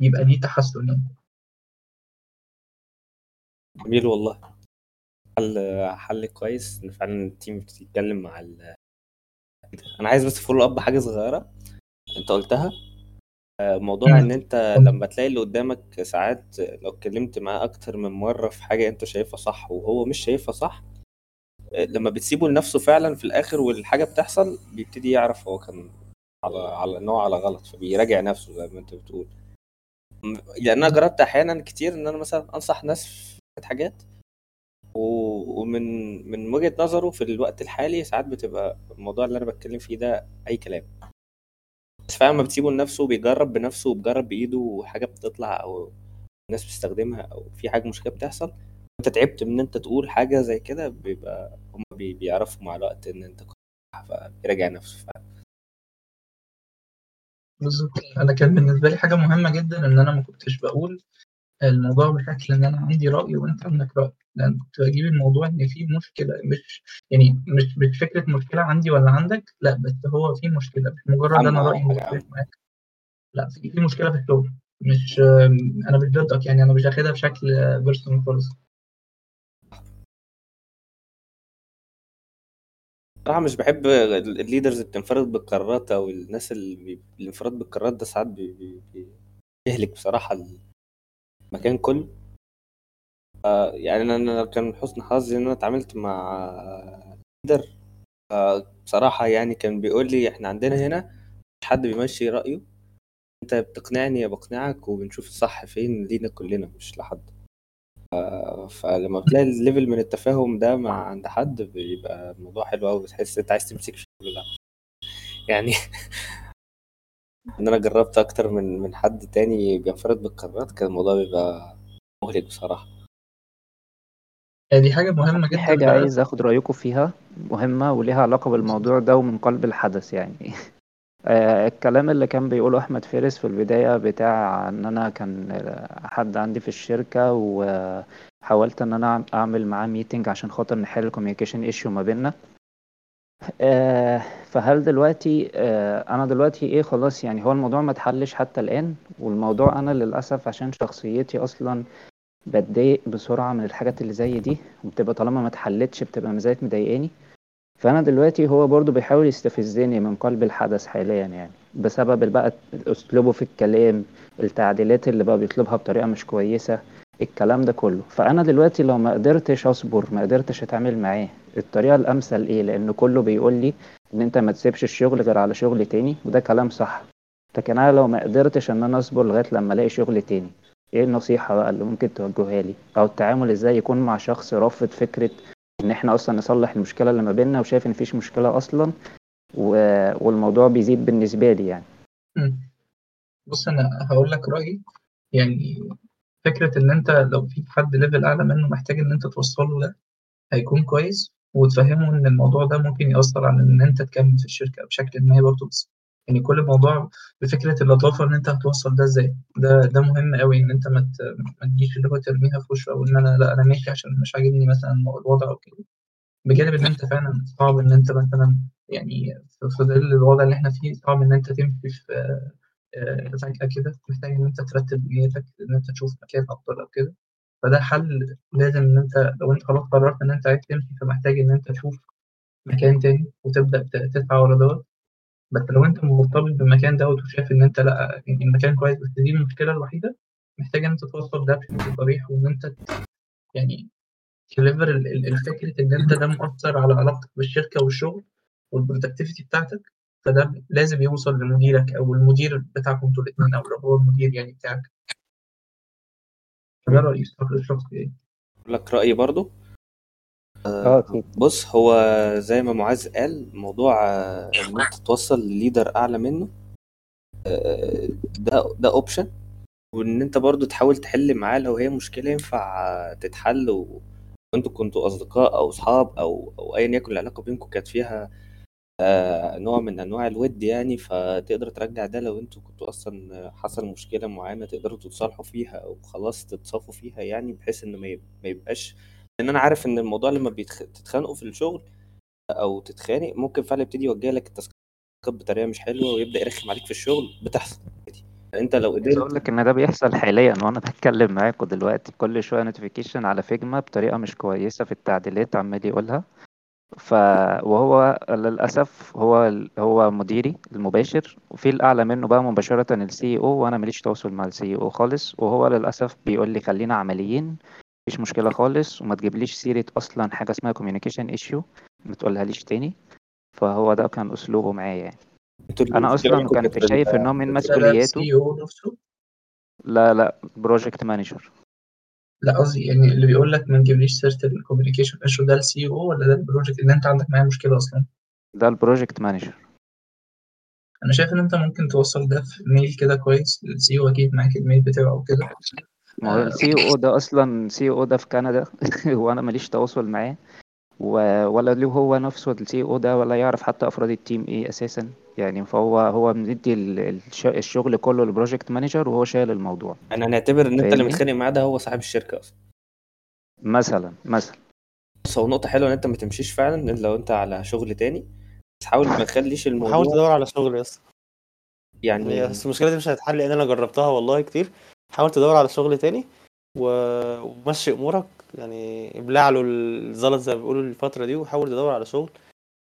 يبقى ليه تحسن يعني. جميل والله. حل حل كويس. ان فعلا ال team بتتكلم مع ال أنا عايز بس follow up حاجة صغيرة انت قلتها. آه، موضوع ان انت لما تلاقي اللي قدامك ساعات لو اتكلمت معاه أكتر من مرة في حاجة انت شايفها صح وهو مش شايفها صح آه، لما بتسيبه لنفسه فعلا في الآخر والحاجة بتحصل بيبتدي يعرف هو كان على على ان هو على غلط فبيراجع نفسه زي ما انت بتقول. لأن أنا جربت أحيانا كتير إن أنا مثلا أنصح ناس في حاجات ومن من وجهة نظره في الوقت الحالي ساعات بتبقى الموضوع اللي أنا بتكلم فيه ده أي كلام. بس فعلا ما بتسيبه لنفسه بيجرب بنفسه وبيجرب بإيده وحاجة بتطلع أو الناس بتستخدمها أو في حاجة مشكلة بتحصل. أنت تعبت من إن أنت تقول حاجة زي كده بيبقى هم بي- بيعرفوا مع الوقت إن أنت كنت صح فبيراجع نفسه فعلا. بالظبط. أنا كان بالنسبة لي حاجة مهمة جدا إن أنا ما كنتش بقول الموضوع بشكل إن أنا عندي رأي وأنت عندك رأي. لأن كنت بجيب الموضوع إن في مشكلة مش يعني مش مش فكره مشكلة عندي ولا عندك لا بس هو في مشكلة مش مجرد أنا رأيي مختلف معاك. لا في مشكلة في الشغل مش أنا مش ضدك يعني أنا مش واخدها بشكل personal خالص. صراحة مش بحب ال leaders اللي بتنفرد بالقرارات أو الناس اللي الانفراد بالقرارات ده ساعات بي- بي- بي- بيهلك بصراحة المكان كله. يعني أنا كان حسن حظي إن أنا اتعاملت مع leader بصراحة يعني كان بيقول لي إحنا عندنا هنا مش حد بيمشي رأيه. أنت بتقنعني يا بقنعك وبنشوف الصح فين لينا كلنا مش لحد. فلما بتلاقي ال level من التفاهم ده مع عند حد بيبقى الموضوع حلو قوي بتحس أنت عايز تمسك شغل ده. يعني إن أنا جربت أكتر من من حد تاني بينفرد بالقرارات كان الموضوع بيبقى مهلك بصراحة دي حاجة مهمة في جدا حاجة بقى. عايز آخد رأيكم فيها مهمة وليها علاقة بالموضوع ده ومن قلب الحدث يعني. آه، الكلام اللي كان بيقوله أحمد فارس في البداية بتاع إن أنا كان آه، حد عندي في الشركة وحاولت إن أنا أعمل معاه meeting عشان خاطر نحل ال communication issue ما بيننا. آه، فهل دلوقتي آه، أنا دلوقتي إيه خلاص يعني هو الموضوع ما اتحلش حتى الآن والموضوع أنا للأسف عشان شخصيتي أصلا بتضايق بسرعة من الحاجات اللي زي دي وبتبقى طالما ما اتحلتش بتبقى مزايت مضايقاني. فأنا دلوقتي هو برضو بيحاول يستفزني من قلب الحدث حاليا يعني بسبب بقى أسلوبه في الكلام التعديلات اللي بقى بيطلبها بطريقة مش كويسة الكلام ده كله. فأنا دلوقتي لو ما قدرتش أصبر ما قدرتش أتعامل معاه الطريقة الأمثل إيه؟ لأن كله بيقول لي إن أنت ما تسيبش الشغل غير على شغل تاني وده كلام صح. لكن أنا لو ما قدرتش إن أنا أصبر لغاية لما ألاقي شغل تاني. إيه النصيحة بقى اللي ممكن توجهها لي؟ أو التعامل إزاي يكون مع شخص رافض فكرة إن إحنا أصلا نصلح المشكلة اللي ما بيننا وشايف إن مفيش مشكلة أصلا و... والموضوع بيزيد بالنسبة لي يعني. بص أنا هقول لك رأيي. يعني فكرة إن أنت لو في حد ليفل أعلى منه محتاج إن أنت توصله ده هيكون كويس وتفهمه إن الموضوع ده ممكن يأثر على إن أنت تكمل في الشركة بشكل ما برضه يعني كل الموضوع بفكره اللطافه ان انت هتوصل ده إزاي ده ده مهم قوي ان انت ما ت- ما تجيش اللي هو ترميها في وشه أو ان أنا لا أنا ماشي عشان مش عاجبني مثلا الوضع أو كده بجانب ان انت فعلا صعب ان انت مثلا يعني في في ظل الوضع اللي إحنا فيه صعب ان انت تمشي في آه، فجأة كده محتاج ان انت ترتب دنيتك ان انت تشوف مكان افضل أو كده فده حل لازم ان انت لو انت خلاص قررت ان انت عايز تمشي فمحتاج ان انت تشوف مكان تاني وتبدأ ت- تسعى ورا دوت بس لو أنت مرتبط بالمكان دوت وشايف إن أنت لأ يعني المكان كويس بس دي المشكلة الوحيدة محتاج إن أنت توصل ده بشكل صريح وإن أنت ت- يعني ت deliver الفكرة إن أنت ده مؤثر على علاقتك بالشركة والشغل وال productivity بتاعتك فده لازم يوصل لمديرك أو المدير بتاعكم أنتوا الاثنين أو لو هو المدير يعني بتاعك. فده رأيي الشخصي يعني. لك رأيي برضو. آه أكيد بص هو زي ما معاذ قال موضوع آه، إن أنت توصل لل leader أعلى منه آه، ده ده option وإن أنت برضو تحاول تحل معاه لو هي مشكلة ينفع آه، تتحل. وأنتوا كنتوا أصدقاء أو اصحاب أو أو ايا يكن العلاقة بينكم كانت فيها آه، نوع من أنواع الود يعني فتقدر ترجع ده لو أنتوا كنتوا أصلا حصل مشكلة معينة تقدروا تتصالحوا فيها أو خلاص تتصافوا فيها يعني بحيث إن ما يبقاش لأن أنا عارف إن الموضوع لما بيتخ... تتخانقوا في الشغل أو تتخانق ممكن فعلا يبتدي يوجه لك ال task ات بطريقة مش حلوة ويبدأ يرخم عليك في الشغل بتحصل أنت لو قدرت أقول لك إن ده بيحصل حاليا وأنا بتكلم معاكم دلوقتي كل شوية notification على Figma بطريقة مش كويسة في التعديلات عمال يقولها. ف وهو للأسف هو هو مديري المباشر وفي الأعلى منه بقى مباشرة ال CEO وأنا ماليش تواصل مع ال CEO خالص وهو للأسف بيقول لي خلينا عمليين مفيش مشكلة خالص وما تجيبليش سيرة أصلا حاجة اسمها communication issue ما تقولها ليش تاني. فهو ده كان أسلوبه معايا يعني. أنا أصلا بينكم كنت شايف ان هو من مسؤولياته. أو نفسه لا لا project manager لا قصدي يعني اللي بيقول لك ما تجيبليش سيرة ال communication issue ده ال CEO ولا ده ال project اللي أنت عندك معاه مشكلة أصلا؟ ده ال project manager أنا شايف إن أنت ممكن توصل ده في mail كده كويس ال CEO أكيد معاك ال mail بتاعه وكده. ما هو آه، ال CEO ده أصلا CEO ده في كندا. وأنا ماليش تواصل معاه. ولا له هو نفسه ال CEO ده ولا يعرف حتى أفراد ال team إيه أساسا. يعني فهو هو مدي ال- الش- الشغل كله لل project manager وهو شايل الموضوع. أنا هنعتبر إن أنت اللي متخانق معاه ده هو صاحب الشركة أصلا. مثلا مثلا. بس هو نقطة حلوة إن أنت ما تمشيش فعلا إن لو أنت على شغل تاني بس حاول ما تخليش الموضوع تدور على شغل يا أسطى. يعني يعني بس المشكلة دي مش هتتحل لأن أنا جربتها والله كتير. حاول تدور على شغل تاني. ومشي أمورك. يعني ابلع له الزلط زي ما بيقولوا الفترة دي وحاول تدور على شغل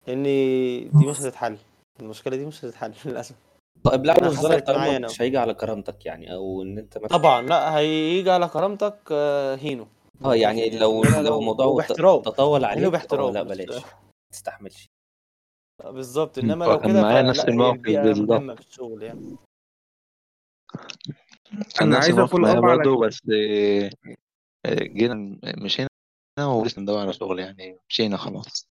لأن دي مش هتتحل. المشكلة دي مش هتتحل للأسف. طيب لا أنا الزلط مش هيجي على كرامتك يعني أو إن أنت مثلا طبعا. لأ هيجي على كرامتك آه، هينو. آه يعني لو لو الموضوع تطول هينو عليك آه باحترام. لا بلاش. ما تستحملش. بالظبط. إنما هو لو كان كده معايا نفس الموقف بالظبط يعني. أنا عايز افول اب على برضه بس آه، جينا مشينا ولسه ندور على شغل يعني مشينا خلاص.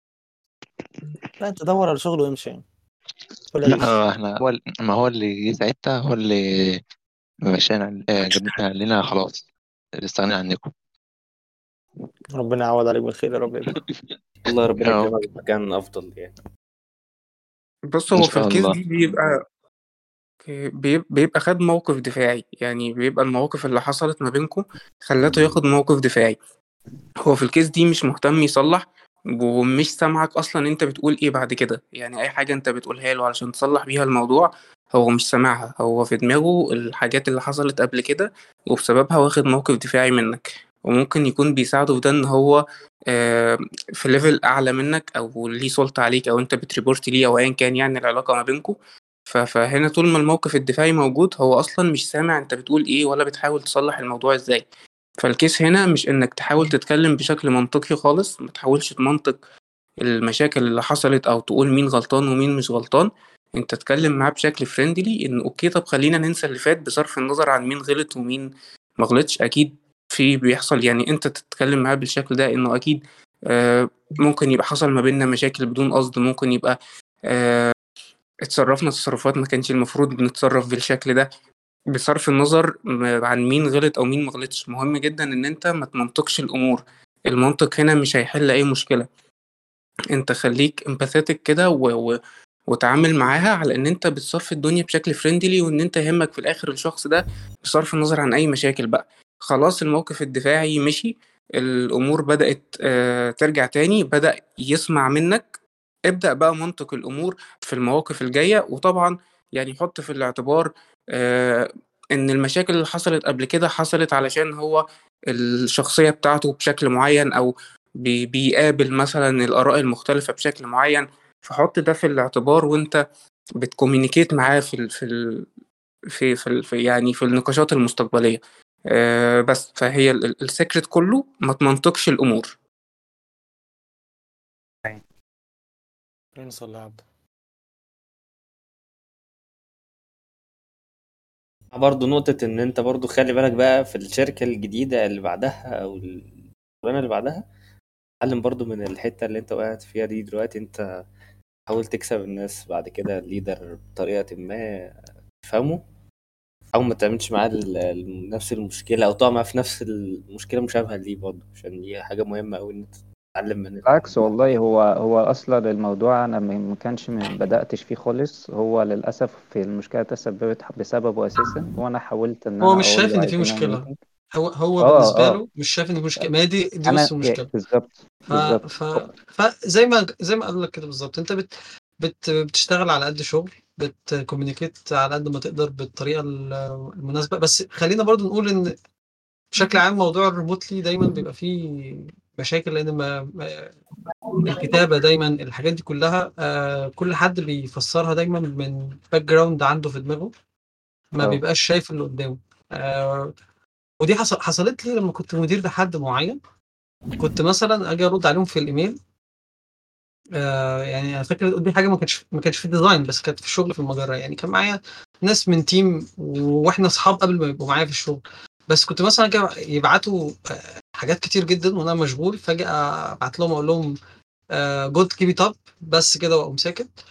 لا أنت دور على شغل وامشي يعني. ولا لا عيش هو إحنا هو ما هو اللي جه ساعتها هو اللي مشينا آه، جبنا قال لنا خلاص استغنينا عنكم. ربنا يعوض عليك بالخير يا رب يا ابني الله ربنا آه يكرمك بمكان أفضل يعني. بص إن هو في الكيس الله. دي بيبقى بيب- بيبقى خد موقف دفاعي يعني بيبقى المواقف اللي حصلت ما بينكم خلته ياخد موقف دفاعي. هو في الكيس دي مش مهتم يصلح ومش سامعك أصلا أنت بتقول إيه بعد كده. يعني أي حاجة أنت بتقولها له علشان تصلح بيها الموضوع هو مش سامعها. هو في دماغه الحاجات اللي حصلت قبل كده وبسببها واخد موقف دفاعي منك. وممكن يكون بيساعده في ده إن هو آه، في level أعلى منك أو ليه سلطة عليك أو أنت بت report ليه أو ايا كان يعني العلاقة ما بينكم. فهنا طول ما الموقف الدفاعي موجود هو أصلا مش سامع أنت بتقول إيه ولا بتحاول تصلح الموضوع إزاي. فال case هنا مش إنك تحاول تتكلم بشكل منطقي خالص ما تحاولش تمنطق المشاكل اللي حصلت أو تقول مين غلطان ومين مش غلطان. أنت تتكلم معاه بشكل friendly إن okay طب خلينا ننسى اللي فات بصرف النظر عن مين غلط ومين ما غلطش. أكيد في بيحصل يعني أنت تتكلم معاه بالشكل ده إنه أكيد آه ممكن يبقى حصل ما بيننا مشاكل بدون قصد ممكن يبقى آه اتصرفنا تصرفات ما كانش المفروض بنتصرف بالشكل ده. بصرف النظر عن مين غلط أو مين ما غلطش. مهم جدا إن أنت ما تمنطقش الأمور. المنطق هنا مش هيحل أي مشكلة. أنت خليك امباثيتك كده و... و... وتعامل معاها على إن أنت بتصفي الدنيا بشكل فريندلي وإن أنت يهمك في الآخر الشخص ده بصرف النظر عن أي مشاكل بقى. خلاص الموقف الدفاعي مشي. الأمور بدأت آه، ترجع تاني. بدأ يسمع منك ابدأ بقى منطق الأمور في المواقف الجاية وطبعا يعني حط في الاعتبار آه، إن المشاكل اللي حصلت قبل كده حصلت علشان هو الشخصية بتاعته بشكل معين بي- بيقابل مثلا الآراء المختلفة بشكل معين. فحط ده في الاعتبار وأنت بتكومينيكيت معاه في ال في ال في في يعني في النقاشات المستقبلية. آه، بس فهي السكرت كله ما تمنطقش الأمور. فين صلى عبد برضه نقطة إن أنت برضه خلي بالك بقى في الشركة الجديدة اللي بعدها أو الشغلانة اللي بعدها اتعلم برضه من الحتة اللي أنت وقعت فيها دي دلوقتي أنت حاول تكسب الناس بعد كده الليدر بطريقة ما تفهمه؟ أو ما تعملش معاه نفس المشكلة أو تقع معاه في نفس المشكلة مشابهة ليه برضه عشان دي حاجة مهمة أوي إن أنت تتعلم من بالعكس والله هو هو أصلا الموضوع أنا ما كانش ما بدأتش فيه خالص. هو للأسف في المشكلة تسببت بسببه أساسا وأنا حاولت إن هو أنا مش أقول شايف له ان في مشكلة. هو هو آه بالنسبة آه. له مش شايف إن في مشكلة. ما هي دي دي بس المشكلة. بالظبط ف ف فزي ما زي ما قال لك كده بالظبط أنت بت بت بتشتغل على قد شغل بت communicate على قد ما تقدر بالطريقة ال- المناسبة. بس خلينا برضو نقول إن بشكل عام موضوع ال remotely دايما بيبقى فيه مشاكل لأن ما الكتابة دايما الحاجات دي كلها آه كل حد بيفسرها دايما من background عنده في دماغه ما آه. بيبقاش شايف اللي قدامه. آه ودي حصل حصلت لي لما كنت مدير لحد معين. كنت مثلا أجي أرد عليهم في الإيميل. آه يعني أنا فاكر دي حاجة ما كانتش ما كانتش في ال design بس كانت في الشغل في المجرة. يعني كان معايا ناس من team وإحنا أصحاب قبل ما يبقوا معايا في الشغل. بس كنت مثلا يبعتوا آه، حاجات كتير جدا وأنا مشغول فأجي أبعت لهم أقول لهم good keep it up بس كده وأقوم ساكت.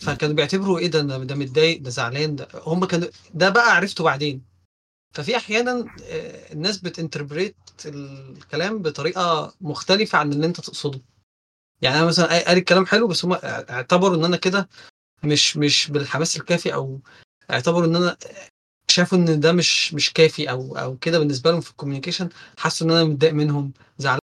فكانوا بيعتبروا إيه ده ده ده متضايق ده زعلان ده هم كانوا ده بقى عرفته بعدين. ففي أحيانا آه، الناس بت interpret الكلام بطريقة مختلفة عن اللي أنت تقصده. يعني أنا مثلا قال الكلام حلو بس هم اعتبروا إن أنا كده مش مش بالحماس الكافي أو اعتبروا إن أنا شافوا إن ده مش مش كافي أو أو كده بالنسبة لهم في ال communication حسوا إن أنا متضايق منهم زعلان